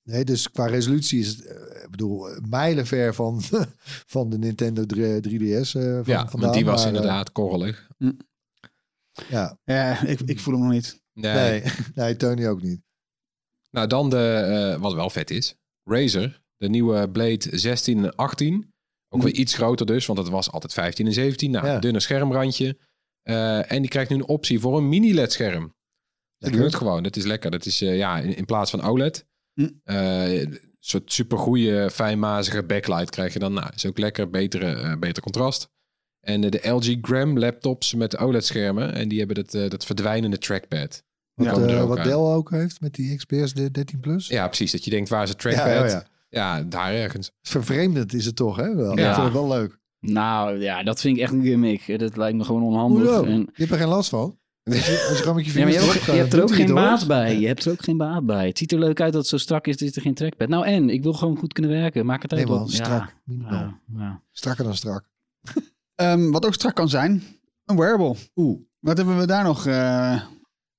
[SPEAKER 8] nee, dus qua resolutie is het, eh, ik bedoel, mijlenver van, [laughs] van de Nintendo 3DS. eh van,
[SPEAKER 9] Ja,
[SPEAKER 8] vandaan,
[SPEAKER 9] want die was
[SPEAKER 8] maar,
[SPEAKER 9] inderdaad korrelig.
[SPEAKER 8] ja,
[SPEAKER 6] Ja, ik, ik voel hem nog niet.
[SPEAKER 9] Nee.
[SPEAKER 8] nee, [laughs] nee, Tony ook niet.
[SPEAKER 9] Nou, dan de, eh, wat wel vet is. Razer, de nieuwe Blade 16 en 18. Ook weer iets groter dus, want het was altijd 15 en 17. Nou,
[SPEAKER 8] Ja.
[SPEAKER 9] dunne schermrandje. Eh, en die krijgt nu een optie voor een mini-LED-scherm. Dat gebeurt gewoon, dat is lekker. Dat is eh, ja, in, in plaats van OLED.
[SPEAKER 6] Hm.
[SPEAKER 9] eh, een soort supergoeie, fijnmazige backlight krijg je dan. Nou, is ook lekker, betere, eh, beter contrast. En eh, de LG Gram laptops met OLED-schermen. En die hebben dat, eh, dat verdwijnende trackpad.
[SPEAKER 8] Wat, eh,
[SPEAKER 9] ook
[SPEAKER 8] wat. Dell ook heeft met die XPS 13 Plus.
[SPEAKER 9] Ja, precies. Dat je denkt, waar is het
[SPEAKER 8] Ja,
[SPEAKER 9] trackpad?
[SPEAKER 8] ja,
[SPEAKER 9] Ja,
[SPEAKER 8] ja.
[SPEAKER 9] daar ergens.
[SPEAKER 8] Vervreemdend is het toch, hè? Wel.
[SPEAKER 7] Ja.
[SPEAKER 8] Ik vind het wel leuk.
[SPEAKER 7] Nou ja, dat vind ik echt een gimmick. Dat lijkt me gewoon onhandig.
[SPEAKER 8] Hoezo?
[SPEAKER 7] En,
[SPEAKER 8] Je hebt er geen last van. Als je, je gewoon met je
[SPEAKER 7] ja, je, hebt ook- je hebt er ook geen baat bij. Je hebt er ook geen baat bij. Het ziet er leuk uit dat het zo strak is, is er geen trackpad. Nou en, ik wil gewoon goed kunnen werken. Maak het uit.
[SPEAKER 8] Nee man,
[SPEAKER 7] wat-
[SPEAKER 8] strak. Minimaal.
[SPEAKER 7] Ja, ja.
[SPEAKER 8] Strakker dan strak. [laughs]
[SPEAKER 6] Ehm, wat ook strak kan zijn, een wearable.
[SPEAKER 8] Oeh.
[SPEAKER 6] Wat hebben we daar nog? eh,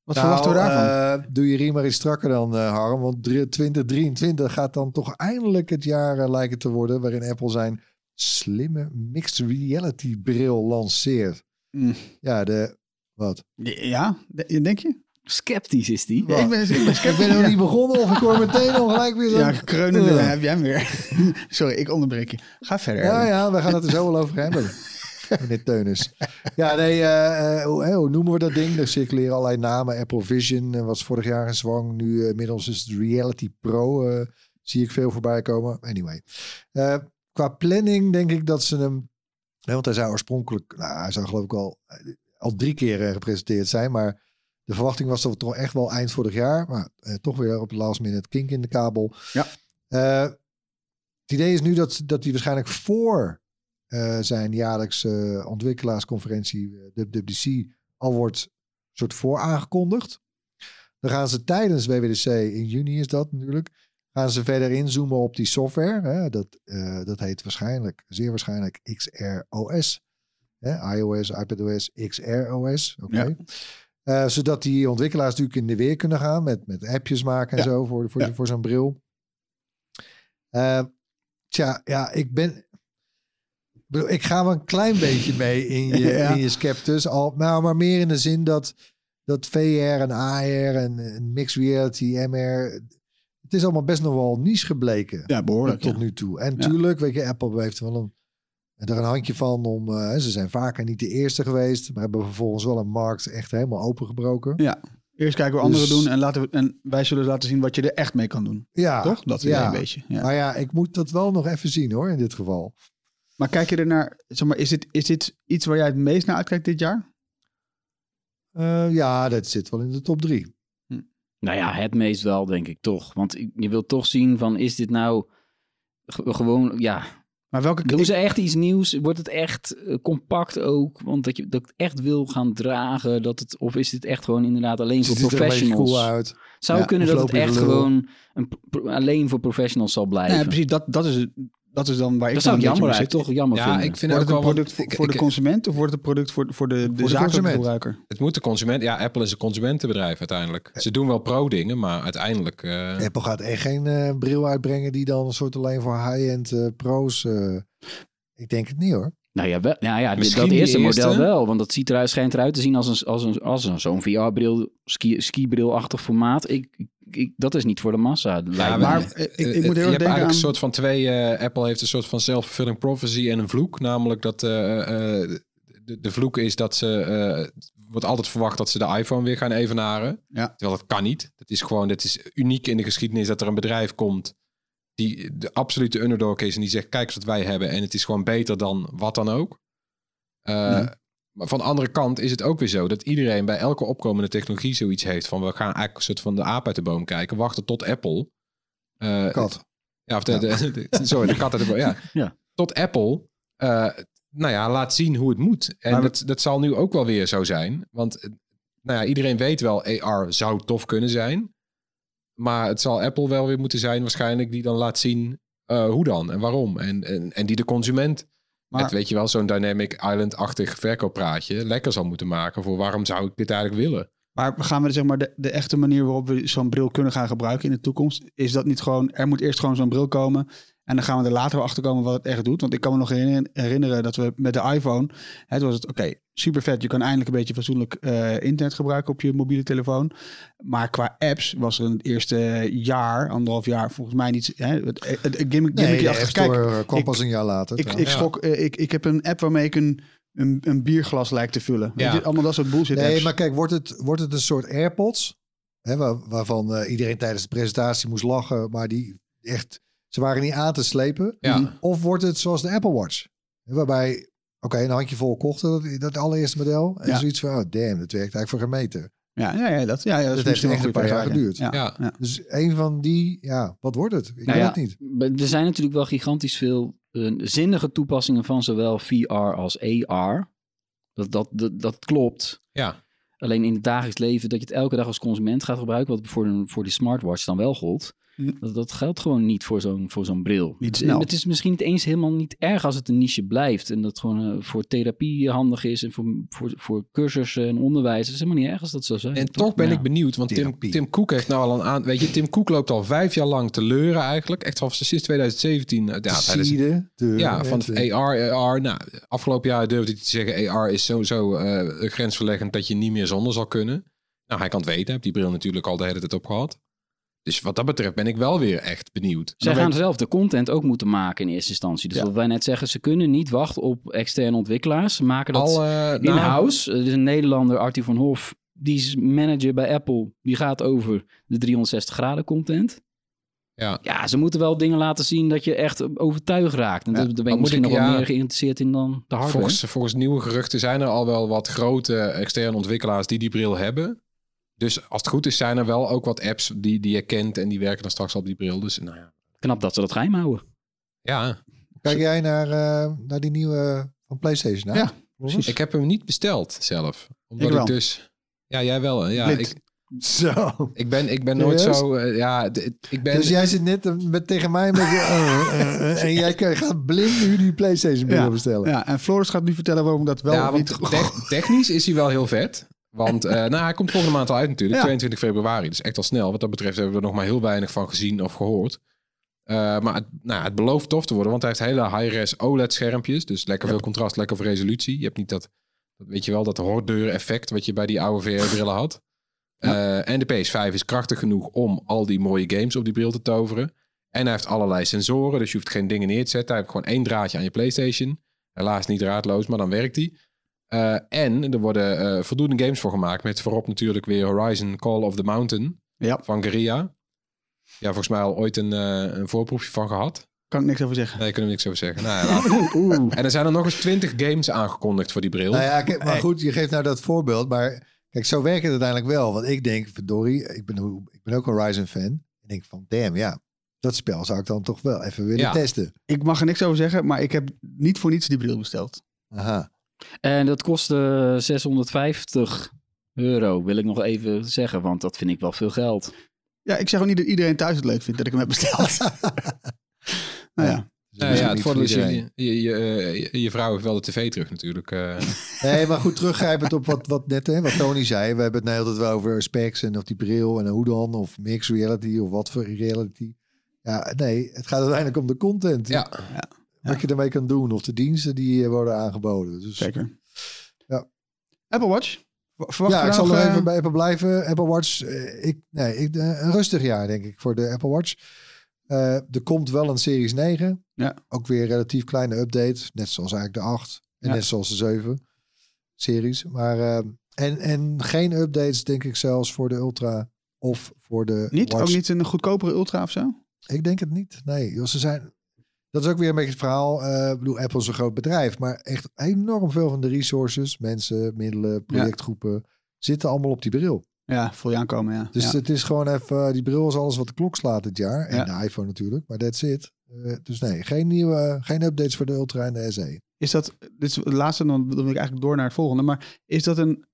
[SPEAKER 6] wat
[SPEAKER 8] Nou,
[SPEAKER 6] verwachten we daarvan?
[SPEAKER 8] eh, doe je riem maar iets strakker dan, eh, Harm. Want drie- 2023 gaat dan toch eindelijk het jaar eh, lijken te worden... waarin Apple zijn slimme mixed reality bril lanceert.
[SPEAKER 6] Mm.
[SPEAKER 8] Ja, de... Wat?
[SPEAKER 6] ja, de- denk je?
[SPEAKER 7] Sceptisch is die.
[SPEAKER 8] Wat?
[SPEAKER 6] Ik ben, ik ben
[SPEAKER 8] Ik
[SPEAKER 6] sceptisch.
[SPEAKER 8] ben nog
[SPEAKER 6] ja.
[SPEAKER 8] niet begonnen of ik hoor meteen al gelijk weer zo... [laughs]
[SPEAKER 6] Ja, kreunende heb jij hem weer. [laughs] Sorry, ik onderbreek je. Ga verder.
[SPEAKER 8] Ja, ja, we gaan het er zo wel over hebben. [laughs] Meneer Teunis. Ja, nee, eh, eh, hoe, noemen we dat ding? Er circuleren allerlei namen. Apple Vision eh, was vorig jaar een zwang. Nu eh, inmiddels is het Reality Pro. zie ik veel voorbij komen. Anyway. Qua planning denk ik dat ze hem... want hij zou oorspronkelijk... Nou, hij zou geloof ik al, al drie keer gepresenteerd zijn. Maar de verwachting was dat we toch echt wel eind vorig jaar... Maar toch weer op de last minute kink in de kabel.
[SPEAKER 6] Ja.
[SPEAKER 8] Het idee is nu dat, dat hij waarschijnlijk voor zijn jaarlijkse ontwikkelaarsconferentie, eh, de WWDC, al wordt soort voor aangekondigd. Dan gaan ze tijdens WWDC, in juni is dat natuurlijk, gaan ze verder inzoomen op die software. Hè? Dat, eh, dat heet waarschijnlijk, zeer waarschijnlijk XROS. Hè? iOS, iPadOS, XROS. Oké.
[SPEAKER 6] Ja.
[SPEAKER 8] Eh, zodat die ontwikkelaars natuurlijk in de weer kunnen gaan met, met appjes maken en
[SPEAKER 6] Ja.
[SPEAKER 8] zo voor, voor,
[SPEAKER 6] Ja.
[SPEAKER 8] voor zo'n bril. Eh, tja, ja, ik ben. Ik ga wel een klein beetje mee in je, [laughs]
[SPEAKER 6] Ja.
[SPEAKER 8] in je sceptus. Al, maar, maar meer in de zin dat, dat VR en AR en, en mixed reality, MR... Het is allemaal best nog wel niche gebleken.
[SPEAKER 6] Ja, behoorlijk.
[SPEAKER 8] tot
[SPEAKER 6] ja.
[SPEAKER 8] nu toe. En tuurlijk, weet je, Apple heeft wel een, er een handje van om... eh, ze zijn vaker niet de eerste geweest, maar hebben vervolgens wel een markt echt helemaal opengebroken.
[SPEAKER 6] Ja. Eerst kijken wat anderen
[SPEAKER 8] Dus-
[SPEAKER 6] doen en, laten we, en wij zullen laten zien wat je er echt mee kan doen.
[SPEAKER 8] Ja,
[SPEAKER 6] Toch? Dat is
[SPEAKER 8] ja.
[SPEAKER 6] een beetje. Ja.
[SPEAKER 8] Maar ja, ik moet dat wel nog even zien hoor, in dit geval.
[SPEAKER 6] Maar kijk je er naar, zeg maar, is dit, is dit iets waar jij het meest naar uitkijkt dit jaar?
[SPEAKER 8] Eh, ja, dat zit wel in de top drie.
[SPEAKER 7] Nou ja, het meest wel, denk ik toch. Want ik- je wilt toch zien van, is dit nou ge- gewoon, ja...
[SPEAKER 6] Maar welke...
[SPEAKER 7] Doen ze echt iets nieuws? Wordt het echt eh, compact ook? Want dat je dat echt wil gaan dragen, dat het, of is dit echt gewoon inderdaad alleen voor
[SPEAKER 8] Ziet er een beetje
[SPEAKER 7] professionals?
[SPEAKER 8] cool uit.
[SPEAKER 7] Zou
[SPEAKER 6] Ja,
[SPEAKER 7] kunnen dat het echt gewoon een, alleen voor professionals zal blijven.
[SPEAKER 6] Nee, precies. Dat, dat, is, het- dat is dan waar ik
[SPEAKER 7] dat
[SPEAKER 6] dan
[SPEAKER 7] jammer uit, toch jammer
[SPEAKER 9] Ja,
[SPEAKER 7] vinden.
[SPEAKER 9] ik vind
[SPEAKER 6] Wordt
[SPEAKER 9] ook
[SPEAKER 6] het een
[SPEAKER 9] wel...
[SPEAKER 6] product
[SPEAKER 9] want
[SPEAKER 6] voor,
[SPEAKER 9] ik-
[SPEAKER 6] de consument of wordt het een product voor, voor de, de,
[SPEAKER 8] de
[SPEAKER 6] zakelijke
[SPEAKER 8] consument.
[SPEAKER 6] gebruiker?
[SPEAKER 9] Het moet de consument... Ja, Apple is een consumentenbedrijf uiteindelijk. Ze doen wel pro-dingen, maar uiteindelijk... eh,
[SPEAKER 8] Apple gaat echt geen eh, bril uitbrengen die dan een soort alleen voor high-end eh, pro's... eh, ik denk het niet hoor.
[SPEAKER 7] Nou ja, wel, nou ja
[SPEAKER 9] Misschien
[SPEAKER 7] dat eerste
[SPEAKER 9] eerste.
[SPEAKER 7] model wel. Want dat ziet eruit, schijnt eruit te zien als, een, als, een, als een, zo'n VR-bril, ski, skibrilachtig formaat. Ik, ik, dat is niet voor de massa.
[SPEAKER 9] Ja,
[SPEAKER 6] maar ik- ik moet
[SPEAKER 9] je
[SPEAKER 6] heel erg
[SPEAKER 9] hebt
[SPEAKER 6] denken
[SPEAKER 9] eigenlijk
[SPEAKER 6] aan-
[SPEAKER 9] een soort van twee... eh, Apple heeft een soort van self-fulfilling prophecy en een vloek. Namelijk dat eh, eh, de, de vloek is dat ze... eh, wordt altijd verwacht dat ze de iPhone weer gaan evenaren.
[SPEAKER 6] Ja.
[SPEAKER 9] Terwijl dat kan niet. Dat is gewoon... Dat is uniek in de geschiedenis dat er een bedrijf komt... die de absolute underdog is en die zegt... kijk eens wat wij hebben en het is gewoon beter dan wat dan ook. Eh,
[SPEAKER 6] Ja.
[SPEAKER 9] Maar van de andere kant is het ook weer zo dat iedereen bij elke opkomende technologie zoiets heeft van we gaan eigenlijk een soort van de aap uit de boom kijken, wachten tot Apple. eh,
[SPEAKER 8] Kat.
[SPEAKER 9] ja, of de, de- de- sorry, de kat uit de boom. Ja. [laughs]
[SPEAKER 7] Ja.
[SPEAKER 9] Tot Apple, eh, nou ja, laat zien hoe het moet. En
[SPEAKER 6] Maar we-
[SPEAKER 9] dat, dat zal nu ook wel weer zo zijn. Want eh, nou ja, iedereen weet wel, AR zou tof kunnen zijn. Maar het zal Apple wel weer moeten zijn waarschijnlijk die dan laat zien hoe dan en waarom. En, en, en die de consument
[SPEAKER 6] Maar-
[SPEAKER 9] met, weet je wel, zo'n Dynamic Island-achtig verkooppraatje lekker zal moeten maken voor waarom zou ik dit eigenlijk willen.
[SPEAKER 6] Maar gaan we zeg maar de, de echte manier waarop we zo'n bril kunnen gaan gebruiken in de toekomst, is dat niet gewoon, er moet eerst gewoon zo'n bril komen en dan gaan we er later wel achter komen wat het echt doet. Want ik kan me nog herinner- herinneren dat we met de iPhone, het was het, oké, super vet, je kan eindelijk een beetje fatsoenlijk eh, internet gebruiken op je mobiele telefoon. Maar qua apps was er in het eerste jaar, anderhalf jaar, volgens mij niet, hè, het, het, het gimmick,
[SPEAKER 8] Nee, de
[SPEAKER 6] achter. Kijk,
[SPEAKER 8] eh, kwam
[SPEAKER 6] ik-
[SPEAKER 8] pas een jaar later.
[SPEAKER 6] ik, ik, eh, ik, ik heb een app waarmee ik een, een, een bierglas lijkt te vullen. Weet
[SPEAKER 9] Ja.
[SPEAKER 6] je, allemaal dat soort bullshit
[SPEAKER 8] Nee,
[SPEAKER 6] apps.
[SPEAKER 8] maar kijk, wordt het, wordt het een soort AirPods? Hè, waar- waarvan eh, iedereen tijdens de presentatie moest lachen, maar die echt, ze waren niet aan te slepen.
[SPEAKER 9] Ja.
[SPEAKER 8] Of wordt het zoals de Apple Watch? Waarbij, oké, een handjevol kochten, dat, dat allereerste model. En
[SPEAKER 6] Ja.
[SPEAKER 8] zoiets van, oh damn, dat werkt eigenlijk voor geen meter.
[SPEAKER 6] Ja, ja, ja, dat, ja, ja, dat,
[SPEAKER 8] Dat
[SPEAKER 6] is
[SPEAKER 8] heeft echt een paar jaar geduurd.
[SPEAKER 6] Ja.
[SPEAKER 9] Ja.
[SPEAKER 8] Dus een van die, ja, wat wordt het? Ik
[SPEAKER 7] Nou
[SPEAKER 8] weet
[SPEAKER 7] ja,
[SPEAKER 8] het niet.
[SPEAKER 7] Er zijn natuurlijk wel gigantisch veel eh, zinnige toepassingen van zowel VR als AR. Dat, dat, dat, dat klopt.
[SPEAKER 9] Ja.
[SPEAKER 7] Alleen in het dagelijks leven dat je het elke dag als consument gaat gebruiken, wat voor, een, voor die smartwatch dan wel gold. Dat, dat geldt gewoon niet voor zo'n voor zo'n bril.
[SPEAKER 6] Niet snel.
[SPEAKER 7] Het is misschien niet eens helemaal niet erg als het een niche blijft. En dat gewoon eh, voor therapie handig is en voor, voor, voor cursussen en onderwijs. Het is helemaal niet erg als dat zo zijn.
[SPEAKER 9] En toch ben
[SPEAKER 7] Ja.
[SPEAKER 9] ik benieuwd, want Tim,
[SPEAKER 8] Therapie.
[SPEAKER 9] Tim Cook heeft nou al een aan. Weet je, Tim Cook loopt al vijf jaar lang te leuren eigenlijk. Echt al sinds 2017. eh, Ja, tijdens, ja van
[SPEAKER 8] het,
[SPEAKER 9] AR, AR. Nou, afgelopen jaar durfde hij te zeggen: AR is sowieso eh grensverleggend dat je niet meer zonder zal kunnen. Nou, hij kan het weten. Hij heeft die bril natuurlijk al de hele tijd op gehad. Dus wat dat betreft ben ik wel weer echt benieuwd.
[SPEAKER 7] Zij gaan zelf de content ook moeten maken in eerste instantie. Dus
[SPEAKER 6] Ja.
[SPEAKER 7] wat wij net zeggen, ze kunnen niet wachten op externe ontwikkelaars. Ze maken dat
[SPEAKER 9] eh, nou,
[SPEAKER 7] in-house. Er is een Nederlander, Arthur van Hof, die is manager bij Apple. Die gaat over de 360 graden content.
[SPEAKER 9] Ja.
[SPEAKER 7] Ja, ze moeten wel dingen laten zien dat je echt overtuigd raakt. En
[SPEAKER 6] Ja.
[SPEAKER 7] daar ben ik misschien
[SPEAKER 9] ik-
[SPEAKER 7] nog wel meer geïnteresseerd in dan de hardware.
[SPEAKER 9] Volgens, volgens nieuwe geruchten zijn er al wel wat grote externe ontwikkelaars die die bril hebben. Dus als het goed is, zijn er wel ook wat apps die, die je kent en die werken dan straks al op die bril. Dus nou ja.
[SPEAKER 7] Knap dat ze dat geheim houden.
[SPEAKER 9] Ja,
[SPEAKER 8] Kijk jij naar, eh, naar die nieuwe van PlayStation? Hè?
[SPEAKER 6] Ja,
[SPEAKER 8] Precies.
[SPEAKER 9] ik heb hem niet besteld zelf. Omdat
[SPEAKER 6] Ik
[SPEAKER 9] dus... Ja, jij wel. Ja, ik,
[SPEAKER 8] Zo.
[SPEAKER 9] ik ben, ik ben nooit
[SPEAKER 8] Serieus?
[SPEAKER 9] zo... eh, ja, ik ben...
[SPEAKER 8] Dus jij zit net eh, met, tegen mij met eh, en jij [laughs] gaat blind nu die PlayStation bril
[SPEAKER 6] Ja.
[SPEAKER 8] bestellen.
[SPEAKER 6] Ja, en Floris gaat nu vertellen waarom dat wel
[SPEAKER 9] ja,
[SPEAKER 6] of niet...
[SPEAKER 9] want te- technisch is hij wel heel vet. Want eh, nou, hij komt volgende maand al uit natuurlijk,
[SPEAKER 6] Ja.
[SPEAKER 9] 22 februari. Dus echt al snel. Wat dat betreft hebben we er nog maar heel weinig van gezien of gehoord. Eh, maar het, nou, het belooft tof te worden, want hij heeft hele high-res OLED-schermpjes. Dus lekker veel contrast, lekker veel resolutie. Je hebt niet dat, weet je wel, dat hoordeur-effect wat je bij die oude VR-brillen had. Eh, en de PS5 is krachtig genoeg om al die mooie games op die bril te toveren. En hij heeft allerlei sensoren, dus je hoeft geen dingen neer te zetten. Hij heeft gewoon één draadje aan je PlayStation. Helaas niet draadloos, maar dan werkt hij. Eh, en er worden eh, voldoende games voor gemaakt. Met voorop natuurlijk weer Horizon Call of the Mountain
[SPEAKER 6] Ja.
[SPEAKER 9] van Guerrilla. Ja, volgens mij al ooit een, eh, een voorproefje van gehad.
[SPEAKER 6] Kan ik niks over zeggen.
[SPEAKER 9] Nee, kunnen we niks over zeggen. Nou, ja, [laughs] en er zijn er nog eens 20 games aangekondigd voor die bril.
[SPEAKER 8] Nou ja, kijk, maar goed, je geeft nou dat voorbeeld. Maar kijk, zo werkt het uiteindelijk wel. Want ik denk, verdorie, ik ben, ik ben ook een Horizon-fan. En ik denk van, damn, ja, dat spel zou ik dan toch wel even willen
[SPEAKER 9] Ja.
[SPEAKER 8] testen.
[SPEAKER 6] Ik mag er niks over zeggen, maar ik heb niet voor niets die bril besteld.
[SPEAKER 8] Aha.
[SPEAKER 7] En dat kostte 650 euro, wil ik nog even zeggen. Want dat vind ik wel veel geld.
[SPEAKER 6] Ja, ik zeg ook niet dat iedereen thuis het leuk vindt dat ik hem heb besteld. [laughs] nou ja.
[SPEAKER 8] Dus
[SPEAKER 9] Nou ja, het voordeel is,
[SPEAKER 8] voor
[SPEAKER 9] je,
[SPEAKER 8] iedereen.
[SPEAKER 9] je, je, eh, je- vrouw heeft wel de tv terug natuurlijk. eh. [laughs]
[SPEAKER 8] Nee, maar goed, teruggrijpend op wat, wat net, hè, wat Tony zei. We hebben het nou altijd wel over specs en of die bril en hoe dan. Of mixed reality of wat voor reality. Ja, nee, het gaat uiteindelijk om de content.
[SPEAKER 9] ja,
[SPEAKER 8] Wat je ermee kan doen. Of de diensten die eh, worden aangeboden. Dus,
[SPEAKER 6] Zeker.
[SPEAKER 8] Ja.
[SPEAKER 6] Apple Watch? Wa- Verwacht
[SPEAKER 8] Ja, ik zal
[SPEAKER 6] nog,
[SPEAKER 8] nog
[SPEAKER 6] eh,
[SPEAKER 8] even bij Apple blijven. Apple Watch, eh, ik, nee, ik, een rustig jaar denk ik voor de Apple Watch. Er komt wel een Series 9.
[SPEAKER 6] Ja.
[SPEAKER 8] Ook weer relatief kleine update. Net zoals eigenlijk de 8. En
[SPEAKER 6] Ja.
[SPEAKER 8] net zoals de 7 series. Maar, en, en geen updates denk ik zelfs voor de Ultra of voor de
[SPEAKER 6] Niet?
[SPEAKER 8] Watch.
[SPEAKER 6] Ook niet een goedkopere Ultra of zo?
[SPEAKER 8] Ik denk het niet. Nee, joh, ze zijn. Dat is ook weer een beetje het verhaal. Eh, ik bedoel, Apple is een groot bedrijf, maar echt enorm veel van de resources, mensen, middelen, projectgroepen, zitten allemaal op die bril.
[SPEAKER 6] Ja, voel je aankomen, ja.
[SPEAKER 8] Dus
[SPEAKER 6] ja.
[SPEAKER 8] het is gewoon even, die bril is alles wat de klok slaat dit jaar. En
[SPEAKER 6] Ja.
[SPEAKER 8] de iPhone natuurlijk, maar that's it. Eh, dus nee, geen nieuwe, geen updates voor de Ultra en de SE.
[SPEAKER 6] Is dat, dit is het laatste, dan wil ik eigenlijk door naar het volgende. Maar is dat een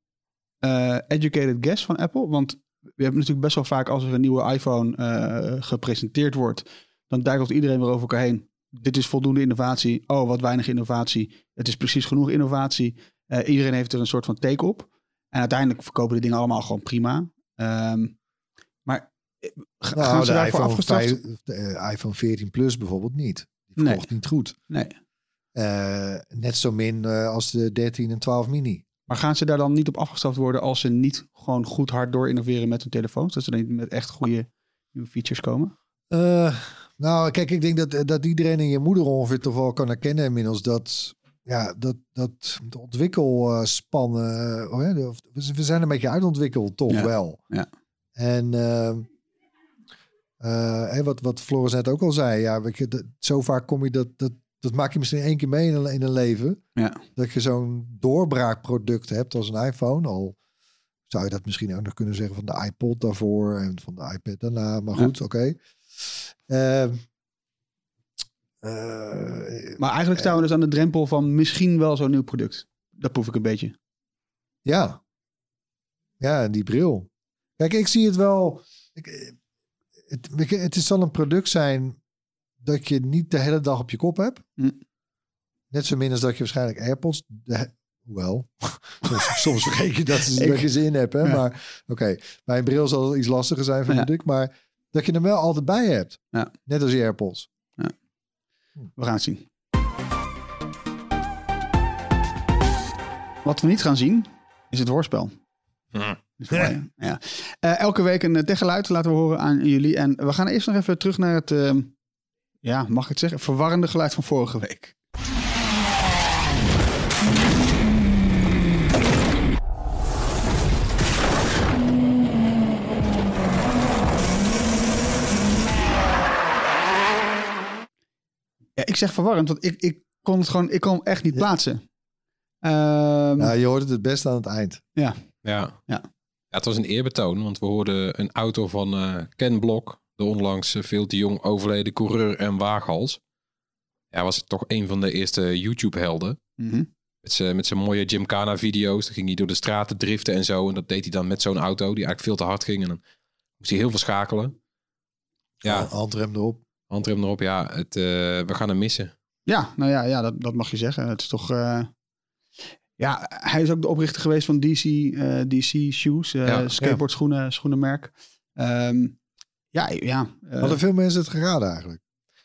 [SPEAKER 6] eh, educated guess van Apple? Want we hebben natuurlijk best wel vaak als er een nieuwe iPhone eh, gepresenteerd wordt, dan duikelt iedereen weer over elkaar heen. Dit is voldoende innovatie. Oh, wat weinig innovatie. Het is precies genoeg innovatie. Eh, iedereen heeft er een soort van take op. En uiteindelijk verkopen die dingen allemaal gewoon prima. Ehm, maar eh, ga- gaan
[SPEAKER 8] Nou,
[SPEAKER 6] ze
[SPEAKER 8] de
[SPEAKER 6] daarvoor
[SPEAKER 8] iPhone,
[SPEAKER 6] afgestraft?
[SPEAKER 8] 5, de, eh, iPhone 14 Plus bijvoorbeeld niet. Die
[SPEAKER 6] Nee.
[SPEAKER 8] verkocht niet goed.
[SPEAKER 6] Nee.
[SPEAKER 8] Net zo min als de 13 en 12 mini.
[SPEAKER 6] Maar gaan ze daar dan niet op afgestraft worden als ze niet gewoon goed hard door innoveren met hun telefoons? Dat ze dan niet met echt goede nieuwe features komen?
[SPEAKER 8] Eh, nou, kijk, ik denk dat, dat iedereen in je moeder ongeveer toch wel kan herkennen inmiddels dat, ja, dat, dat de ontwikkelspan, eh, oh ja, we zijn een beetje uitontwikkeld, toch
[SPEAKER 6] Ja,
[SPEAKER 8] wel.
[SPEAKER 6] ja.
[SPEAKER 8] En eh, eh, wat, wat Floris net ook al zei, ja, weet je, dat, zo vaak kom je dat, dat, dat maak je misschien één keer mee in een, in een leven.
[SPEAKER 6] Ja.
[SPEAKER 8] Dat je zo'n doorbraakproduct hebt als een iPhone. Al zou je dat misschien ook nog kunnen zeggen van de iPod daarvoor en van de iPad daarna. Maar
[SPEAKER 6] Ja.
[SPEAKER 8] goed, oké. Ehm, eh,
[SPEAKER 6] Maar eigenlijk staan we dus aan de drempel van misschien wel zo'n nieuw product. Dat proef ik een beetje.
[SPEAKER 8] ja. Ja, die bril. Kijk, ik zie het wel. Ik, eh, het, het is zal een product zijn dat je niet de hele dag op je kop hebt.
[SPEAKER 6] Hm.
[SPEAKER 8] Net zo min als dat je waarschijnlijk AirPods. Hoewel, [laughs] soms, soms [laughs] vergeet je dat, ze, dat je ze in hebt. Hè?
[SPEAKER 6] Ja.
[SPEAKER 8] Maar oké, bij een bril zal iets lastiger zijn, vind
[SPEAKER 6] Ja.
[SPEAKER 8] ik. Maar dat je hem wel altijd bij hebt.
[SPEAKER 6] Ja.
[SPEAKER 8] Net als je AirPods.
[SPEAKER 6] We gaan het zien. Wat we niet gaan zien, is het hoorspel. Mij, [laughs] ja. Eh, elke week een eh, techgeluid laten we horen aan jullie. En we gaan eerst nog even terug naar het, eh, ja, mag ik het zeggen, verwarrende geluid van vorige week. Ik zeg verwarrend, want ik, ik kon het gewoon, ik kon hem echt niet plaatsen. Ehm,
[SPEAKER 8] Nou, je hoort het het best aan het eind.
[SPEAKER 9] Ja.
[SPEAKER 6] Ja.
[SPEAKER 9] Ja, het was een eerbetoon, want we hoorden een auto van eh, Ken Blok, de onlangs eh, veel te jong overleden coureur en waaghals. Ja, was toch een van de eerste YouTube-helden.
[SPEAKER 6] mhm.
[SPEAKER 9] Met zijn met zijn mooie Gymkhana-video's. Dan ging hij door de straten driften en zo. En dat deed hij dan met zo'n auto die eigenlijk veel te hard ging. En dan moest hij heel veel schakelen. Ja,
[SPEAKER 8] Handrem erop.
[SPEAKER 9] Handrem erop. Ja, het, eh, we gaan hem missen.
[SPEAKER 6] Ja, nou ja, ja dat, dat mag je zeggen. Het is toch. eh, ja, hij is ook de oprichter geweest van DC, eh, DC Shoes, eh
[SPEAKER 9] Ja,
[SPEAKER 6] skateboardschoenen, schoenenmerk. Ehm, ja, ja.
[SPEAKER 8] Hadden veel mensen het geraden eigenlijk?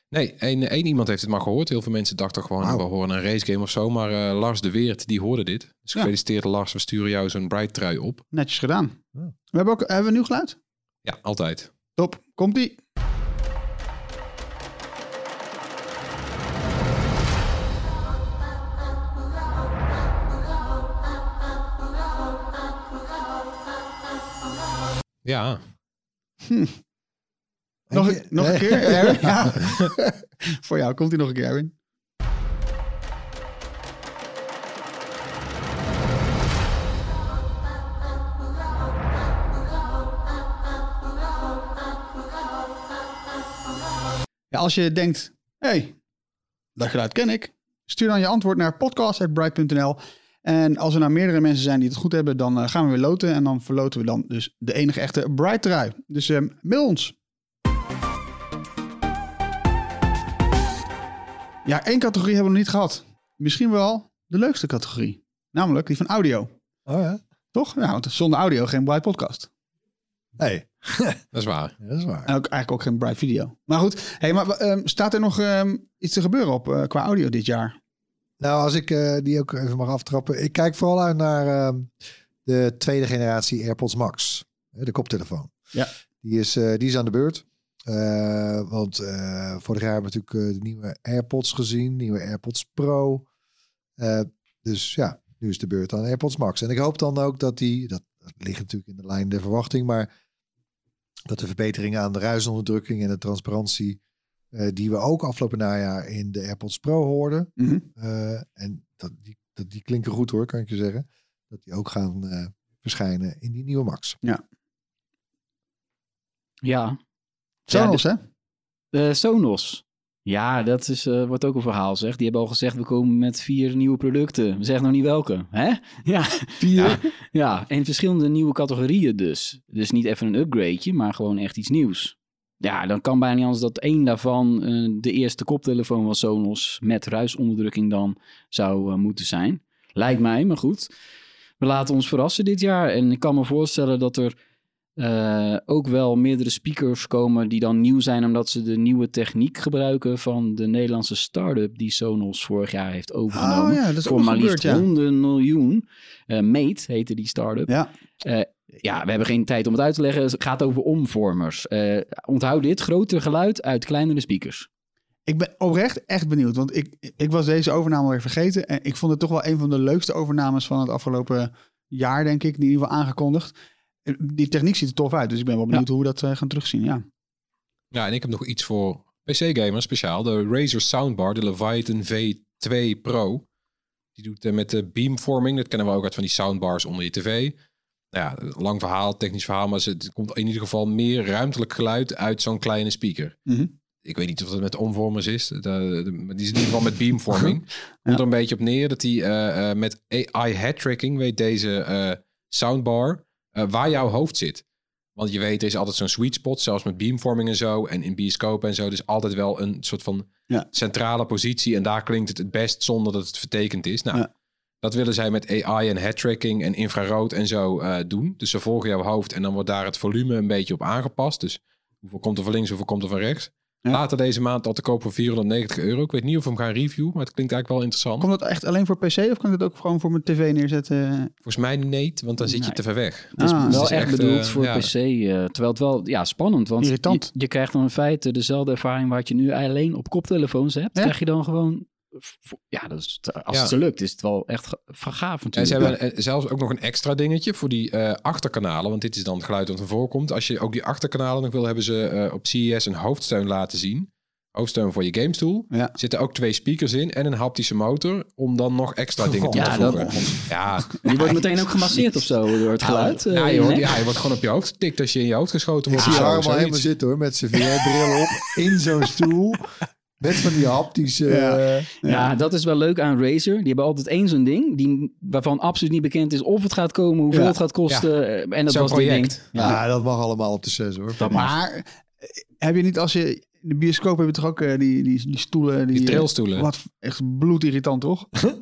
[SPEAKER 9] Nee, één, één iemand heeft het maar gehoord. Heel veel mensen dachten gewoon, we horen een racegame of zo. Maar eh, Lars de Weert, die hoorde dit. Dus
[SPEAKER 6] Ja.
[SPEAKER 9] gefeliciteerd Lars, we sturen jou zo'n Bright trui op.
[SPEAKER 6] Netjes gedaan.
[SPEAKER 8] Ja.
[SPEAKER 6] We hebben ook hebben we nieuw geluid?
[SPEAKER 9] Ja, altijd.
[SPEAKER 6] Top. Komt-ie.
[SPEAKER 9] Ja,
[SPEAKER 6] Nog,
[SPEAKER 8] Denk je-
[SPEAKER 6] nog een keer, Erwin? [laughs] Ja. [laughs] Voor jou komt hij nog een keer, Erwin. Ja, als je denkt, hé, hey, dat geluid ken ik. Stuur dan je antwoord naar podcast.bright.nl. En als er nou meerdere mensen zijn die het goed hebben, dan eh, gaan we weer loten. En dan verloten we dan dus de enige echte Bright trui. Dus eh, mail ons. Ja, één categorie hebben we nog niet gehad. Misschien wel de leukste categorie. Namelijk die van audio.
[SPEAKER 8] Oh ja?
[SPEAKER 6] Toch? Ja, want zonder audio geen Bright podcast.
[SPEAKER 8] Nee, [laughs]
[SPEAKER 9] dat is waar.
[SPEAKER 8] dat is waar.
[SPEAKER 6] En ook, eigenlijk ook geen Bright video. Maar goed, hey, maar, ehm, staat er nog ehm, iets te gebeuren op eh, qua audio dit jaar?
[SPEAKER 8] Nou, als ik eh, die ook even mag aftrappen. Ik kijk vooral uit naar ehm, de tweede generatie AirPods Max. De koptelefoon.
[SPEAKER 6] Ja.
[SPEAKER 8] Die is, eh, die is aan de beurt. Eh, want vorig jaar hebben we natuurlijk de nieuwe AirPods gezien. Nieuwe AirPods Pro. Dus ja, nu is de beurt aan AirPods Max. En ik hoop dan ook dat die... Dat, dat ligt natuurlijk in de lijn der verwachting. Maar dat de verbeteringen aan de ruisonderdrukking en de transparantie... eh, die we ook afgelopen najaar in de AirPods Pro hoorden...
[SPEAKER 6] Mhm.
[SPEAKER 8] eh, en dat, die, dat, die klinken goed hoor, kan ik je zeggen. Dat die ook gaan eh, verschijnen in die nieuwe Max.
[SPEAKER 7] Ja.
[SPEAKER 6] Sonos, hè?
[SPEAKER 7] Eh, Sonos. Ja, dat is, eh, wordt ook een verhaal, zeg. Die hebben al gezegd, we komen met vier nieuwe producten. We zeggen nog niet welke, hè? [laughs] Ja.
[SPEAKER 6] Vier?
[SPEAKER 7] Ja, ja, en verschillende nieuwe categorieën dus. Dus niet even een upgradeje, maar gewoon echt iets nieuws. Ja, dan kan bijna niet anders dat één daarvan eh, de eerste koptelefoon van Sonos met ruisonderdrukking dan zou eh, moeten zijn. Lijkt mij, maar goed. We laten ons verrassen dit jaar. En ik kan me voorstellen dat er eh, ook wel meerdere speakers komen die dan nieuw zijn omdat ze de nieuwe techniek gebruiken van de Nederlandse start-up die Sonos vorig jaar heeft overgenomen.
[SPEAKER 6] Oh ja, dat is
[SPEAKER 7] voor maar liefst
[SPEAKER 6] ja.
[SPEAKER 7] 100 miljoen. Eh Mate heette die start-up.
[SPEAKER 6] Ja.
[SPEAKER 7] Ja, we hebben geen tijd om het uit te leggen. Het gaat over omvormers. Eh, onthoud dit, groter geluid uit kleinere speakers.
[SPEAKER 6] Ik ben oprecht echt benieuwd. Want ik, ik was deze overname weer vergeten. En ik vond het toch wel een van de leukste overnames van het afgelopen jaar, denk ik. In ieder geval aangekondigd. Eh, Die techniek ziet er tof uit. Dus ik ben wel benieuwd hoe we dat eh, gaan terugzien. Ja.
[SPEAKER 9] Ja, en ik heb nog iets voor PC-gamers speciaal. De Razer Soundbar, de Leviathan V2 Pro. Die doet eh, met de beamforming. Dat kennen we ook uit van die soundbars onder je tv. Ja, lang verhaal, technisch verhaal. Maar ze- er komt in ieder geval meer ruimtelijk geluid uit zo'n kleine speaker.
[SPEAKER 6] Mhm.
[SPEAKER 9] Ik weet niet of dat met omvormers is. De, die is in ieder geval met beamvorming. [laughs] Komt er een beetje op neer dat hij eh, eh, met AI head tracking weet deze eh, soundbar waar jouw hoofd zit. Want je weet, er is altijd zo'n sweet spot, zelfs met beamvorming en zo. En in bioscoop en zo. Dus altijd wel een soort van
[SPEAKER 6] Ja.
[SPEAKER 9] centrale positie. En daar klinkt het het best zonder dat het vertekend is. Nou,
[SPEAKER 6] Ja.
[SPEAKER 9] Dat willen zij met AI en head tracking en infrarood en zo eh, doen. Dus ze volgen jouw hoofd en dan wordt daar het volume een beetje op aangepast. Dus hoeveel komt er van links, hoeveel komt er van rechts.
[SPEAKER 6] Ja.
[SPEAKER 9] Later deze maand al te koop voor 490 euro. Ik weet niet of we hem gaan reviewen, maar het klinkt eigenlijk wel interessant.
[SPEAKER 6] Komt dat echt alleen voor PC of kan ik dat ook gewoon voor mijn tv neerzetten?
[SPEAKER 9] Volgens mij niet, want dan zit je
[SPEAKER 6] Nee.
[SPEAKER 9] te ver weg.
[SPEAKER 7] Het is
[SPEAKER 6] Ah,
[SPEAKER 7] wel
[SPEAKER 9] het is
[SPEAKER 7] echt,
[SPEAKER 9] echt,
[SPEAKER 7] bedoeld
[SPEAKER 9] eh,
[SPEAKER 7] voor
[SPEAKER 9] ja.
[SPEAKER 7] PC. eh, terwijl het wel ja, spannend. Want
[SPEAKER 6] Irritant.
[SPEAKER 7] Je, je krijgt dan in feite dezelfde ervaring wat je nu alleen op koptelefoons hebt.
[SPEAKER 6] Ja.
[SPEAKER 7] Krijg je dan gewoon... Ja, dat is, als
[SPEAKER 9] Ja.
[SPEAKER 7] het zo lukt, is het wel echt ga- van gaaf
[SPEAKER 9] En
[SPEAKER 7] natuurlijk.
[SPEAKER 9] ze hebben zelfs ook nog een extra dingetje voor die eh, achterkanalen. Want dit is dan het geluid dat er voorkomt. Als je ook die achterkanalen nog wil, hebben ze eh, op CES een hoofdsteun laten zien. Hoofdsteun voor je gamestoel.
[SPEAKER 6] Ja.
[SPEAKER 9] Er zitten ook twee speakers in en een haptische motor. Om dan nog extra dingen
[SPEAKER 7] Ja,
[SPEAKER 9] te
[SPEAKER 7] dat-
[SPEAKER 9] voegen. Ja, [laughs]
[SPEAKER 7] Die wordt meteen ook gemasseerd of zo door het geluid.
[SPEAKER 9] ja,
[SPEAKER 7] eh,
[SPEAKER 9] je, wordt,
[SPEAKER 7] hè?
[SPEAKER 9] ja, je wordt gewoon op je hoofd getikt als je in je hoofd geschoten
[SPEAKER 8] Ik
[SPEAKER 9] wordt.
[SPEAKER 8] zie
[SPEAKER 9] of zo,
[SPEAKER 8] Harm al
[SPEAKER 9] zoiets.
[SPEAKER 8] helemaal zitten hoor, met zijn VR-bril op, in zo'n stoel. Met van die haptische...
[SPEAKER 6] Ja.
[SPEAKER 8] eh,
[SPEAKER 7] Ja, dat is wel leuk aan Razer. Die hebben altijd één zo'n ding, die, waarvan absoluut niet bekend is of het gaat komen, hoeveel
[SPEAKER 6] Ja.
[SPEAKER 7] het gaat kosten. eh, En dat was
[SPEAKER 9] project.
[SPEAKER 7] ding.
[SPEAKER 8] ja.
[SPEAKER 7] Ja,
[SPEAKER 8] dat mag allemaal op de 6 hoor.
[SPEAKER 7] dat.
[SPEAKER 6] Maar eh, heb je niet als je... In de bioscoop heb je toch ook die, die, die stoelen... Die,
[SPEAKER 9] Die trilstoelen.
[SPEAKER 6] Wat echt bloedirritant, toch? [laughs]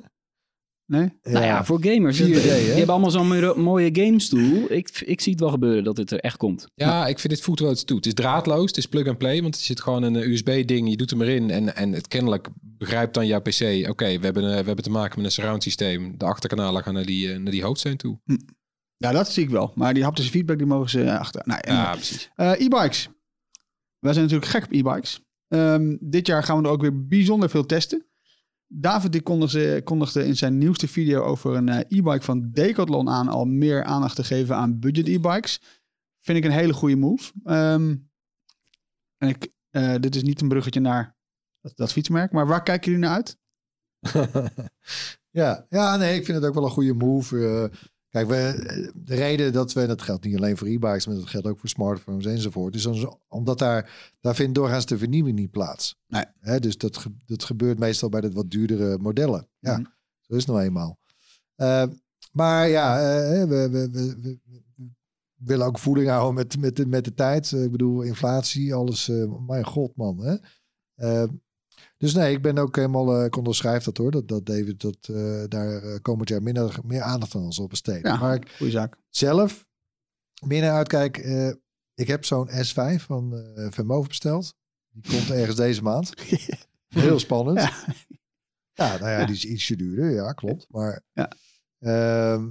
[SPEAKER 6] Nee?
[SPEAKER 7] Nou ja, voor gamers.
[SPEAKER 9] 4D,
[SPEAKER 7] die hebben allemaal zo'n mooie- gamestoel. Ik, ik zie het wel gebeuren dat het er echt komt.
[SPEAKER 9] Ja, ik vind dit voelt wel iets toe. Het is draadloos, het is plug and play, want er zit gewoon een USB-ding, je doet hem erin en, en het kennelijk begrijpt dan jouw PC, oké, we, hebben, eh, we hebben te maken met een surround systeem. De achterkanalen gaan naar die, eh, naar die hoofdsteen toe.
[SPEAKER 6] Ja, dat zie ik wel. Maar die haptische feedback, die mogen ze eh, achter. Nou,
[SPEAKER 9] Ja,
[SPEAKER 6] ja,
[SPEAKER 9] precies.
[SPEAKER 6] e-bikes. Wij zijn natuurlijk gek op e-bikes. Ehm, dit jaar gaan we er ook weer bijzonder veel testen. David die kondigde, in zijn nieuwste video over een eh, e-bike van Decathlon aan al meer aandacht te geven aan budget e-bikes. Vind ik een hele goede move. Ehm, en ik, eh, dit is niet een bruggetje naar dat, dat fietsmerk, maar waar kijken jullie naar uit? [laughs]
[SPEAKER 8] ja. ja, nee, ik vind het ook wel een goede move. Eh, kijk, we, de reden dat we, en dat geldt niet alleen voor e-bikes, maar dat geldt ook voor smartphones enzovoort, is omdat daar, daar vindt doorgaans de vernieuwing niet plaats.
[SPEAKER 6] Nee.
[SPEAKER 8] Dus dat, dat gebeurt meestal bij de wat duurdere modellen. Ja,
[SPEAKER 6] Mhm.
[SPEAKER 8] zo is het nou eenmaal. Eh, maar ja, eh, we, we, we, we- we willen ook voeding houden met, met, de, met de tijd. Eh, ik bedoel, inflatie, alles. eh, mijn god, man. Hè? Dus nee, ik ben ook helemaal, eh, ik onderschrijf dat hoor, dat, dat David dat, eh, daar eh, komend jaar minder, meer aandacht aan zal besteden.
[SPEAKER 6] Ja,
[SPEAKER 8] Maar ik
[SPEAKER 6] zaak.
[SPEAKER 8] zelf meer naar uitkijk, ik heb zo'n S5 van eh Vermoof besteld. Die komt [laughs] ergens deze maand. Heel spannend.
[SPEAKER 6] Ja.
[SPEAKER 8] Ja, nou ja, die is ietsje duurder, ja, klopt. Maar,
[SPEAKER 6] Ja.
[SPEAKER 8] ehm,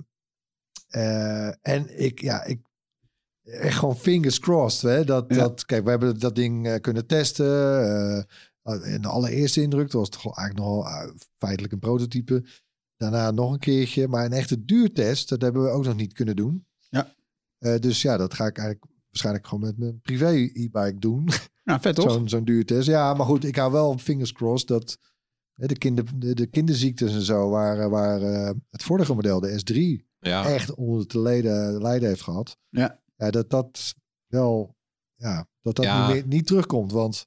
[SPEAKER 8] eh, en ik, ja, ik, echt gewoon fingers crossed, hè, dat,
[SPEAKER 6] Ja.
[SPEAKER 8] dat, kijk, we hebben dat ding kunnen testen. De allereerste indruk, dat was toch wel eigenlijk nogal eh, feitelijk een prototype. Daarna nog een keertje, maar een echte duurtest, dat hebben we ook nog niet kunnen doen.
[SPEAKER 6] Ja.
[SPEAKER 8] Eh, dus ja, dat ga ik eigenlijk waarschijnlijk gewoon met mijn privé e-bike doen.
[SPEAKER 6] Ja, vet toch?
[SPEAKER 8] Zo'n zo'n duurtest. Ja, maar goed, ik hou wel fingers crossed dat hè, de, kinder, de, de kinderziektes en zo, waar, waar eh, het vorige model, de S3,
[SPEAKER 9] Ja,
[SPEAKER 8] echt onder te lijden, lijden heeft gehad.
[SPEAKER 6] Ja.
[SPEAKER 8] ja dat dat wel, ja, dat dat
[SPEAKER 9] Ja.
[SPEAKER 8] niet, meer, niet terugkomt. Want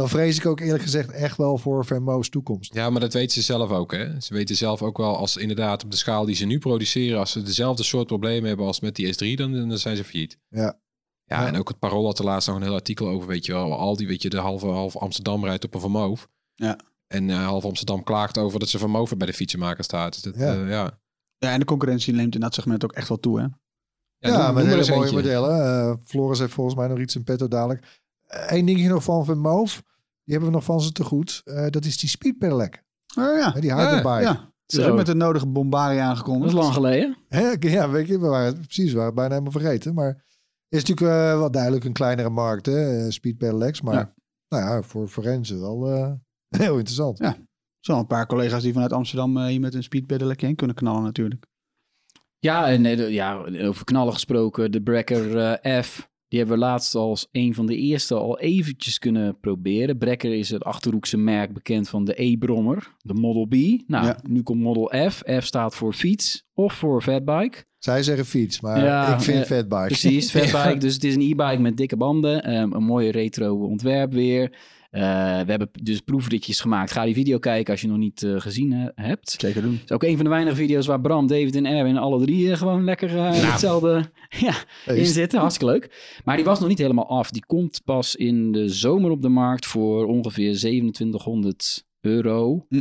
[SPEAKER 8] dan vrees ik ook eerlijk gezegd echt wel voor Vermo's toekomst.
[SPEAKER 9] ja, maar dat weten ze zelf ook. Hè? Ze weten zelf ook wel, als inderdaad op de schaal die ze nu produceren, als ze dezelfde soort problemen hebben als met die S3, dan, dan zijn ze failliet.
[SPEAKER 8] Ja.
[SPEAKER 9] Ja,
[SPEAKER 8] Ja.
[SPEAKER 9] en ook het Parool had er laatst nog een heel artikel over, weet je wel. Al die, weet je, de halve, half Amsterdam rijdt op een vermoof.
[SPEAKER 6] Ja.
[SPEAKER 9] En eh, half Amsterdam klaagt over dat ze vermoven bij de fietsenmaker staat. Dus dat,
[SPEAKER 8] Ja.
[SPEAKER 9] ja. ja.
[SPEAKER 6] Ja, en de concurrentie neemt in dat segment ook echt wel toe, hè?
[SPEAKER 8] Ja,
[SPEAKER 9] noem
[SPEAKER 8] met
[SPEAKER 9] maar
[SPEAKER 8] hele mooie
[SPEAKER 9] eentje.
[SPEAKER 8] modellen. Eh, Floris heeft volgens mij nog iets in petto dadelijk. Eén dingetje nog van Vermoof. Die hebben we nog van ze te goed. Eh, dat is die speed pedelec.
[SPEAKER 6] Oh ja,
[SPEAKER 8] Die hyperbike.
[SPEAKER 6] ja. Ze
[SPEAKER 7] Zo.
[SPEAKER 6] ook met de nodige bombarie
[SPEAKER 7] Dat
[SPEAKER 6] aangekondigd.
[SPEAKER 7] is lang geleden.
[SPEAKER 8] Hè, Ja, weet je, we waren, precies, we waren het bijna helemaal vergeten. Maar is natuurlijk eh, wel duidelijk een kleinere markt, hè? eh, Speed pedelecs. Maar
[SPEAKER 6] Ja.
[SPEAKER 8] nou ja, voor forensen wel eh, [laughs] heel interessant.
[SPEAKER 6] Ja. Er zijn al een paar collega's die vanuit Amsterdam hier met een speedpedelec heen kunnen knallen natuurlijk.
[SPEAKER 7] Ja, en ja, over knallen gesproken. De Brekker F. Die hebben we laatst als een van de eerste al eventjes kunnen proberen. Brekker is het Achterhoekse merk bekend van de E-brommer. De Model B. Nou,
[SPEAKER 6] Ja.
[SPEAKER 7] nu komt Model F. F staat voor fiets of voor fatbike.
[SPEAKER 8] Zij zeggen fiets, maar
[SPEAKER 7] Ja,
[SPEAKER 8] ik vind
[SPEAKER 7] eh,
[SPEAKER 8] fatbike.
[SPEAKER 7] Precies, [laughs] fatbike. Dus het is een e-bike met dikke banden. ehm, een mooie retro ontwerp weer. Eh, we hebben dus proefritjes gemaakt. Ga die video kijken als je nog niet eh, gezien eh, hebt.
[SPEAKER 6] Zeker doen.
[SPEAKER 7] Het is ook een van de weinige video's waar Bram, David en Erwin alle drie gewoon lekker eh, hetzelfde [laughs] ja, in zitten. Hartstikke leuk. Maar die was nog niet helemaal af. Die komt pas in de zomer op de markt voor ongeveer 2700 euro.
[SPEAKER 6] Hm.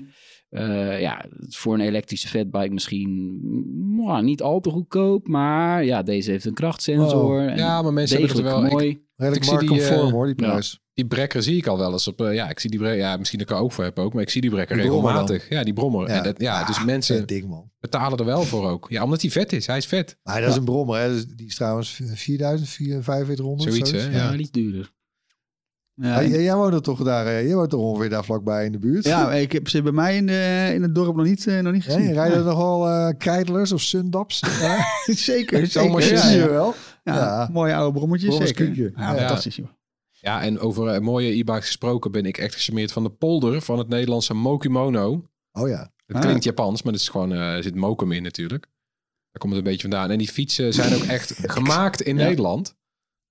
[SPEAKER 7] Eh, ja, voor een elektrische fatbike misschien mm, nou, niet al te goedkoop. Maar ja, deze heeft een krachtsensor. en
[SPEAKER 9] ja, maar mensen hebben het er wel... Ik,
[SPEAKER 7] mooi.
[SPEAKER 8] Redelijk
[SPEAKER 9] ik zie die,
[SPEAKER 8] hoor, die
[SPEAKER 7] ja.
[SPEAKER 8] prijs.
[SPEAKER 9] Die brekker zie ik al wel eens op... eh, ja, ik zie die brekker... Ja, misschien dat ik er ook voor heb ook. Maar ik zie die brekker
[SPEAKER 8] Die
[SPEAKER 9] regelmatig. Ja, die brommer.
[SPEAKER 8] Ja.
[SPEAKER 9] En dat, ja, dus
[SPEAKER 8] Ah,
[SPEAKER 9] mensen
[SPEAKER 8] ding man.
[SPEAKER 9] betalen er wel voor ook. Ja, omdat hij vet is. Hij is vet.
[SPEAKER 8] Maar dat is een brommer, hè? Dus die is trouwens 4000, 4500.
[SPEAKER 9] Zoiets, hè?
[SPEAKER 7] Ja, is duurder.
[SPEAKER 6] Ja,
[SPEAKER 8] Ja, jij, woont er toch daar, eh, jij woont toch ongeveer daar vlakbij in de buurt?
[SPEAKER 6] ja, ik heb ze bij mij in, de, in het dorp nog niet, eh, nog niet gezien.
[SPEAKER 8] je rijdt er nog wel eh Keitlers of Sundaps? [laughs] Ja,
[SPEAKER 6] zeker,
[SPEAKER 8] Zomaar
[SPEAKER 6] zeker.
[SPEAKER 8] zie
[SPEAKER 6] Ja,
[SPEAKER 8] je
[SPEAKER 6] ja.
[SPEAKER 8] wel.
[SPEAKER 6] Ja,
[SPEAKER 8] Ja.
[SPEAKER 6] Mooie oude brommetjes, zeker. Ja,
[SPEAKER 8] Ja.
[SPEAKER 6] fantastisch joh.
[SPEAKER 9] Ja, en over eh, mooie e-bikes gesproken ben ik echt gecharmeerd van de polder van het Nederlandse Mokimono.
[SPEAKER 8] Oh ja.
[SPEAKER 9] Het
[SPEAKER 6] Ah.
[SPEAKER 9] klinkt Japans, maar het is gewoon, eh, er zit mokum in natuurlijk. Daar komt het een beetje vandaan. En die fietsen zijn ook echt [laughs] gemaakt in
[SPEAKER 6] Ja.
[SPEAKER 9] Nederland.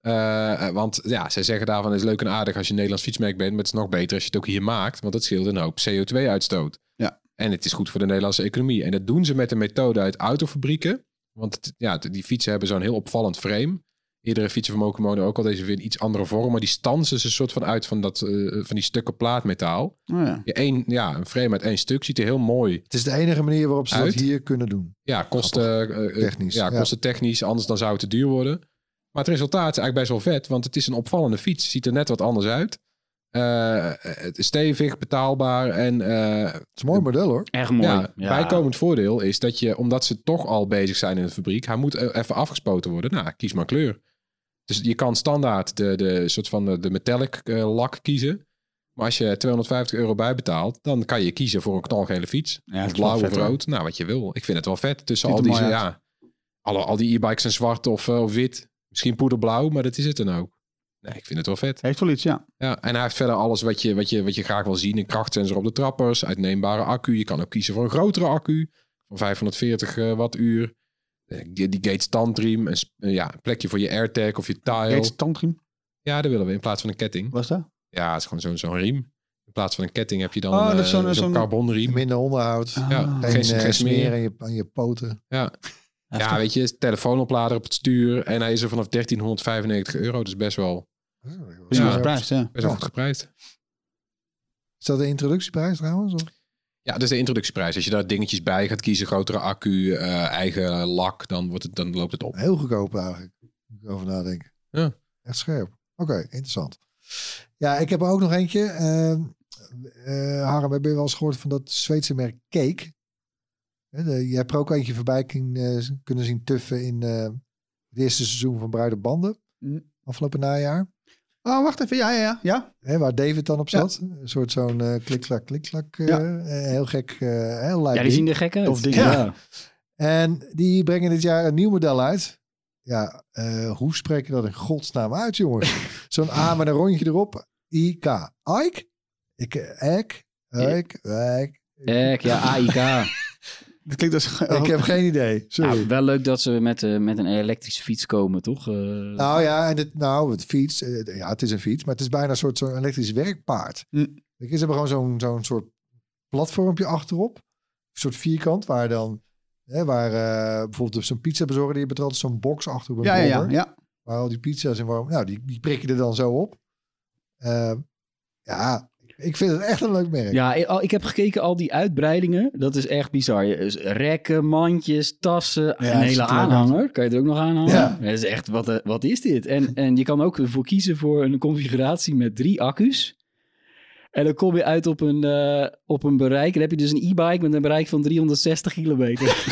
[SPEAKER 9] Eh, want ja, zij zeggen daarvan het is leuk en aardig als je een Nederlands fietsmerk bent. Maar het is nog beter als je het ook hier maakt. Want dat scheelt een hoop CO2-uitstoot.
[SPEAKER 6] Ja.
[SPEAKER 9] En het is goed voor de Nederlandse economie. En dat doen ze met een methode uit autofabrieken. Want het- ja, die fietsen hebben zo'n heel opvallend frame. Eerdere fietsen van Mokomono ook al. Deze weer een iets andere vorm. Maar die stansen ze een soort van uit van, dat, eh, van die stukken plaatmetaal.
[SPEAKER 6] Oh, ja.
[SPEAKER 9] Ja, één, ja, een frame uit één stuk. Ziet er heel mooi
[SPEAKER 8] Het is de enige manier waarop ze
[SPEAKER 9] Uit.
[SPEAKER 8] dat hier kunnen doen.
[SPEAKER 9] Ja, kosten eh, eh,
[SPEAKER 8] Technisch,
[SPEAKER 9] Ja,
[SPEAKER 8] ja.
[SPEAKER 9] kosten technisch. Anders dan zou het te duur worden. Maar het resultaat is eigenlijk best wel vet. Want het is een opvallende fiets. Ziet er net wat anders uit. Eh, het is stevig, betaalbaar. En eh,
[SPEAKER 8] Het is een mooi model hoor.
[SPEAKER 7] Echt mooi.
[SPEAKER 9] ja,
[SPEAKER 7] Ja.
[SPEAKER 9] bijkomend voordeel is dat je, omdat ze toch al bezig zijn in de fabriek, hij moet even afgespoten worden. Nou, kies maar kleur. Dus je kan standaard de, de soort van de, de metallic eh, lak kiezen. Maar als je 250 euro bijbetaalt, dan kan je kiezen voor een knalgele fiets.
[SPEAKER 6] Ja,
[SPEAKER 9] blauw of
[SPEAKER 6] hoor.
[SPEAKER 9] rood. Nou, wat je wil. Ik vind het wel vet. Tussen al die, ja, alle, al die e-bikes zijn zwart of, eh, of wit. Misschien poederblauw, maar dat is het dan ook. Nee, ik vind het wel vet.
[SPEAKER 6] Heeft wel iets, ja.
[SPEAKER 9] Ja, en hij heeft verder alles wat je, wat je, wat je graag wil zien. Een krachtsensor op de trappers, uitneembare accu. Je kan ook kiezen voor een grotere accu van 540 eh, wattuur. Eh, Die, die Gates tandriem, een, eh, ja, een plekje voor je AirTag of je tile.
[SPEAKER 6] Gates tandriem,
[SPEAKER 9] Ja, dat willen we in plaats van een ketting.
[SPEAKER 6] was dat?
[SPEAKER 9] Ja, het is gewoon zo'n zo'n riem. In plaats van een ketting heb je dan
[SPEAKER 6] Oh,
[SPEAKER 9] een, eh,
[SPEAKER 6] zo'n-
[SPEAKER 9] carbonriem.
[SPEAKER 8] Minder onderhoud.
[SPEAKER 6] Ah.
[SPEAKER 9] Ja,
[SPEAKER 8] Geen,
[SPEAKER 9] geen, geen
[SPEAKER 8] smeer
[SPEAKER 9] smeer.
[SPEAKER 8] aan je, aan je poten.
[SPEAKER 9] Ja. ja, weet je, telefoonoplader op het stuur. En hij is er vanaf 1395 euro. Dus best wel,
[SPEAKER 6] Prima
[SPEAKER 9] Ja.
[SPEAKER 6] geprijsd, ja.
[SPEAKER 9] best wel
[SPEAKER 8] Ja.
[SPEAKER 9] goed geprijsd.
[SPEAKER 8] Is dat de introductieprijs trouwens? Of?
[SPEAKER 9] Ja, dat is de introductieprijs. Als je daar dingetjes bij gaat kiezen, grotere accu, eh, eigen lak, dan, wordt het, dan loopt het op.
[SPEAKER 8] Heel goedkoop eigenlijk. Moet ik over nadenken.
[SPEAKER 9] Ja.
[SPEAKER 8] Echt scherp. Oké, interessant. Ja, ik heb er ook nog eentje. Ehm eh Harm, heb je wel eens gehoord van dat Zweedse merk Cake? Je hebt er ook eentje voorbij eh, kunnen zien tuffen in eh, het eerste seizoen van Bruide Banden.
[SPEAKER 6] Mm.
[SPEAKER 8] Afgelopen najaar.
[SPEAKER 6] Oh, wacht even. Ja, ja, ja. ja.
[SPEAKER 8] Hè, waar David dan op
[SPEAKER 6] Ja.
[SPEAKER 8] zat. Een soort zo'n eh klik-klak, klik-klak. eh,
[SPEAKER 6] Ja.
[SPEAKER 8] eh, heel gek, eh, heel
[SPEAKER 7] Ja, die
[SPEAKER 8] ding.
[SPEAKER 7] zien er gek uit.
[SPEAKER 6] Tof ding,
[SPEAKER 8] ja. En die brengen dit jaar een nieuw model uit. Ja, eh, hoe spreek je dat in godsnaam uit, jongens? [laughs] Zo'n A met een rondje erop. IK. Ike? Ik, Ek? Ik? Ik?
[SPEAKER 7] Ek, ja, AIK. [laughs]
[SPEAKER 6] Dat klinkt als... [laughs]
[SPEAKER 8] Ik heb geen idee. Sorry.
[SPEAKER 7] Nou, wel leuk dat ze met, eh, met een elektrische fiets komen, toch? Eh,
[SPEAKER 8] Nou ja, en het, nou, het fiets. eh, Ja, het is een fiets, maar het is bijna een soort zo'n elektrisch werkpaard. Je, Ze hebben gewoon zo'n zo'n soort platformpje achterop. Een soort vierkant waar dan... Hè, waar eh, bijvoorbeeld zo'n pizza bezorger, die er altijd zo'n box achter op een
[SPEAKER 6] Ja, ja, ja.
[SPEAKER 8] Waar al die pizza's in warm... Nou, die, die prik je er dan zo op. Ja, ik vind het echt een leuk merk.
[SPEAKER 7] Ja, ik- heb gekeken, al die uitbreidingen, dat is echt bizar. Dus Rekken, mandjes, tassen,
[SPEAKER 6] Ja,
[SPEAKER 7] een hele
[SPEAKER 6] er
[SPEAKER 7] aanhanger. Kan je er ook nog aanhangen?
[SPEAKER 8] Ja.
[SPEAKER 7] Dat is echt, wat, eh, wat is dit? En, en je kan ook ervoor kiezen voor een configuratie met drie accu's. En dan kom je uit op een, eh, op een bereik. Dan heb je dus een e-bike met een bereik van 360 kilometer. [laughs]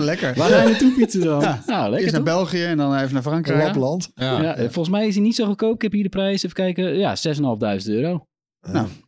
[SPEAKER 6] Lekker.
[SPEAKER 7] Waar ga je naartoe fietsen dan?
[SPEAKER 6] Ja.
[SPEAKER 7] Nou, lekker
[SPEAKER 6] Eerst naar
[SPEAKER 7] toch?
[SPEAKER 6] België en dan even naar Frankrijk.
[SPEAKER 8] Lapland.
[SPEAKER 9] Ja.
[SPEAKER 7] Ja, volgens mij is hij niet zo goedkoop. Ik heb hier de prijs, even kijken. Ja, 6.500 euro.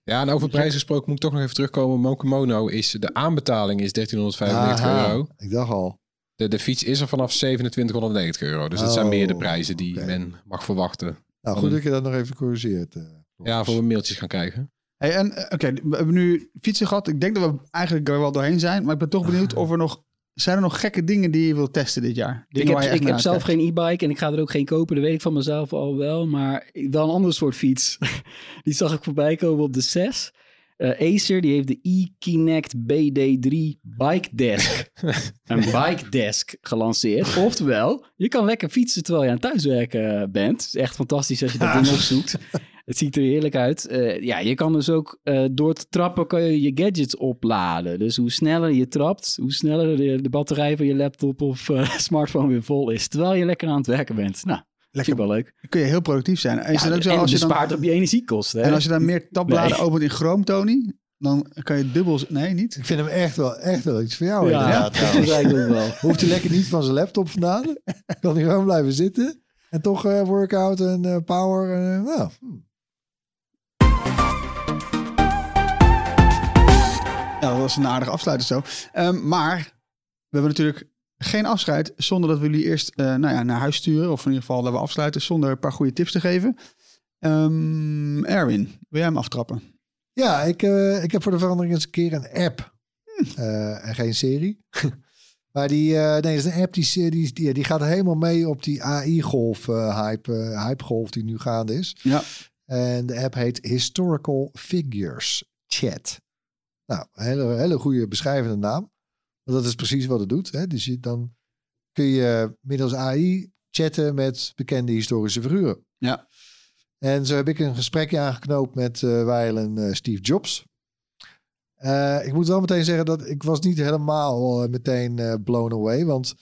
[SPEAKER 9] Ja, en over prijs gesproken moet ik toch nog even terugkomen. Mokomono is, de aanbetaling is 1395
[SPEAKER 8] Aha,
[SPEAKER 9] euro.
[SPEAKER 8] Ik dacht al.
[SPEAKER 9] De, de fiets is er vanaf 2790 euro. Dus dat zijn
[SPEAKER 8] Oh,
[SPEAKER 9] meer de prijzen die men mag verwachten.
[SPEAKER 8] Nou, goed dat je dat nog even corrigeert. eh.
[SPEAKER 9] Ja, voor we mailtjes gaan krijgen.
[SPEAKER 6] Hey, en eh, oké, we hebben nu fietsen gehad. Ik denk dat we eigenlijk er wel doorheen zijn. Maar ik ben toch [laughs] benieuwd of er nog... Zijn er nog gekke dingen die je wilt testen dit jaar?
[SPEAKER 7] Ik
[SPEAKER 6] Dingen
[SPEAKER 7] heb,
[SPEAKER 6] waar je echt
[SPEAKER 7] ik heb zelf geen e-bike en ik ga er ook geen kopen. Dat weet ik van mezelf al wel. Maar wel een ander soort fiets. [laughs] die zag ik voorbij komen op de 6. Eh, Acer die heeft de e-Kinect BD3 Bike Desk. [laughs] een bike desk gelanceerd. Oftewel, je kan lekker fietsen terwijl je aan het thuiswerken bent. Het is echt fantastisch als je dat ding [laughs] opzoekt. Het ziet er heerlijk uit. Eh, ja, je kan dus ook eh, door te trappen kan je je gadgets opladen. Dus hoe sneller je trapt, hoe sneller de, de batterij van je laptop of eh, [laughs] smartphone weer vol is. Terwijl je lekker aan het werken bent. Nou,
[SPEAKER 6] Lekker.
[SPEAKER 7] super leuk.
[SPEAKER 6] kun je heel productief zijn. En, is
[SPEAKER 7] Ja,
[SPEAKER 6] ook zo,
[SPEAKER 7] en
[SPEAKER 6] als je dan,
[SPEAKER 7] bespaart op je energiekosten. Hè?
[SPEAKER 6] en als je dan meer tabbladen
[SPEAKER 7] Nee.
[SPEAKER 6] opent in Chrome, Tony, dan kan je dubbel... Nee, niet?
[SPEAKER 8] Ik vind hem echt wel, echt wel iets voor jou
[SPEAKER 7] ja,
[SPEAKER 8] inderdaad. [laughs]
[SPEAKER 7] dat is eigenlijk wel.
[SPEAKER 8] Hoeft hij lekker niet van zijn laptop vandaan. [laughs] kan hij gewoon blijven zitten. En toch eh, workout en eh, power. En, eh, nou,
[SPEAKER 6] Ja, dat was een aardige afsluiter zo. Ehm, maar we hebben natuurlijk geen afscheid zonder dat we jullie eerst eh, nou ja, naar huis sturen. Of in ieder geval dat we afsluiten zonder een paar goede tips te geven. Ehm, Erwin, wil jij hem aftrappen?
[SPEAKER 8] Ja, ik, eh, ik heb voor de verandering eens een keer een app. Eh, en geen serie. [laughs] maar die, nee, dat is een app die, die, die, die gaat helemaal mee op die AI-golf, eh, hype, hypegolf die nu gaande is.
[SPEAKER 6] Ja.
[SPEAKER 8] En de app heet Historical Figures Chat. Nou, een hele, hele goede beschrijvende naam. Want dat is precies wat het doet. Hè? Dus je, dan kun je middels AI chatten met bekende historische figuren.
[SPEAKER 6] Ja.
[SPEAKER 8] En zo heb ik een gesprekje aangeknoopt met eh wijlen eh, Steve Jobs. Eh, ik moet wel meteen zeggen dat ik was niet helemaal meteen blown away. Want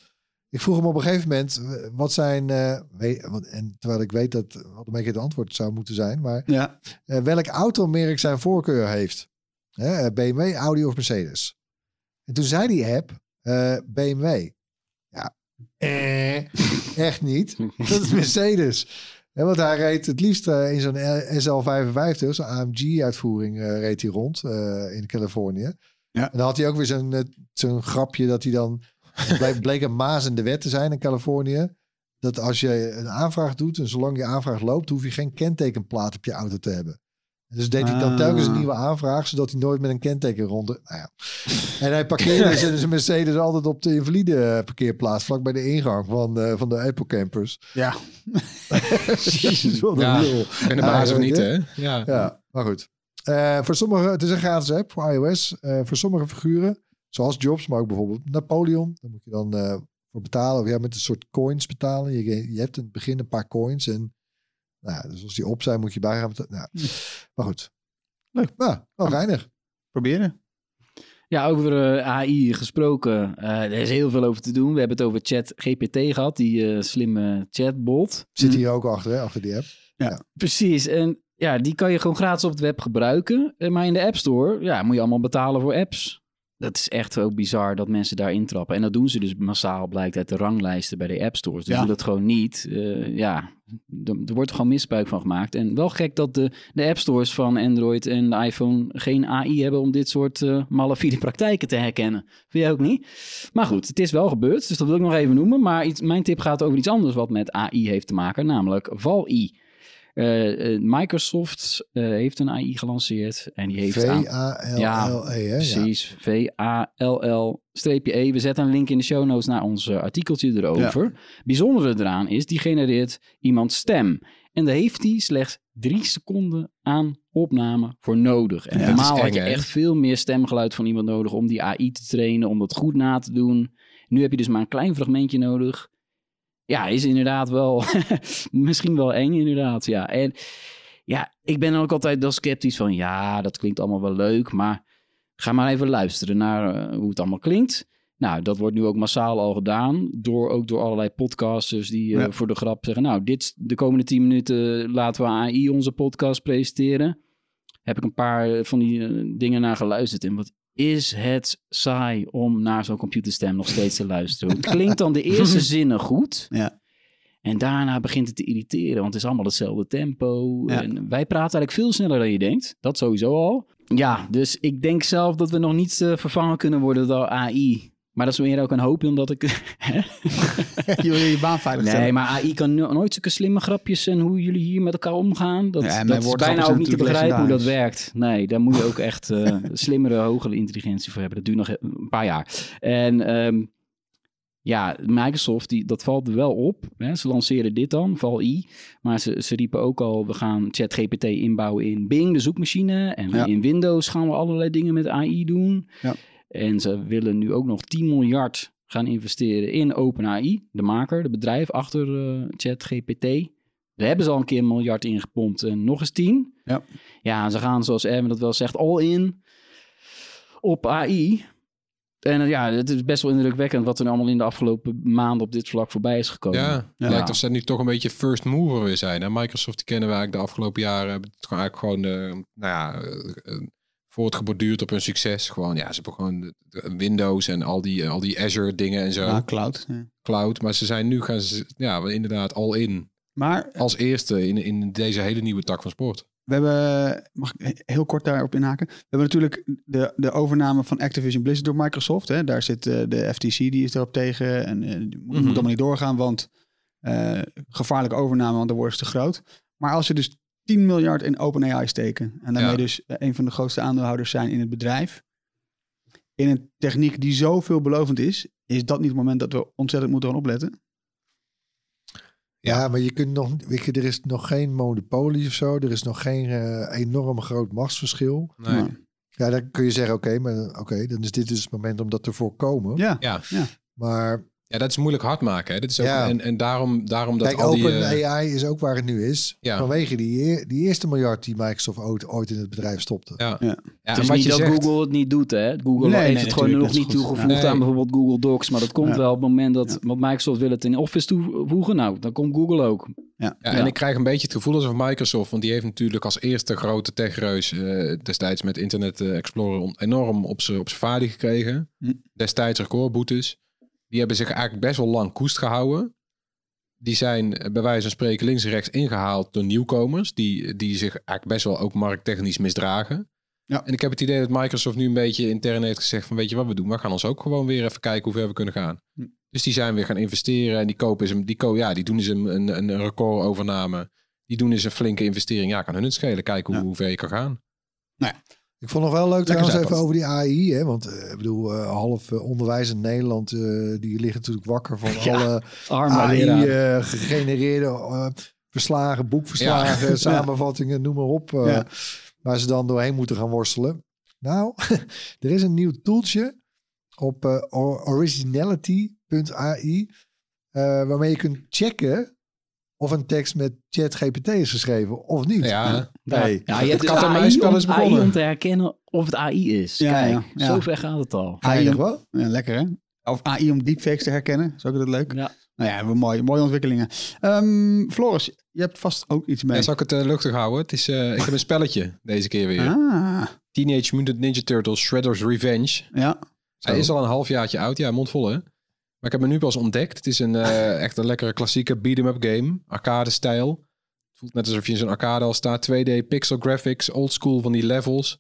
[SPEAKER 8] ik vroeg hem op een gegeven moment, wat zijn... en terwijl ik weet dat wat een beetje het antwoord zou moeten zijn. Maar
[SPEAKER 6] Ja.
[SPEAKER 8] eh, welk automerk zijn voorkeur heeft. Hè, eh, BMW, Audi of Mercedes. En toen zei die app eh, BMW. Ja, eh, [laughs] echt niet. Dat is Mercedes. Ja, want hij reed het liefst eh, in zo'n SL55, zo'n AMG-uitvoering, reed hij rond eh, in Californië.
[SPEAKER 6] Ja.
[SPEAKER 8] En dan had hij ook weer zo'n eh, zo'n grapje dat hij dan... bleek, [laughs] bleek een maas in de wet te zijn in Californië. Dat als je een aanvraag doet en zolang je aanvraag loopt, hoef je geen kentekenplaat op je auto te hebben. Dus deed hij dan
[SPEAKER 6] Ah.
[SPEAKER 8] telkens een nieuwe aanvraag, zodat hij nooit met een kenteken rond. Nou ja. En hij parkeerde [laughs] zijn Mercedes altijd op de invalide eh, parkeerplaats, vlak bij de ingang van, de van de Apple campers.
[SPEAKER 6] Ja. [laughs]
[SPEAKER 8] Jezus, wat een
[SPEAKER 9] Ja, ben de baas of niet, hè? Ja.
[SPEAKER 8] Ja, maar goed. Eh, voor sommige, het is een gratis app voor iOS. Eh, voor sommige figuren, zoals Jobs, maar ook bijvoorbeeld Napoleon. Daar moet je dan eh, voor betalen. Of ja, met een soort coins betalen. Je, je hebt in het begin een paar coins. En nou ja, dus als die op zijn, moet je bij gaan betalen. Nou, maar goed.
[SPEAKER 6] Leuk.
[SPEAKER 8] Ja, wel geinig.
[SPEAKER 6] Proberen.
[SPEAKER 7] Ja, over eh, AI gesproken. eh, er is heel veel over te doen. We hebben het over Chat GPT gehad, die eh, slimme chatbot.
[SPEAKER 8] Zit hier ook achter, hè, achter die app.
[SPEAKER 7] Precies. En ja, die kan je gewoon gratis op het web gebruiken. Maar in de App Store ja, moet je allemaal betalen voor apps. Dat is echt ook bizar dat mensen daar intrappen. En dat doen ze dus massaal, blijkt uit de ranglijsten bij de App Stores. Dus
[SPEAKER 6] Ja.
[SPEAKER 7] doe dat gewoon niet. Eh, ja, er, wordt gewoon misbruik van gemaakt. En wel gek dat de, de App Stores van Android en de iPhone geen AI hebben om dit soort eh malafide praktijken te herkennen. Vind jij ook niet? Maar goed, het is wel gebeurd, dus dat wil ik nog even noemen. Maar iets, mijn tip gaat over iets anders wat met AI heeft te maken, namelijk Val-I. Eh, eh, Microsoft eh, heeft een AI gelanceerd en die heeft
[SPEAKER 8] V-A-L-L-E, hè? Ja.
[SPEAKER 7] Precies, V-A-L-L-E. We zetten een link in de show notes naar ons artikeltje erover. Bijzondere eraan is, die genereert iemands stem. En daar heeft hij slechts drie seconden aan opname voor nodig. En
[SPEAKER 9] Ja,
[SPEAKER 7] normaal had
[SPEAKER 9] eng,
[SPEAKER 7] je
[SPEAKER 9] hè?
[SPEAKER 7] echt veel meer stemgeluid van iemand nodig om die AI te trainen, om dat goed na te doen. Nu heb je dus maar een klein fragmentje nodig. Ja, is inderdaad wel, [laughs] misschien wel eng inderdaad, ja. En ja, ik ben ook altijd wel sceptisch van, ja, dat klinkt allemaal wel leuk, maar ga maar even luisteren naar eh, hoe het allemaal klinkt. Nou, dat wordt nu ook massaal al gedaan, door, ook door allerlei podcasters die eh,
[SPEAKER 6] Ja.
[SPEAKER 7] voor de grap zeggen, nou, dit, de komende 10 minuten laten we AI onze podcast presenteren. Heb ik een paar van die eh, dingen naar geluisterd en wat is het saai om naar zo'n computerstem nog steeds te luisteren. Het klinkt dan de eerste [laughs] zinnen goed.
[SPEAKER 6] Ja.
[SPEAKER 7] En daarna begint het te irriteren, want het is allemaal hetzelfde tempo.
[SPEAKER 6] Ja.
[SPEAKER 7] En wij praten eigenlijk veel sneller dan je denkt. Dat sowieso al. Ja, dus ik denk zelf dat we nog niet eh, vervangen kunnen worden door AI. Maar dat is meer ook een hoop dan dat ik... [laughs]
[SPEAKER 6] je wil je baan veilig stellen.
[SPEAKER 7] nee, maar AI kan no- nooit zulke slimme grapjes en hoe jullie hier met elkaar omgaan. Dat,
[SPEAKER 6] Ja,
[SPEAKER 7] dat is bijna ook niet te begrijpen hoe dat werkt. Nee, daar moet je ook echt eh, [laughs] slimmere, hogere intelligentie voor hebben. Dat duurt nog een paar jaar. En ehm, ja, Microsoft, die, dat valt er wel op. Hè. Ze lanceren dit dan, Val-I. Maar ze, ze riepen ook al, we gaan ChatGPT inbouwen in Bing, de zoekmachine. En
[SPEAKER 6] Ja.
[SPEAKER 7] in Windows gaan we allerlei dingen met AI doen.
[SPEAKER 6] Ja.
[SPEAKER 7] En ze willen nu ook nog 10 miljard gaan investeren in OpenAI, de maker, de bedrijf achter eh, ChatGPT. Daar hebben ze al een keer een miljard in gepompt en nog eens 10.
[SPEAKER 6] Ja.
[SPEAKER 7] Ja, en ze gaan, zoals Erwin dat wel zegt, all in op AI. En eh, ja, het is best wel indrukwekkend wat er allemaal in de afgelopen maanden op dit vlak voorbij is gekomen.
[SPEAKER 9] Ja,
[SPEAKER 6] Ja.
[SPEAKER 9] lijkt of ze nu toch een beetje first mover weer zijn. Hè? Microsoft die kennen we eigenlijk de afgelopen jaren. Hebben het gewoon eigenlijk gewoon, eh, nou ja, voortgeborduurd op hun succes. Gewoon, ja, ze hebben gewoon Windows en al die, al die Azure dingen en zo.
[SPEAKER 6] Ja, cloud. ja.
[SPEAKER 9] Cloud. Maar ze zijn nu gaan ze, ja, inderdaad al in.
[SPEAKER 6] Maar
[SPEAKER 9] Als eerste in, in deze hele nieuwe tak van sport.
[SPEAKER 6] we hebben, mag ik heel kort daarop inhaken? We hebben natuurlijk de, de overname van Activision Blizzard door Microsoft. Hè? Daar zit eh, de FTC, die is erop tegen. En eh, die moet, moet allemaal niet doorgaan, want eh, gevaarlijke overname, want dan wordt ze te groot. Maar als ze dus 10 miljard in OpenAI steken en daarmee
[SPEAKER 9] Ja.
[SPEAKER 6] dus eh, een van de grootste aandeelhouders zijn in het bedrijf, in een techniek die zo veelbelovend is, is dat niet het moment dat we ontzettend moeten gaan opletten?
[SPEAKER 8] Ja, maar je kunt nog, weet je, er is nog geen monopolie of zo. Er is nog geen eh, enorm groot machtsverschil.
[SPEAKER 9] Nee.
[SPEAKER 8] Ja, dan kun je zeggen, oké, maar oké, dan is dit dus het moment om dat te voorkomen.
[SPEAKER 6] ja,
[SPEAKER 9] Ja,
[SPEAKER 8] Maar
[SPEAKER 9] Ja, dat is moeilijk hard maken. Hè? Dat is ook,
[SPEAKER 8] Ja.
[SPEAKER 9] en, en daarom, daarom dat
[SPEAKER 8] Kijk,
[SPEAKER 9] al die...
[SPEAKER 8] Open
[SPEAKER 9] eh,
[SPEAKER 8] AI is ook waar het nu is.
[SPEAKER 9] Ja.
[SPEAKER 8] Vanwege die, eer- die eerste miljard die Microsoft ooit, ooit in het bedrijf stopte.
[SPEAKER 9] ja.
[SPEAKER 6] Ja.
[SPEAKER 9] Ja,
[SPEAKER 7] Het is
[SPEAKER 9] wat
[SPEAKER 7] niet
[SPEAKER 9] je
[SPEAKER 7] dat
[SPEAKER 9] zegt,
[SPEAKER 7] Google het niet doet, hè? Google
[SPEAKER 6] Nee,
[SPEAKER 7] heeft
[SPEAKER 6] nee,
[SPEAKER 7] het gewoon nog niet
[SPEAKER 6] goed.
[SPEAKER 7] toegevoegd
[SPEAKER 9] Nee.
[SPEAKER 7] aan bijvoorbeeld Google Docs. Maar dat komt
[SPEAKER 6] Ja.
[SPEAKER 7] wel op het moment dat want Microsoft wil het in Office toevoegen. Nou, dan komt Google ook.
[SPEAKER 6] Ja.
[SPEAKER 9] Ja, en ik krijg een beetje het gevoel alsof Microsoft, want die heeft natuurlijk als eerste grote techreus eh, destijds met Internet eh, Explorer enorm op zijn op zijn vaardig gekregen.
[SPEAKER 6] Hm.
[SPEAKER 9] Destijds recordboetes. Die hebben zich eigenlijk best wel lang koest gehouden. Die zijn eh, bij wijze van spreken links en rechts ingehaald door nieuwkomers. Die, die zich eigenlijk best wel ook markttechnisch misdragen.
[SPEAKER 6] Ja.
[SPEAKER 9] En ik heb het idee dat Microsoft nu een beetje intern heeft gezegd van weet je wat we doen? We gaan ons ook gewoon weer even kijken hoe ver we kunnen gaan.
[SPEAKER 6] Hm.
[SPEAKER 9] Dus die zijn weer gaan investeren en die kopen een, die, ko ja, die doen eens een, een, een recordoovername. Die doen eens een flinke investering. Ja, kan hun het schelen. Kijken hoe,
[SPEAKER 6] Ja.
[SPEAKER 9] hoe ver je kan gaan.
[SPEAKER 8] Ik vond nog wel leuk
[SPEAKER 6] Lekker
[SPEAKER 8] trouwens even over die AI. Hè? Want eh, ik bedoel, eh, half eh, onderwijs in Nederland, die ligt natuurlijk wakker van [laughs]
[SPEAKER 7] Ja,
[SPEAKER 8] alle. AI-gegenereerde verslagen, boekverslagen, [laughs]
[SPEAKER 9] Ja.
[SPEAKER 8] samenvattingen, noem maar op.
[SPEAKER 6] Ja.
[SPEAKER 8] Waar ze dan doorheen moeten gaan worstelen. Nou, [laughs] er is een nieuw toeltje op or- originality.ai. waarmee je kunt checken of een tekst met ChatGPT is geschreven of niet.
[SPEAKER 9] Ja,
[SPEAKER 8] Nee.
[SPEAKER 7] Ja, je dus
[SPEAKER 9] kat en
[SPEAKER 7] AI,
[SPEAKER 9] muisspel
[SPEAKER 7] om, AI te herkennen of het AI is.
[SPEAKER 6] Ja,
[SPEAKER 7] Kijk,
[SPEAKER 6] ja, ja.
[SPEAKER 7] zo ver gaat het al.
[SPEAKER 8] AI nog wel?
[SPEAKER 6] Ja, lekker hè? Of AI om deepfakes te herkennen. Is ook altijd leuk.
[SPEAKER 7] Ja.
[SPEAKER 6] Nou ja, we mooie, mooie ontwikkelingen. Ehm, Floris, je hebt vast ook iets mee.
[SPEAKER 9] Ja, zal ik het eh, luchtig houden? Het is, eh, ik heb een spelletje [laughs] deze keer weer.
[SPEAKER 6] Ah,
[SPEAKER 9] Teenage Mutant Ninja Turtles Shredder's Revenge.
[SPEAKER 6] ja.
[SPEAKER 9] Hij is al een halfjaartje oud. Ja, mondvol hè. Maar ik heb hem nu pas ontdekt. Het is een eh, [laughs] echt een lekkere klassieke beat-em-up game. Arcade stijl. Het voelt net alsof je in zo'n arcade al staat. 2D pixel graphics, old school van die levels.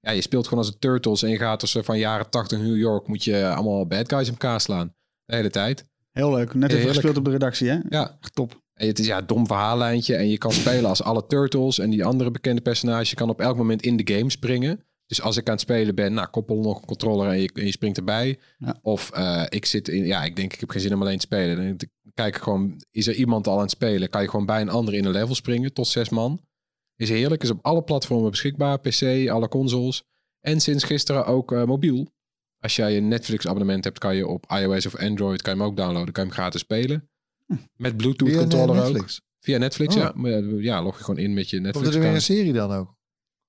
[SPEAKER 9] Ja, je speelt gewoon als de Turtles en je gaat dus eh, van jaren 80 New York. Moet je allemaal bad guys in elkaar slaan. De hele tijd.
[SPEAKER 6] Heel leuk. Net even gespeeld op de redactie hè?
[SPEAKER 9] Ja,
[SPEAKER 6] Echt top.
[SPEAKER 9] en het is ja, dom verhaallijntje. En je kan spelen als alle Turtles en die andere bekende personage. Je kan op elk moment in de game springen. Dus als ik aan het spelen ben, nou, koppel nog een controller en je, en je springt erbij.
[SPEAKER 6] Ja.
[SPEAKER 9] Of eh, ik zit in, ja, ik denk ik heb geen zin om alleen te spelen. Dan kijk ik gewoon, is er iemand al aan het spelen? Kan je gewoon bij een ander in een level springen tot zes man. Is heerlijk, is op alle platformen beschikbaar. PC, alle consoles. En sinds gisteren ook eh, mobiel. Als jij een Netflix abonnement hebt, kan je op iOS of Android kan je hem ook downloaden. Kan je hem gratis spelen. Met Bluetooth
[SPEAKER 8] Via
[SPEAKER 9] controller ook.
[SPEAKER 8] Netflix.
[SPEAKER 9] Via Netflix,
[SPEAKER 8] Oh.
[SPEAKER 9] ja. Ja, log je gewoon in met je
[SPEAKER 8] Komt
[SPEAKER 9] Netflix
[SPEAKER 8] er weer een serie dan ook?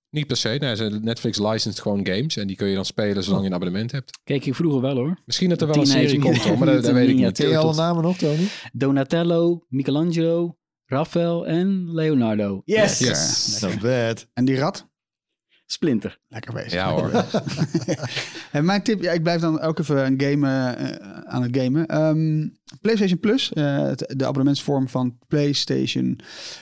[SPEAKER 9] Niet per se. Nee, ze- Netflix licensed gewoon games. En die kun je dan spelen zolang je een abonnement hebt.
[SPEAKER 7] Keek ik vroeger wel hoor.
[SPEAKER 9] Misschien dat er wel een serie komt, hoor, maar dat, dat weet ik niet.
[SPEAKER 8] Ken je alle namen nog, Tony?
[SPEAKER 7] Donatello, Michelangelo, Raphaël en Leonardo. Yes!
[SPEAKER 9] Yes.
[SPEAKER 8] Not bad.
[SPEAKER 6] En die rat?
[SPEAKER 7] Splinter.
[SPEAKER 6] Lekker bezig.
[SPEAKER 9] Ja hoor.
[SPEAKER 6] En [laughs] mijn tip, ja, ik blijf dan ook even een game, eh, aan het gamen. Ehm, PlayStation Plus, eh, de abonnementsvorm van PlayStation,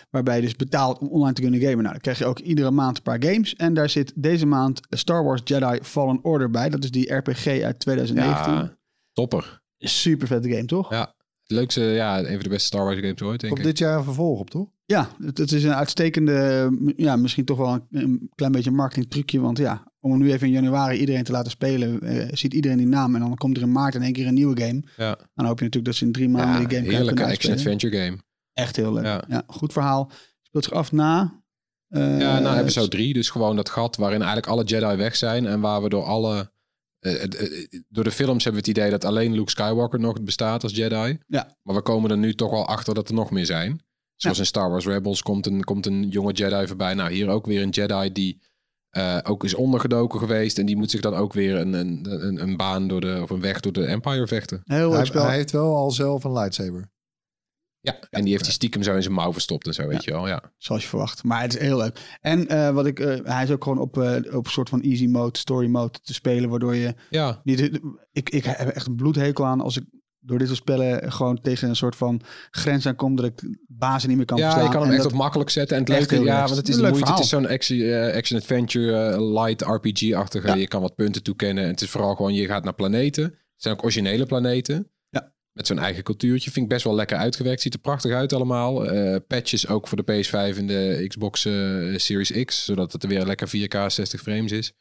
[SPEAKER 6] waarbij je dus betaalt om online te kunnen gamen. Nou, dan krijg je ook iedere maand een paar games. En daar zit deze maand Star Wars Jedi Fallen Order bij. Dat is die RPG uit 2019.
[SPEAKER 9] Ja, topper.
[SPEAKER 6] Super vette game, toch?
[SPEAKER 9] Ja. Het leukste, ja, een van de beste Star Wars games ooit, denk
[SPEAKER 8] Komt
[SPEAKER 9] ik.
[SPEAKER 8] dit jaar een vervolg op, toch?
[SPEAKER 6] Ja, het, het is een uitstekende, ja, misschien toch wel een, een klein beetje een marketing trucje. Want ja, om nu even in januari iedereen te laten spelen, eh, ziet iedereen die naam. En dan komt er in maart in één keer een nieuwe game.
[SPEAKER 9] Ja,
[SPEAKER 6] Dan hoop je natuurlijk dat ze in drie maanden
[SPEAKER 9] ja
[SPEAKER 6] die game
[SPEAKER 9] heerlijke
[SPEAKER 6] kunnen uitspelen.
[SPEAKER 9] action-adventure game.
[SPEAKER 6] Echt heel leuk. Ja.
[SPEAKER 9] Ja.
[SPEAKER 6] goed verhaal. Speelt zich af na... eh,
[SPEAKER 9] Ja, nou, episode 3. Dus gewoon dat gat waarin eigenlijk alle Jedi weg zijn. En waar we door alle... eh, door de films hebben we het idee dat alleen Luke Skywalker nog bestaat als Jedi.
[SPEAKER 6] Ja.
[SPEAKER 9] Maar we komen er nu toch wel achter dat er nog meer zijn. Zoals in Star Wars Rebels komt een, komt een jonge Jedi voorbij. Nou, hier ook weer een Jedi die eh, ook is ondergedoken geweest. En die moet zich dan ook weer een, een, een, een baan door de, of een weg door de Empire vechten.
[SPEAKER 6] Heel
[SPEAKER 8] Hij,
[SPEAKER 6] spel.
[SPEAKER 8] hij heeft wel al zelf een lightsaber.
[SPEAKER 9] Ja, en die heeft die stiekem zo in zijn mouw verstopt en zo, weet je wel. Ja.
[SPEAKER 6] Zoals je verwacht. Maar het is heel leuk. En eh, wat ik, eh, hij is ook gewoon op, eh, op een soort van easy mode, story mode te spelen. Waardoor je
[SPEAKER 9] ja,
[SPEAKER 6] niet... Ik, ik heb echt een bloedhekel aan als ik door dit soort spellen gewoon tegen een soort van grens aan kom. Dat ik bazen niet meer kan
[SPEAKER 9] ja
[SPEAKER 6] verslaan.
[SPEAKER 9] je kan hem
[SPEAKER 6] En
[SPEAKER 9] echt op makkelijk zetten. En het leuke, ja, want het is moeite. Het is zo'n action, eh, action-adventure, eh, light RPG-achtige.
[SPEAKER 6] Ja.
[SPEAKER 9] Je kan wat punten toekennen. En het is vooral gewoon, je gaat naar planeten. Het zijn ook originele planeten.
[SPEAKER 6] Ja.
[SPEAKER 9] Met zo'n eigen cultuurtje. Vind ik best wel lekker uitgewerkt. Ziet er prachtig uit allemaal. Eh, patches ook voor de PS5 en de Xbox Series X. Zodat het er weer lekker 4K 60 frames is.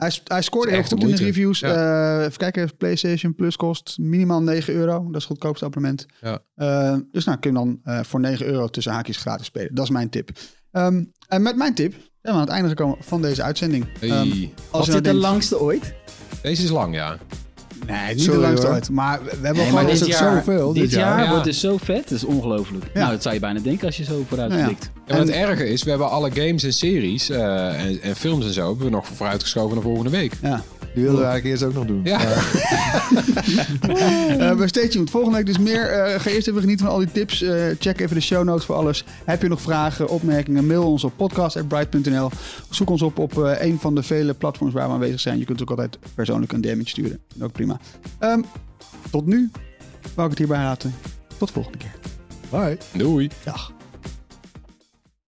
[SPEAKER 6] Hij, scoorde
[SPEAKER 9] Het
[SPEAKER 6] heel
[SPEAKER 9] is echt
[SPEAKER 6] goed in
[SPEAKER 9] de
[SPEAKER 6] reviews. Eh, even kijken, PlayStation Plus kost minimaal 9 euro. Dat is het goedkoopste abonnement.
[SPEAKER 9] Ja.
[SPEAKER 6] Eh, dus nou kun je dan eh, voor 9 euro tussen haakjes gratis spelen. Dat is mijn tip. Ehm, en met mijn tip zijn we aan het einde gekomen van deze uitzending.
[SPEAKER 9] Hey.
[SPEAKER 6] Ehm, als
[SPEAKER 7] Was
[SPEAKER 6] je
[SPEAKER 7] dit
[SPEAKER 6] nou
[SPEAKER 7] de
[SPEAKER 6] denkt,
[SPEAKER 7] langste ooit?
[SPEAKER 9] Deze is lang, ja.
[SPEAKER 6] Nee, niet
[SPEAKER 8] Sorry,
[SPEAKER 6] de langste
[SPEAKER 8] hoor.
[SPEAKER 6] ooit. Maar we we hebben
[SPEAKER 7] Nee,
[SPEAKER 6] gewoon...
[SPEAKER 8] is
[SPEAKER 7] jaar,
[SPEAKER 8] zoveel,
[SPEAKER 7] dit
[SPEAKER 8] dit
[SPEAKER 7] jaar,
[SPEAKER 8] jaar.
[SPEAKER 9] Ja.
[SPEAKER 7] wordt dus zo vet. Dat is ongelooflijk.
[SPEAKER 6] Ja.
[SPEAKER 7] Nou, dat zou je bijna denken als je zo vooruit
[SPEAKER 6] Nou
[SPEAKER 9] ja. Maar het
[SPEAKER 6] En-
[SPEAKER 9] erge is, we hebben alle games en series eh, en, en films en zo hebben we nog vooruitgeschoven naar volgende week.
[SPEAKER 6] Ja.
[SPEAKER 8] Die wilden we eigenlijk eerst ook nog doen.
[SPEAKER 9] Ja. [laughs]
[SPEAKER 6] Eh, maar stay tuned. Volgende week dus meer. Eh, ga eerst even genieten van al die tips. Eh, check even de show notes voor alles. Heb je nog vragen, opmerkingen? Mail ons op podcast.bright.nl. Zoek ons op op eh, een van de vele platforms waar we aanwezig zijn. Je kunt ook altijd persoonlijk een DM'tje sturen. Ook prima. Ehm, tot nu wou ik het hierbij laten. Tot volgende keer.
[SPEAKER 8] Bye.
[SPEAKER 9] Doei.
[SPEAKER 6] Dag.